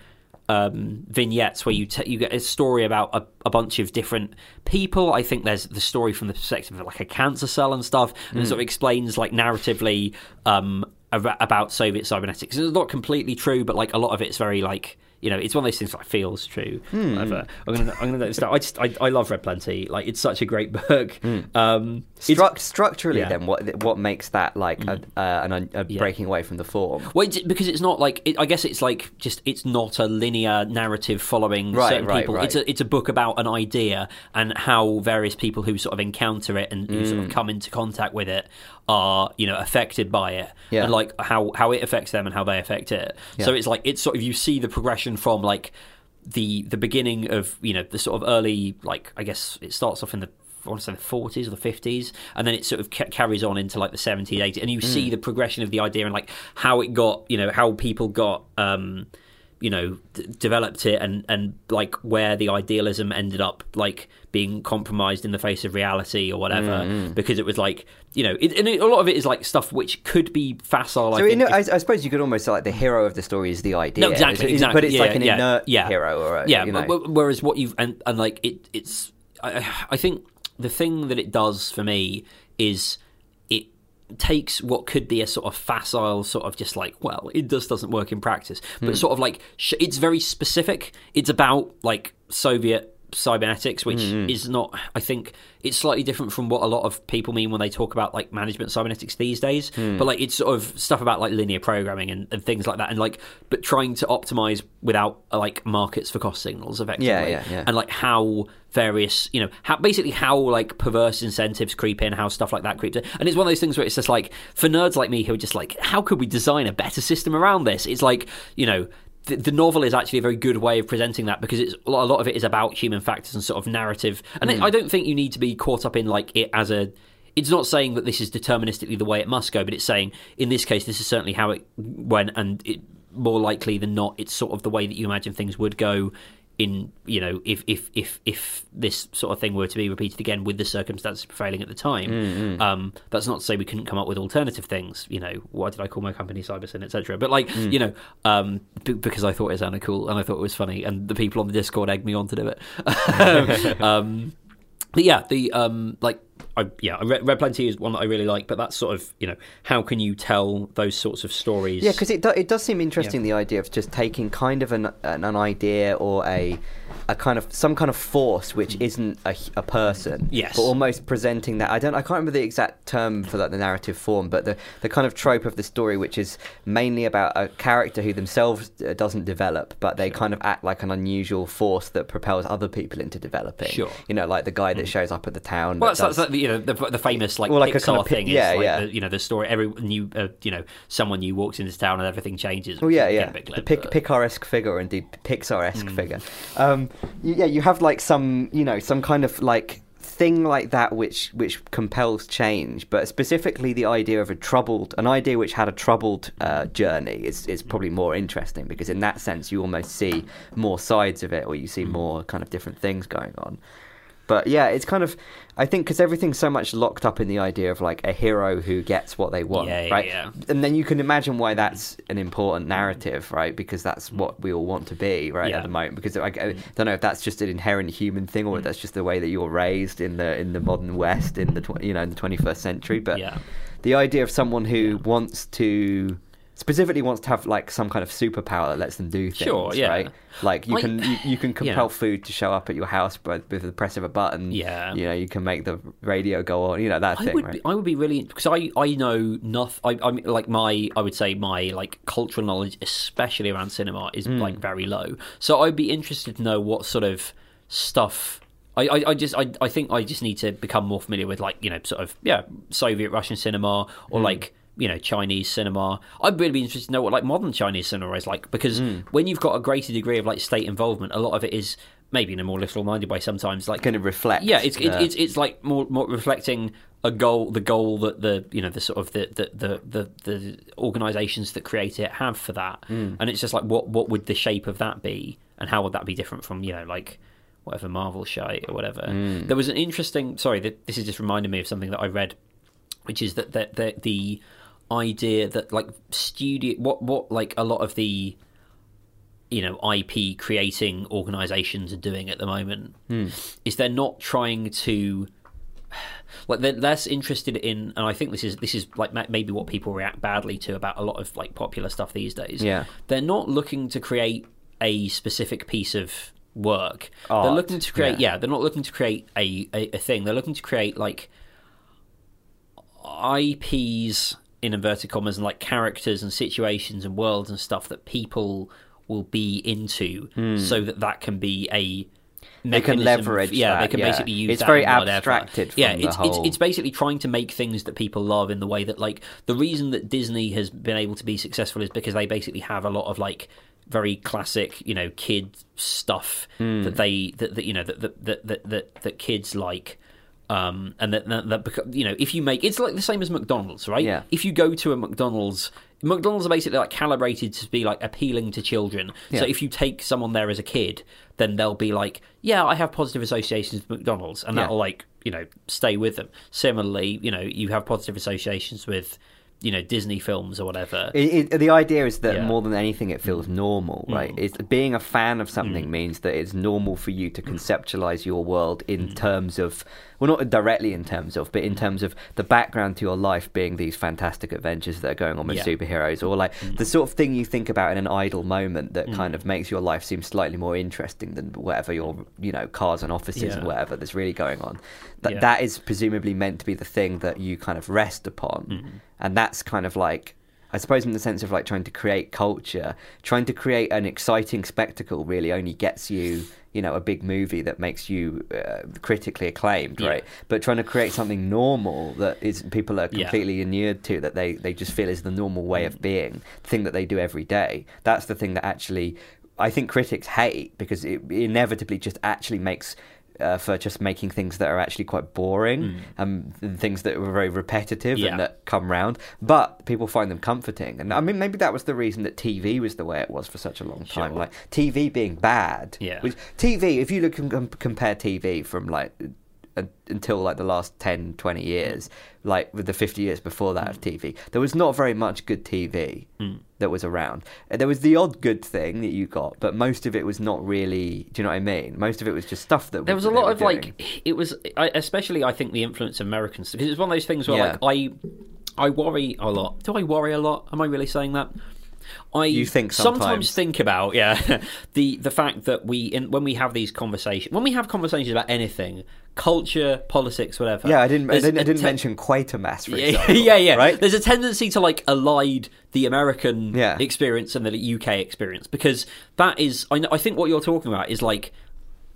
um, vignettes where you t- you get a story about a, a bunch of different people. I think there's the story from the perspective of like a cancer cell and stuff, and it sort of explains like narratively um, about Soviet cybernetics. It's not completely true, but like a lot of it's very like you know, it's one of those things that feels true. Whatever. I'm gonna I'm gonna down. I just I, I love Red Plenty. Like it's such a great book. Um, it's- Struct- structurally, yeah. then what what makes that like a, uh, an, un- a Yeah. breaking away from the form? Well, it's, because it's not like it, I guess it's like just it's not a linear narrative following Right, certain right, people. right. It's a it's a book about an idea and how various people who sort of encounter it and who Mm. sort of come into contact with it are you know affected by it Yeah. and like how how it affects them and how they affect it. So it's like it's sort of you see the progression from like the the beginning of you know the sort of early like I guess it starts off in the I want to say the 40s or the 50s, and then it sort of ca- carries on into like the 70s, 80s, and you Mm. see the progression of the idea and like how it got, you know, how people got, um, you know, d- developed it, and and like where the idealism ended up like being compromised in the face of reality or whatever, Mm-hmm. because it was like, you know, it, and it, a lot of it is like stuff which could be facile. I So think, know, if- I, I suppose you could almost say like the hero of the story is the idea. no, exactly, is- exactly. But it's yeah, like an yeah, inert yeah. hero, or a, yeah. you know. whereas what you've and, and like it, it's I, I think the thing that it does for me is takes what could be a sort of facile sort of just like well it just doesn't work in practice but sort of like sh- it's very specific it's about like soviet cybernetics, which Mm-hmm. is not. I think it's slightly different from what a lot of people mean when they talk about like management cybernetics these days. Hmm. But like it's sort of stuff about like linear programming and, and things like that, and like but trying to optimize without uh, like markets for cost signals effectively. Yeah, yeah, yeah. And like how various, you know, how basically how like perverse incentives creep in, how stuff like that creeps in. And it's one of those things where it's just like for nerds like me who are just like, how could we design a better system around this? It's like, you know, the, novel is actually a very good way of presenting that because it's a lot of it is about human factors and sort of narrative. And Hmm. I don't think you need to be caught up in like it as a it's not saying that this is deterministically the way it must go, but it's saying in this case this is certainly how it went, and it, more likely than not, it's sort of the way that you imagine things would go. In you know, if if if if this sort of thing were to be repeated again with the circumstances prevailing at the time, um, that's not to say we couldn't come up with alternative things. You know, why did I call my company CyberSyn, etc. But like, you know, um, b- because I thought it sounded cool and I thought it was funny, and the people on the Discord egged me on to do it. um, but yeah, the um, like, I, yeah, Red, Plenty is one that I really like. But that's sort of you know, how can you tell those sorts of stories? Yeah, because it do, it does seem interesting the idea of just taking kind of an an, an idea or a a kind of some kind of force which isn't a, a person. Yes. But almost presenting that I don't I can't remember the exact term for that the narrative form, but the the kind of trope of the story which is mainly about a character who themselves uh, doesn't develop, but they kind of act like an unusual force that propels other people into developing. Sure. You know, like the guy that shows up at the town. Well, that that's, does- that's like, you know the, the famous like Well, like Pixar kind of thing. yeah, is like yeah. The, you know the story. Every new, uh, you know, someone new walks into town and everything changes. Well, yeah, yeah, bit the pic- but- picaresque figure, or indeed Pixar-esque Hmm. figure. Um, y- yeah, you have like some, you know, some kind of like thing like that which which compels change, but specifically the idea of a troubled, an idea which had a troubled uh, journey is is probably more interesting because in that sense you almost see more sides of it, or you see more kind of different things going on. But yeah, it's kind of I think because everything's so much locked up in the idea of like a hero who gets what they want, Yeah, right? yeah. And then you can imagine why that's an important narrative, right? Because that's what we all want to be, right, Yeah. at the moment. Because I, I don't know if that's just an inherent human thing or if that's just the way that you're raised in the in the modern West in the tw- you know in the 21st century. But Yeah. the idea of someone who wants to specifically wants to have like some kind of superpower that lets them do things, Sure, yeah. right? Like you can you, you can Yeah. compel food to show up at your house by, with the press of a button. Yeah. you know you can make the radio go on. You know that I thing, would right? be, I would be really because I I know nothing. I mean, like my I would say my like cultural knowledge, especially around cinema, is Hmm. like very low. So I'd be interested to know what sort of stuff. I, I, I just I, I think I just need to become more familiar with like you know sort of yeah Soviet Russian cinema or Hmm. like you know Chinese cinema. I'd really be interested to know what like modern Chinese cinema is like because Hmm. when you've got a greater degree of like state involvement, a lot of it is maybe in a more literal minded way sometimes like Going to reflect. yeah, it's it's, uh, it's it's like more more reflecting a goal, the goal that the you know the sort of the the the the, the organisations that create it have for that, Hmm. and it's just like what what would the shape of that be, and how would that be different from you know like whatever Marvel shite or whatever. Hmm. There was an interesting. Sorry, this is just reminding me of something that I read, which is that that the, the idea that like studio what what like a lot of the you know IP creating organizations are doing at the moment hmm. is they're not trying to like they're less interested in and I think this is this is like maybe what people react badly to about a lot of like popular stuff these days. Yeah. They're not looking to create a specific piece of work. they're looking to create yeah. yeah, they're not looking to create a, a, a thing. They're looking to create like IPs in inverted commas and like characters and situations and worlds and stuff that people will be into so that that can be a. They can leverage yeah they can yeah. basically use It's that very abstracted from yeah the it's, whole- it's it's basically trying to make things that people love in the way that like the reason that Disney has been able to be successful is because they basically have a lot of like very classic you know kid stuff Hmm. that they that, that you know that that that that, that, that kids like um, and that, that, that you know if you make it's like the same as McDonald's right Yeah. if you go to a McDonald's McDonald's are basically like calibrated to be like appealing to children Yeah. so if you take someone there as a kid then they'll be like yeah I have positive associations with McDonald's and Yeah. that'll like you know stay with them similarly you know you have positive associations with you know Disney films or whatever. It, it, the idea is that Yeah. more than anything, it feels normal, right? Mm. It's being a fan of something means that it's normal for you to conceptualize your world in Mm. terms of, well, not directly in terms of, but in terms of the background to your life being these fantastic adventures that are going on with Yeah. Mm. superheroes, or like the sort of thing you think about in an idle moment that kind of makes your life seem slightly more interesting than whatever your, you know, cars and offices and whatever that's really going on. That Yeah. that is presumably meant to be the thing that you kind of rest upon, Mm-hmm. and that's kind of like. I suppose in the sense of like trying to create culture, trying to create an exciting spectacle really only gets you, you know, a big movie that makes you uh, critically acclaimed, Yeah. right? But trying to create something normal that is people are Yeah. completely inured to, that they they just feel is the normal way of being, the thing that they do every day. That's the thing that actually I think critics hate because it inevitably just actually makes. Uh, for just making things that are actually quite boring um, and things that were very repetitive Mm. Yeah. and that come round, but people find them comforting. And I mean, maybe that was the reason that TV was the way it was for such a long time. Sure. Like TV being bad. Yeah. Which, TV, if you look and com- compare TV from like until like the last 10, 20 years, like with the 50 years before that of TV, there was not very much good TV that was around. Uh, There was the odd good thing that you got, but most of it was not really. Do you know what I mean? Most of it was just stuff that was. there was a lot of doing. like it was especially I think the influence of Americans because it's one of those things where Yeah. like I I worry a lot. Do I worry a lot? Am I really saying that? I You think sometimes. think about yeah the the fact that we in, when we have these conversations when we have conversations about anything culture politics whatever Yeah, I didn't. I didn't, I didn't te- mention Quatermass, for yeah, example. yeah, yeah. Right? There's a tendency to like elide the American Yeah. experience and the UK experience because that is, I, know, I think what you're talking about is like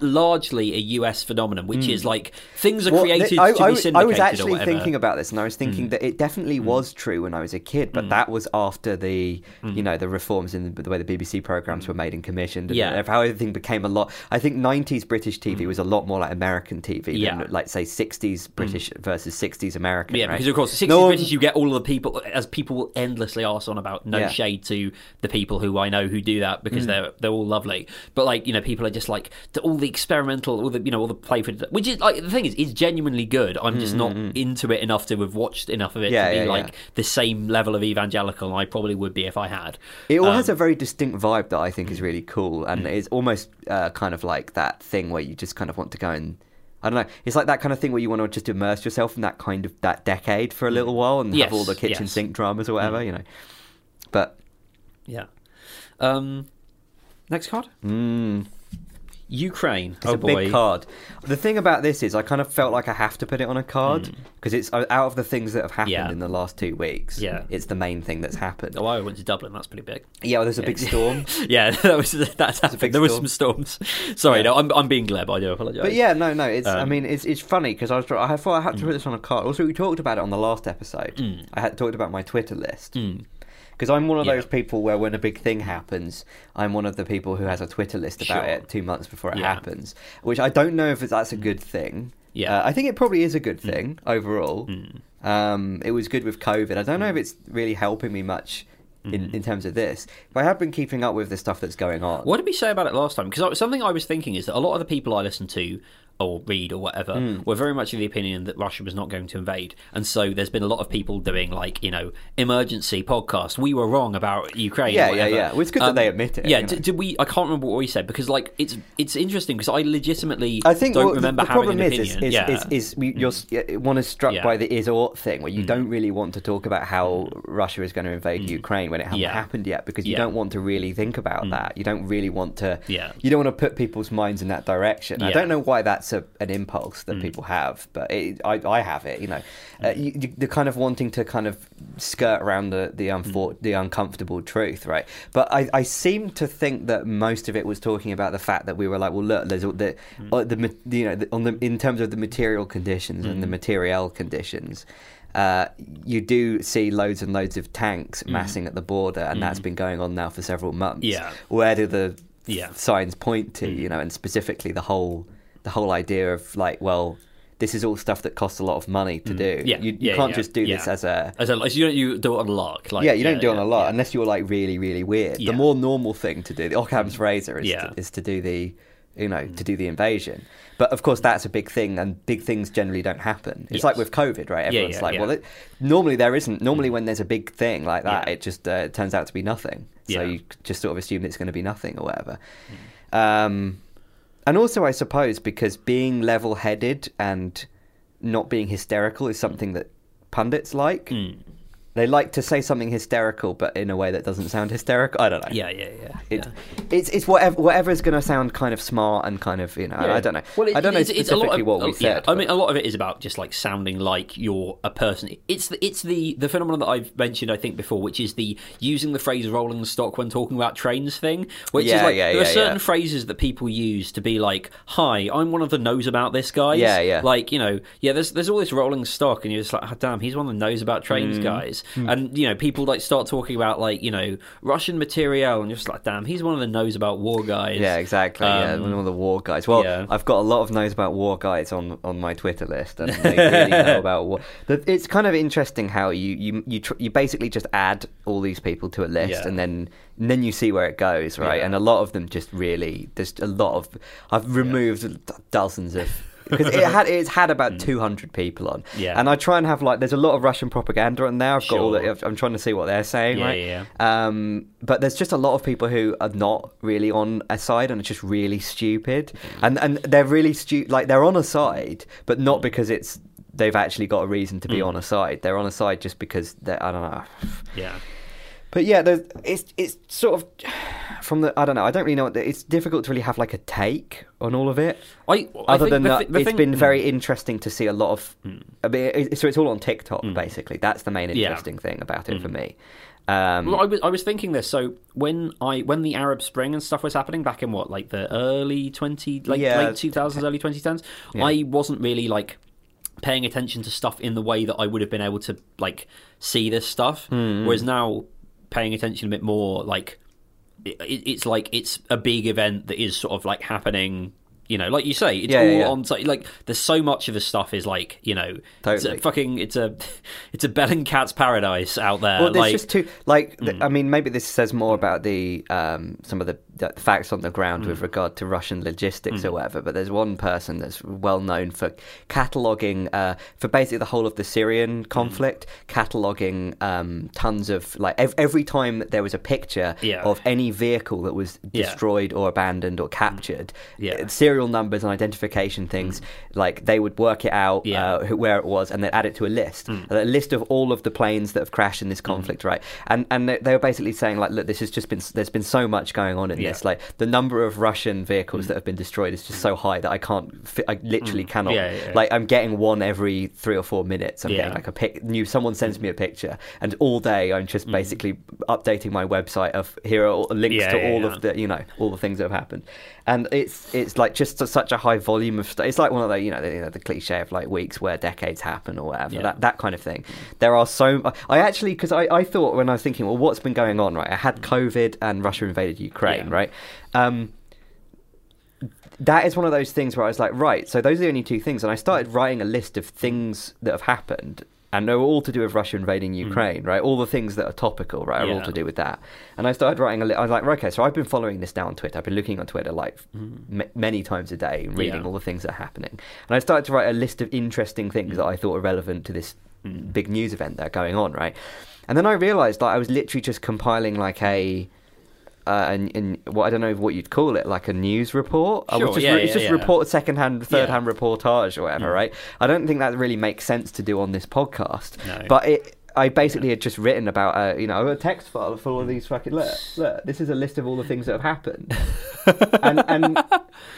largely a US phenomenon, which is like things are Hmm. Well, created th- I, to I be syndicated I was actually. Hmm. thinking about this, and I was thinking that it definitely was true when I was a kid, but that was after the, Hmm. you know, the reforms in the, the way the BBC programs were made and commissioned, and Yeah. how everything became a lot. I think '90s British TV was a lot more like American TV Yeah. than, like, say, '60s British versus '60s American. Yeah, right? because of course, the 60s No British, you get all of the people, as people will endlessly ask on about. No Yeah. shade to the people who I know who do that because they're they're all lovely. But like you know, people are just like all the experimental, all the you know, all the play for which is like the thing is, is genuinely good. I'm just not into it enough to have watched enough of it Yeah, to be yeah, like yeah. the same level of evangelical. I probably would be if I had. It all Um, has a very distinct vibe that I think Mm. is really cool, and it's almost uh, kind of like that thing where you just kind of want to go and. I don't know. It's like that kind of thing where you want to just immerse yourself in that kind of that decade for a little while and Mm. Yes, have all the kitchen yes. Mm. sink dramas or whatever, you know. But Yeah. Um, next card. mm, Ukraine. it's oh a boy. big card. The thing about this is, I kind of felt like I have to put it on a card because it's uh, out of the things that have happened Mm. Yeah. in the last two weeks. Yeah. it's the main thing that's happened. Oh, I went to Dublin. That's pretty big. Yeah, well, there's a big storm. yeah, that was that's happened. big storm. There was storm. some storms. Sorry, Yeah. no, I'm I'm being glib. I do apologise. But yeah, no, no. It's. I Um, mean, it's it's funny because I was. I thought I had Mm. to put this on a card. Also, we talked about it on the last episode. I had talked about my Twitter list because I'm one of Mm. Yeah. those people where when a big thing happens, I'm one of the people who has a Twitter list about Sure. it two months before it Yeah. Mm. happens. Which I don't know if that's a good thing. Yeah. Mm. Uh, I think it probably is a good thing overall. Um, it was good with COVID. I don't know if Mm. it's really helping me much. In, in terms of this, but I have been keeping up with the stuff that's going on. What did we say about it last time? Because something I was thinking is that a lot of the people I listen to or read or whatever Hmm. were very much of the opinion that Russia was not going to invade, and so there's been a lot of people doing like you know emergency podcast. We were wrong about Ukraine. Yeah, yeah, yeah. Well, it's good that they um, admit it, Yeah, you know. d- did we? I can't remember what we said because like it's it's interesting because I legitimately I think don't what- remember the, the having problem an is, is, opinion. is, yeah. is, is we, mm. you're, s- one is struck Yeah. by the is or thing, where you mm. don't really want to talk about how mm. Russia is going to invade Ukraine when it hasn't Yeah. happened yet, because you don't want to really think about that. You don't really want to. Yeah. You don't want to put people's minds in that direction. I. Mm. don't know why that's a, an impulse that mm. people have, but it, I, I have it. You know, uh, mm. you, you- the kind of wanting to kind of skirt around the the, unfor- mm. the uncomfortable truth, right? But I, I seem to think that most of it was talking about the fact that we were like, well, look, there's the uh, the you know the, on the in terms of the material conditions and the material conditions. Uh, you do see loads and loads of tanks massing at the border, and that's been going on now for several months. Yeah. Where do the Yeah. signs point to? You know, and specifically the whole the whole idea of like, well, this is all stuff that costs a lot of money to do. Yeah, you, you yeah, can't yeah, just do this as a As a, like, you don't you do it on a lark. Like, yeah, you don't do it on yeah, a lot yeah. unless you're like really, really weird. Yeah. The more normal thing to do, the Occam's razor, is, Yeah. to, is to do the you know, to do the invasion. But of course, that's a big thing, and big things generally don't happen. It's Yes. like with COVID, right? Everyone's yeah, like, yeah. well, it, normally there isn't. Normally, when there's a big thing like that, Yeah. it just uh, turns out to be nothing. So Yeah. you just sort of assume it's going to be nothing or whatever. Mm. Um, and also, I suppose because being level-headed and not being hysterical is something that pundits like. Mm. They like to say something hysterical, but in a way that doesn't sound hysterical. I don't know. Yeah, yeah, yeah. It's yeah. it's it's whatever whatever is going to sound kind of smart and kind of you know I don't know. Well, it- I don't know it's, it's a lot of, what we oh, yeah, said. I mean, a lot of it is about just like sounding like you're a person. It's the it's the the phenomenon that I've mentioned, I think, before, which is the using the phrase "rolling stock" when talking about trains thing. Which is like yeah, there are certain yeah. phrases that people use to be like, "Hi, I'm one of the knows about this guys." Yeah, yeah. Like you know, yeah. There's there's all this rolling stock, and you're just like, oh, "Damn, he's one of the knows about trains Mm. Trains guys." And you know, people like start talking about like you know Russian material, and you're just like, "Damn, he's one of the knows about war guys." yeah, exactly. yeah, Um, one of the war guys. Well, yeah. I've got a lot of knows about war guys on on my Twitter list, and they really know about war. It's kind of interesting how you you you tr- you basically just add all these people to a list, Yeah. and then and then you see where it goes, right? Yeah. And a lot of them just really there's a lot of I've removed dozens of. Because it had it's had about two hundred people on, Mm. Yeah. and I try and have like there's a lot of Russian propaganda on there. I've got all Sure. the, I'm trying to see what they're saying, Yeah, right? yeah, Um, but there's just a lot of people who are not really on a side and are just really stupid, and and they're really stupid. Like they're on a side, but not because it's they've actually got a reason to be on a side. They're on a side just because they I don't know. yeah. But yeah, there's, it's it's sort of from the I don't know. I don't really know. What the, it's difficult to really have like a take on all of it. I, I Other than the that, the it's thing- been Mm. very interesting to see a lot of. I mean, it, so it's all on TikTok basically. That's the main Yeah. interesting thing about it for me. Um, Well, I was, I was thinking this. So when I when the Arab Spring and stuff was happening back in what like the early twenty like Yeah. late two thousands, early twenty tens, I wasn't really like paying attention to stuff in the way that I would have been able to like see this stuff. Hmm. Whereas now paying attention a bit more, like it, it, it's like it's a big event that is sort of like happening. You know, like you say, it's Yeah, all yeah, on. Like, there's so much of the stuff is like, you know, it's a fucking, it's a, it's a Bellingcat's paradise out there. Well, there's like, just too like th- I mean, maybe this says more about the um, some of the, the facts on the ground with regard to Russian logistics or whatever. But there's one person that's well known for cataloging uh, for basically the whole of the Syrian conflict, cataloging um, tons of like ev- every time there was a picture Yeah. of any vehicle that was destroyed or abandoned or captured, Yeah. uh, serial numbers and identification things, like they would work it out Yeah. uh, where it was and then add it to a list, Hmm. a list of all of the planes that have crashed in this conflict, right? And and they, they were basically saying like, look, this has just been there's been so much going on in Yeah. this, like the number of Russian vehicles that have been destroyed is just so high that I can't, fi- I literally cannot. Hmm. Yeah. Like I'm getting one every three or four minutes. I'm getting like a pic. New someone sends me a picture, and all day I'm just basically updating my website of here are all, links to all of the you know all the things that have happened, and it's it's like just such a high volume of stuff. It's like one of the you know the, you know, the cliche of like weeks where decades happen or whatever Yeah. that that kind of thing. There are so I actually because I I thought when I was thinking well what's been going on right I had COVID and Russia invaded Ukraine Yeah. right. Um, that is one of those things where I was like, right, so those are the only two things. And I started writing a list of things that have happened. And they're all to do with Russia invading Ukraine, right? All the things that are topical, right, are all Mm. To do with that. And I started writing a list. I was like, okay, so I've been following this now on Twitter. I've been looking on Twitter like m- many times a day reading Mm. Yeah. all the things that are happening. And I started to write a list of interesting things that I thought were relevant to this Mm. big news event that are going on, right? And then I realized that I was literally just compiling like a uh, and, and what I don't know what you'd call it, like a news report. Sure, just yeah, it's yeah, just yeah. report second-hand, third-hand reportage or whatever, Mm. right? I don't think that really makes sense to do on this podcast. No. But it, I basically had just written about, uh, you know, a text file full of these fucking look, look. This is a list of all the things that have happened, and and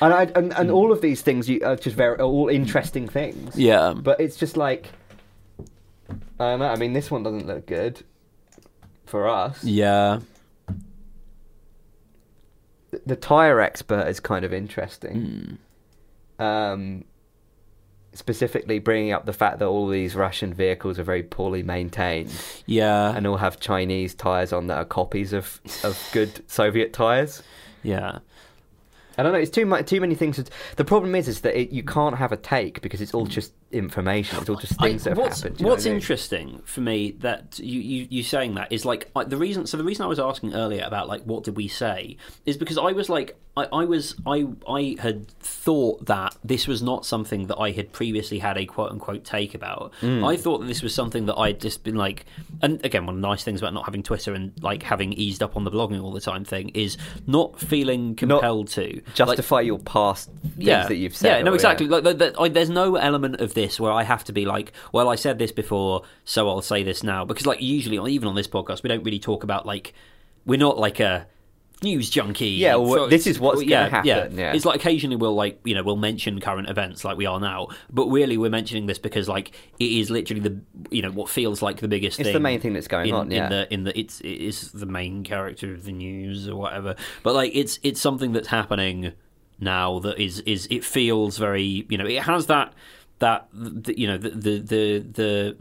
and, I, and and all of these things you, are just very are all interesting things. yeah, But it's just like, I don't know. I mean, this one doesn't look good for us. yeah, the tire expert is kind of interesting. Um, specifically bringing up the fact that all these Russian vehicles are very poorly maintained yeah, and all have Chinese tires on that are copies of, of good Soviet tires. yeah. I don't know. It's too much. Too many things. to- The problem is, is that it, you can't have a take because it's all just information. It's all just things I- that have what's, happened. do you know what's what I mean? interesting for me that you, you you saying that is like the reason. So the reason I was asking earlier about like what did we say is because I was like I, I was I I had thought that this was not something that I had previously had a quote unquote take about. Hmm. I thought that this was something that I'd just been like, and again, one of the nice things about not having Twitter and like having eased up on the blogging all the time thing is not feeling compelled to Like, Justify your past things that you've said. yeah, no, exactly. Like, th th I, there's no element of this where I have to be like, well, I said this before, so I'll say this now. Because, like, usually, even on this podcast, we don't really talk about like, we're not like a news junkie. Yeah, well, this is what's yeah, happen, yeah. it's like occasionally we'll like you know we'll mention current events like we are now, but really we're mentioning this because like it is literally the you know what feels like the biggest. It's the main thing that's going in, on, yeah. in the in the it's it is the main character of the news or whatever. But like it's it's something that's happening now that is is it feels very you know it has that that you know the the the, the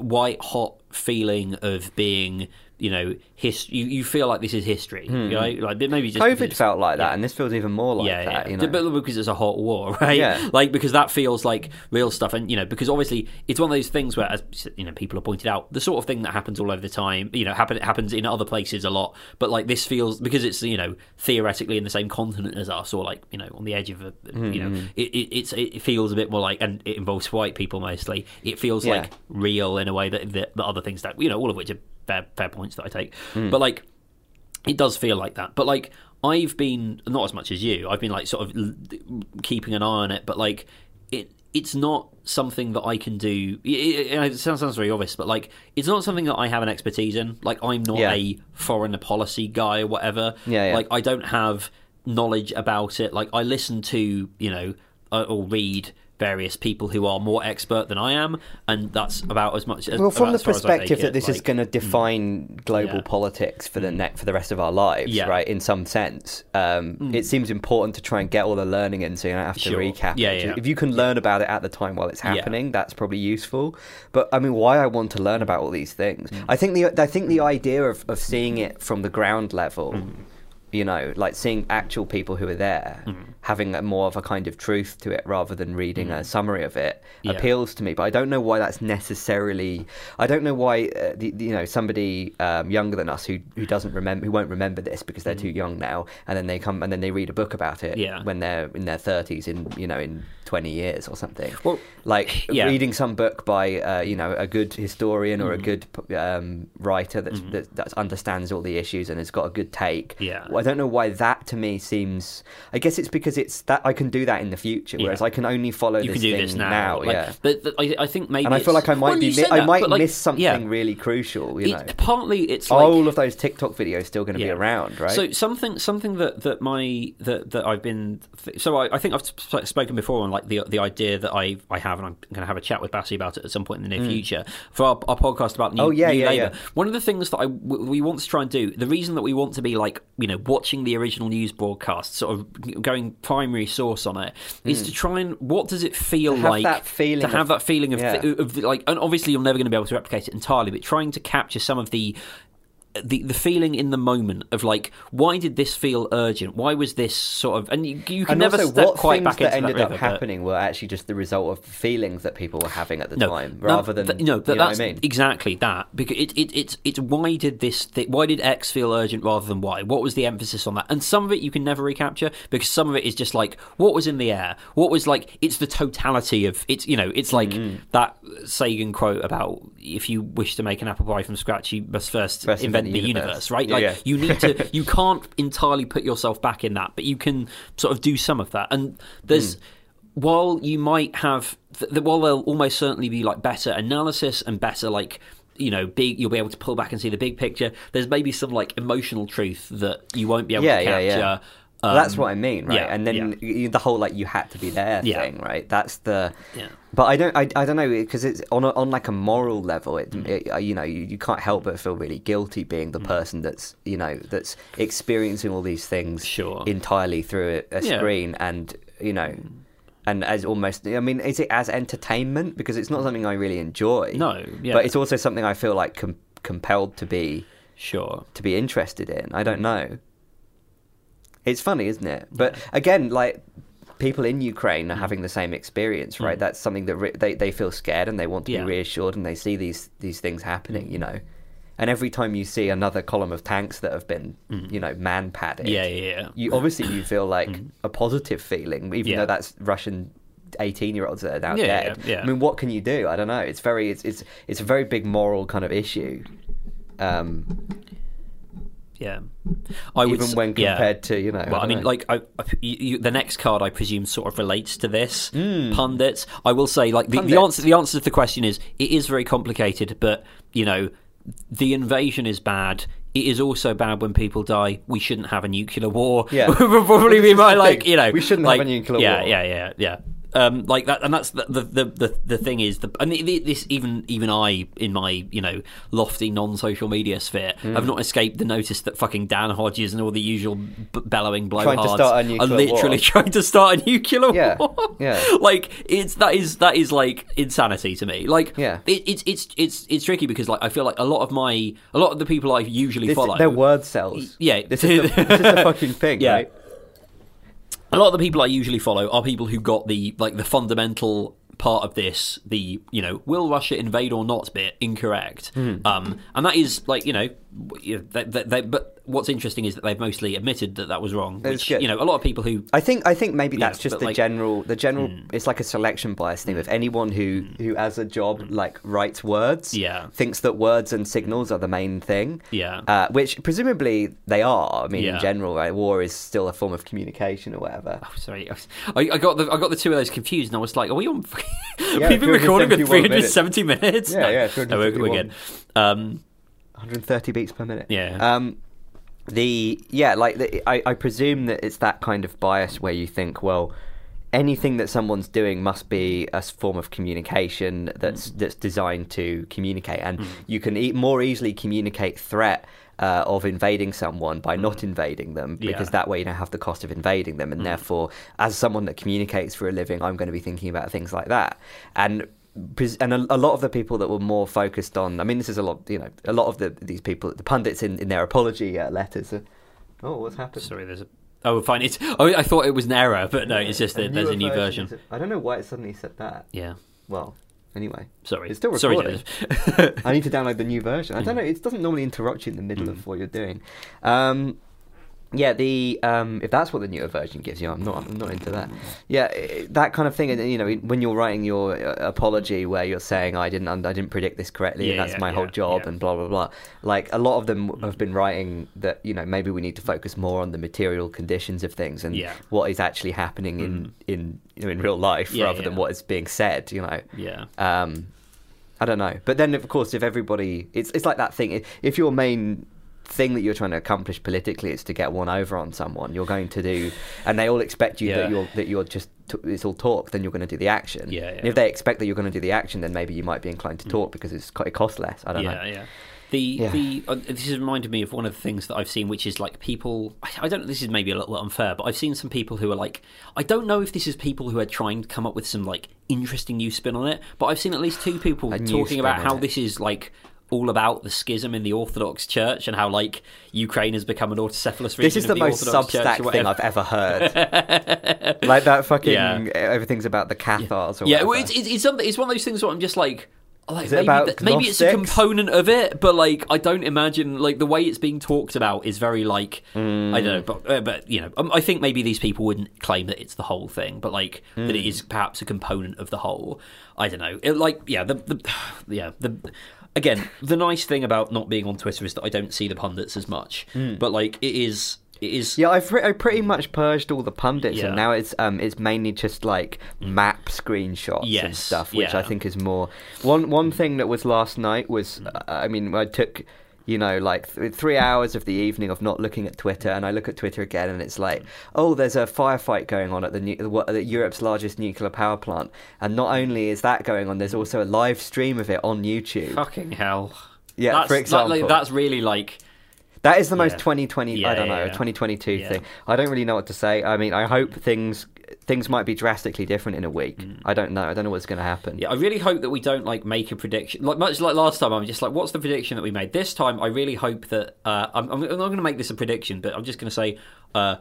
white hot feeling of being you know his you, you feel like this is history you know like maybe just Hmm. COVID felt like that, yeah. and this feels even more like yeah, that. yeah. You know? But because it's a hot war, right? Yeah. Like because that feels like real stuff, and you know, because obviously it's one of those things where, as you know, people have pointed out, the sort of thing that happens all over the time, you know, happen happens in other places a lot, but like this feels because it's you know theoretically in the same continent as us, or like you know on the edge of a, you know, Mm-hmm. it, it it's it feels a bit more like, and it involves white people mostly. It feels like real in a way that that, that other things that you know, all of which are fair fair points that I take, Hmm. but like it does feel like that. But like I've been not as much as you. I've been like sort of keeping an eye on it, but like it it's not something that I can do. It, it, it sounds sounds very obvious, but like it's not something that I have an expertise in. Like I'm not Yeah. a foreign policy guy or whatever. Yeah, yeah. Like I don't have knowledge about it. Like I listen to you know uh, or read various people who are more expert than I am, and that's about as much. As, well, from the as far as I take perspective that it. this is going to define global Yeah. politics for the ne- for the rest of our lives, Yeah. right? In some sense, um, it seems important to try and get all the learning in, so you don't have to Sure. recap Yeah, yeah. If you can learn about it at the time while it's happening, that's probably useful. But I mean, why I want to learn about all these things? Mm. I think the I think the idea of, of seeing it from the ground level. Mm. You know, like seeing actual people who are there, Mm. Having a more of a kind of truth to it rather than reading a summary of it, Yeah. appeals to me. But I don't know why that's necessarily. I don't know why uh, the, the- you know somebody um, younger than us who who doesn't remember who won't remember this because they're too young now, and then they come and then they read a book about it Mm. Yeah. when they're in their thirties in you know in twenty years or something. Well, like yeah. reading some book by uh, you know a good historian Mm. or a good um, writer that's, that that understands all the issues and has got a good take. Mm-hmm. Yeah. Well, I don't know why that to me seems. I guess it's because it's that I can do that in the future, whereas Yeah. I can only follow you this can do thing this now. Like, yeah. but, but I, I think maybe And I feel like I might Well, be mi- say I might like, miss something yeah. really crucial. You know, partly it's like all of those TikTok videos still going to be around, right? So something something that that my that that I've been so I, I think I've sp- spoken before on like the the idea that I I have and I'm going to have a chat with Bassi about it at some point in the near future for our, our podcast about new, Mm. Oh, yeah, new yeah, Labour. yeah. One of the things that I w- we want to try and do the reason that we want to be like you know watching the original news broadcast sort of going primary source on it is to try and what does it feel Mm. To have like that feeling to have that feeling of, yeah. of like and obviously you're never going to be able to replicate it entirely but trying to capture some of the the the feeling in the moment of like why did this feel urgent why was this sort of and you, you can and never also, step what quite back that into ended that up river, but- happening were actually just the result of feelings that people were having at the no, time, rather than th- no. But you know that's what I mean. exactly that because it, it it's it's why did this thi- why did X feel urgent rather than Y? What was the emphasis on that? And some of it you can never recapture because some of it is just like what was in the air. What was like it's the totality of it's you know it's like Mm-hmm. that Sagan quote about if you wish to make an apple pie from scratch you must first, First invent, the universe, universe. right? Like yeah. you need to you can't entirely put yourself back in that, but you can sort of do some of that. And there's Hmm. while you might have th- while there'll almost certainly be like better analysis and better like you know big you'll be able to pull back and see the big picture there's maybe some like emotional truth that you won't be able Yeah, to yeah, capture yeah. Um, that's what I mean, right? yeah, and then yeah. the whole like you had to be there Yeah. thing, right? That's the. Yeah. But I don't, I, I don't know because it's on a, on like a moral level. It, Mm. it uh, you know, you, you can't help but feel really guilty being the person that's you know that's experiencing all these things Sure. entirely through a, a screen, and you know, and as almost, I mean, is it as entertainment because it's not something I really enjoy. No, yeah. but it's also something I feel like com- compelled to be sure to be interested in. I don't know. It's funny, isn't it? But again, like people in Ukraine are having the same experience, right? That's something that re- they they feel scared and they want to Yeah. be reassured, and they see these these things happening. You know, and every time you see another column of tanks that have been, you know, man padded, Mm. Yeah, yeah, yeah. you obviously you feel like a positive feeling, even Yeah. though that's Russian. 18 year olds that are now Yeah, dead. yeah, yeah. I mean, what can you do? I don't know. It's very, it's, it's, it's a very big moral kind of issue. Um, Yeah, I would even when yeah. compared to, you know. Well, I, don't mean, know. like I, I- you, the next card, I presume, sort of relates to this. Hmm. Pundits. I will say, like the, the answer. The answer to the question is, it is very complicated, but you know, the invasion is bad. It is also bad when people die. We shouldn't have a nuclear war. Yeah. would probably be my like. thing. You know, We shouldn't have a nuclear yeah, war. Yeah, yeah, yeah, yeah. Um, like that, and that's the the, the, the, thing is the and this even even I in my you know lofty non social media sphere Hmm. have not escaped the notice that fucking Dan Hodges and all the usual b- bellowing blowhards are literally war. trying to start a nuclear Yeah, war. yeah. like it's that is that is like insanity to me. Like Yeah. it, it's it's it's it's tricky because like I feel like a lot of my a lot of the people I usually this, follow they're wordcels. Yeah. This is the, this is the fucking thing, Yeah. right? A lot of the people I usually follow are people who got the like the fundamental part of this, the you know, will Russia invade or not bit incorrect, Hmm. um, and that is like you know, you- they, they, they, but what's interesting is that they've mostly admitted that that was wrong. Which you know, a lot of people who I think I think maybe Yeah, that's just the like- general the general it's like a selection bias thing with anyone who who as a job like writes words Yeah. thinks that words and signals are the main thing Yeah. uh, which presumably they are I mean Yeah. in general right war is still a form of communication or whatever Oh, sorry, I, I got the I got the two of those confused, and I was like, "Are we on? Yeah, We've been recording for 370 minutes. Yeah, no, yeah, no, we're, we're good. Um, 130 beats per minute Yeah. um the yeah like the, I, I presume that it's that kind of bias where you think well anything that someone's doing must be a form of communication that's Mm. that's designed to communicate and you can e- more easily communicate threat uh, of invading someone by not invading them because Mm. Yeah. Mm. that way you don't have the cost of invading them and therefore as someone that communicates for a living I'm going to be thinking about things like that and and a, a lot of the people that were more focused on, I mean, this is a lot, you know, a lot of the these people, the pundits in, in their apology uh, letters. Are, oh, what's happened? sorry, there's a. Oh, fine. It's. Oh, I thought it was an error, but no, it's just that there's a new version. is- I don't know why it suddenly said that. Yeah. Well, anyway, Sorry. It's still Sorry, recording. Josef. I need to download the new version. I don't know. It doesn't normally interrupt you in the middle of what you're doing. Um, yeah, the um, if that's what the newer version gives you, I'm not. I'm not into that. Yeah, that kind of thing. And you know, when you're writing your uh, apology, where you're saying I didn't, I didn't predict this correctly, and that's yeah, my whole job, yeah. and blah blah blah. Like a lot of them have been writing that you know maybe we need to focus more on the material conditions of things and Yeah. what is actually happening in in you know, in real life Yeah, rather than what is being said. You know. yeah. Um, I don't know, but then of course, if everybody, it's it's like that thing. If your main thing that you're trying to accomplish politically is to get one over on someone, you're going to do, and they all expect you Yeah. that you're that you're just t- it's all talk. Then you're going to do the action. Yeah, yeah. if they expect that you're going to do the action, then maybe you might be inclined to talk because it's it costs less. I don't yeah, know. yeah. The Yeah. the uh, this has reminded me of one of the things that I've seen, which is like people. I, I don't. know, This is maybe a little unfair, but I've seen some people who are like. I don't know if this is people who are trying to come up with some like interesting new spin on it, but I've seen at least two people A talking about how it. this is like all about the schism in the Orthodox Church and how like Ukraine has become an autocephalous region. This is the, the most Orthodox Substack thing. I've ever heard. like that fucking Yeah. everything's about the Cathars. Or Yeah, well, it's, it's, it's, something, it's one of those things where I'm just like, like Is it maybe, th- maybe it's a component of it, but like I don't imagine like the way it's being talked about is very like I don't know, but uh, but you know, um, I think maybe these people wouldn't claim that it's the whole thing, but like that it is perhaps a component of the whole. I don't know, it, like yeah, the, the yeah the. Again, the nice thing about not being on Twitter is that I don't see the pundits as much. But like, it is, it is. Yeah, I've pre- I pretty much purged all the pundits, Yeah. and now it's um it's mainly just like map screenshots and stuff, which I think is more. One one thing that was last night was, uh, I mean, I took. You know, like th- three hours of the evening of not looking at Twitter, and I look at Twitter again, and it's like, oh, there's a firefight going on at the nu- what, at Europe's largest nuclear power plant, and not only is that going on, there's also a live stream of it on YouTube. Fucking hell! Yeah, that's, for that- like, example. that's really like That is the most Yeah. 2020. Yeah, I don't know, yeah. 2022 Yeah. thing. I don't really know what to say. I mean, I hope things things might be drastically different in a week. I don't know. I don't know what's going to happen. Mm. Yeah, I really hope that we don't like make a prediction. Like much like last time, I'm just like, what's the prediction that we made? This time, I really hope that uh, I'm, I'm not going to make this a prediction, but I'm just going to say, uh,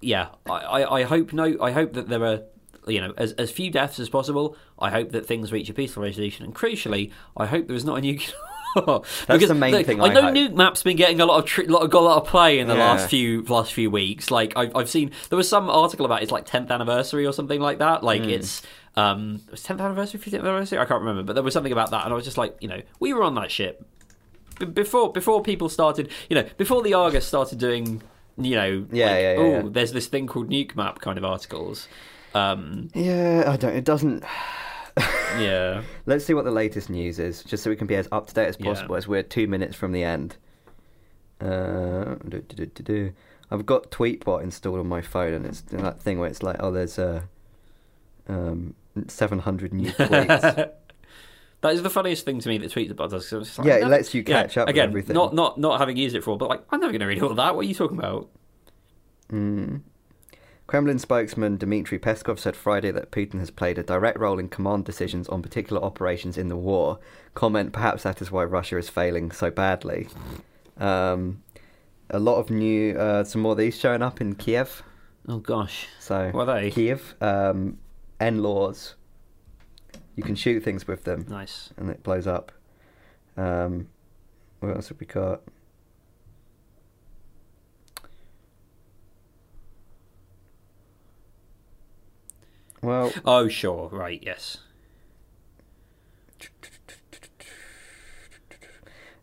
yeah, I, I, I hope no, I hope that there are. You know, as as few deaths as possible. I hope that things reach a peaceful resolution, and crucially, I hope there is not a nuclear Because the main thing I I know hope. Nukemap's been getting a lot of tri- lot, got a lot of play in the Yeah. last few last few weeks. Like I've, I've seen there was some article about its like 10th anniversary or something like that. Like Hmm. it's um it was 10th anniversary, 15th anniversary. I can't remember, but there was something about that, and I was just like, you know, we were on that ship B- before before people started. You know, before the Argus started doing. You know, Yeah, like, yeah, yeah, oh, yeah. there's this thing called Nukemap kind of articles. Um, Yeah, I don't. It doesn't. yeah, Let's see what the latest news is, just so we can be as up to date as Yeah. possible. As we're two minutes from the end. Uh, do, do, do. I've got Tweetbot installed on my phone, and it's that thing where it's like, oh, there's uh, um, 700 new tweets. That is the funniest thing to me that Tweetbot does. 'cause I'm just like, Yeah, it never- lets you catch up with again, everything. Not not not having used it for, but like I'm never going to read all that. What are you talking about? Mm. Kremlin spokesman Dmitry Peskov said Friday that Putin has played a direct role in command decisions on particular operations in the war. Comment: Perhaps that is why Russia is failing so badly. Um, a lot of new, uh, some more of these showing up in Kiev. Oh gosh, So What are they? Kiev, um, NLAWs. You can shoot things with them, nice. and it blows up. Um, what else have we got? Well, Oh sure, right, yes.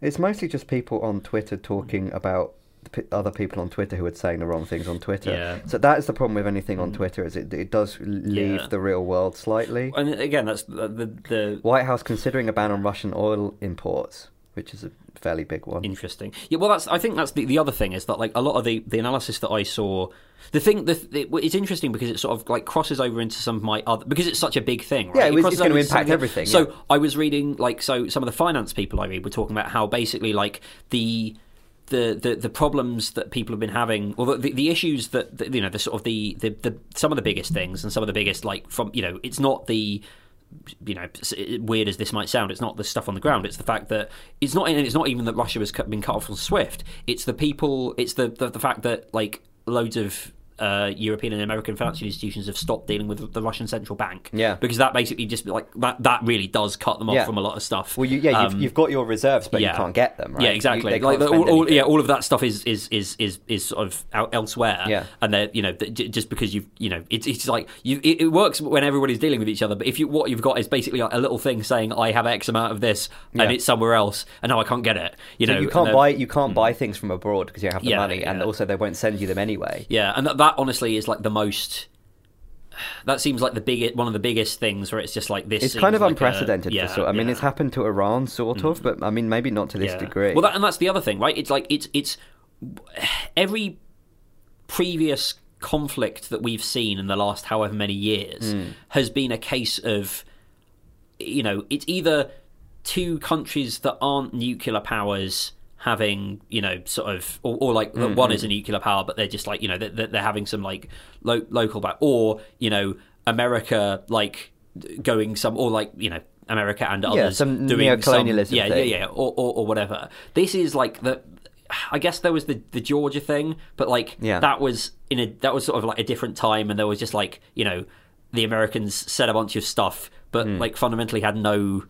it's mostly just people on Twitter talking about other people on Twitter who are saying the wrong things on Twitter. Yeah. So that is the problem with anything on Twitter is it it does leave Yeah. the real world slightly. And again, that's the the, the White House considering a ban on Russian oil imports, which is a fairly big one. interesting. Yeah, well, that's I think that's the the other thing is that like a lot of the the analysis that I saw. The thing, the, the, it's interesting because it sort of like crosses over into some of my other because it's such a big thing. Right? Yeah, it was- crosses it's gonna impact everything, So yeah. I was reading like so some of the finance people I read were talking about how basically like the the, the, the problems that people have been having, or the, the, the issues that, that you know, the sort of the, the, the some of the biggest things, and some of the biggest like from you know, it's not the you know, weird as this might sound, it's not the stuff on the ground. It's the fact that it's not. It's not even that Russia has been cut off from SWIFT. It's the people. It's the the, the fact that like loads of. Uh, European and American financial institutions have stopped dealing with the Russian central bank. Yeah. because that basically just like that. That really does cut them off Yeah. from a lot of stuff. Well, you, yeah, you've, Um, you've got your reserves, but yeah. you can't get them, right? Yeah, exactly. they like can't the, spend all, all, yeah, all of that stuff is is is is, is sort of out elsewhere. Yeah. and they're you know just because you've you know it's it's like you it, it works when everybody's dealing with each other. But if you what you've got is basically like a little thing saying I have X amount of this and Yeah. it's somewhere else and now I can't get it. You So know you can't buy you can't buy things from abroad because you don't have the money, and also they won't send you them anyway. Yeah, and that, that honestly is like the most. That seems like the biggest one of the biggest things where it's just like this. It's kind of like a- unprecedented. yeah, for sort. I mean, yeah. Mm. it's happened to Iran, sort of, but I mean, maybe not to this Yeah. degree. Well, that, and that's the other thing, right? It's like it's it's every previous conflict that we've seen in the last however many years Hmm. has been a case of you know it's either two countries that aren't nuclear powers having you know sort of or, or like Hmm, one is a nuclear power but they're just like you know they're, they're having some like lo- local back or you know america like going some or like you know america and others some doing neocolonialism some, yeah thing. yeah yeah or, or, or whatever this is like the I guess there was the, the Georgia thing, but like Yeah. that was in a that was sort of like a different time, and there was just like you know the Americans said a bunch of stuff, but Hmm. like fundamentally had no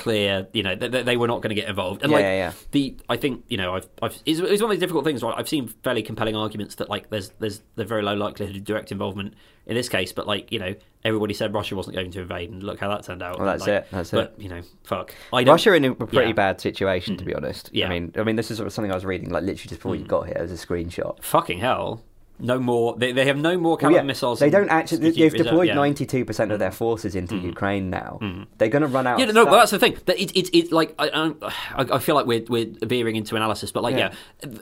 clear you know they, they were not going to get involved. And Yeah, like yeah, yeah. the I think you know I've I've it's, it's one of these difficult things. Right, I've seen fairly compelling arguments that like there's there's the very low likelihood of direct involvement in this case, but like you know everybody said Russia wasn't going to invade, and look how that turned out. Well, that's Like, it, that's but, you know, fuck. I don't, Russia in a pretty. Mm. bad situation, to be honest. Yeah. Mm. I mean, I mean, this is sort of something I was reading like literally just before you got here. As a screenshot. fucking hell. No more. They, they have no more Well, yeah, missiles. they don't actually. They've reserve- deployed. Mm. ninety-two percent of their forces into Ukraine now. They're going to run out. Yeah, of no, but that's the thing. That it's it's it's like I, I I feel like we're we're veering into analysis, but like yeah,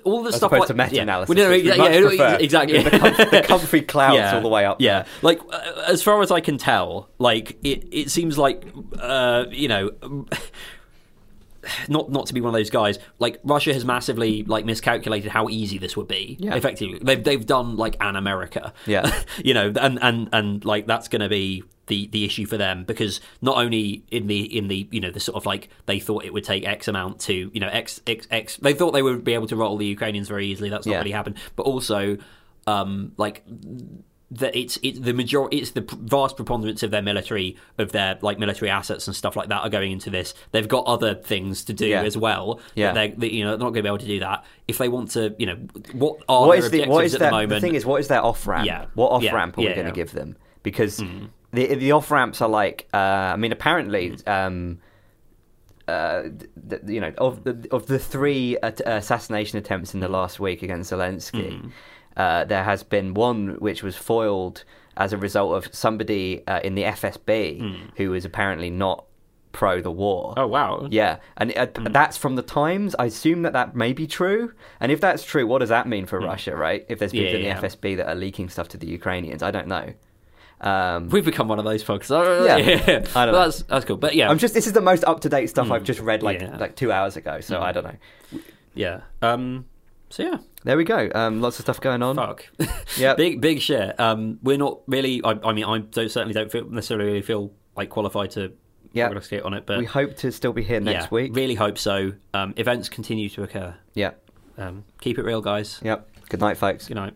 all the As stuff like to meta-analysis, Yeah, well, no, yeah, yeah, exactly. the, com- the comfy clouds yeah, all the way up. Yeah, like uh, as far as I can tell, like it it seems like uh, you know. Not not to be one of those guys. Like Russia has massively like miscalculated how easy this would be. Yeah. Effectively, they've they've done like an America. Yeah. you know, and and and like that's going to be the the issue for them because not only in the in the you know the sort of like they thought it would take X amount to you know X X X they thought they would be able to roll the Ukrainians very easily. That's not Yeah. really happened. But also, um, like that it's it's the major it's the vast preponderance of their military of their like military assets and stuff like that are going into this. They've got other things to do Yeah. as well. Yeah. they they you know they're not going to be able to do that if they want to. You know what are what their is the objectives what is at their, the moment? the thing is what is their off ramp? Yeah. What off Yeah. ramp are we Yeah, going to yeah. give them? Because Mm. the the off ramps are like uh, I mean apparently Mm. um, uh, th- th- you know of the of the three at- assassination attempts in the last week against Zelensky, Mm. Uh, there has been one which was foiled as a result of somebody uh, in the FSB who was apparently not pro the war. Mm. Oh wow! Yeah, and uh, that's from the Times. I assume that that may be true. And if that's true, what does that mean for Russia, right? If there's people Yeah, in yeah. the FSB that are leaking stuff to the Ukrainians, I don't know. Um, We've become one of those folks. Yeah. yeah, I don't know. that's that's cool. But yeah, I'm just this is the most up to date stuff I've just read like Yeah. like two hours ago. So I don't know. yeah. Um. So yeah, There we go. Um, lots of stuff going on. fuck. Yep. big big shit. Um. We're not really. I, I mean, I don't, certainly don't feel, necessarily feel like qualified to Yeah. prognosticate on it. But we hope to still be here next yeah, week. really hope so. Um. Events continue to occur. Yeah. Um. Keep it real, guys. Yep. Good night, folks. Good night.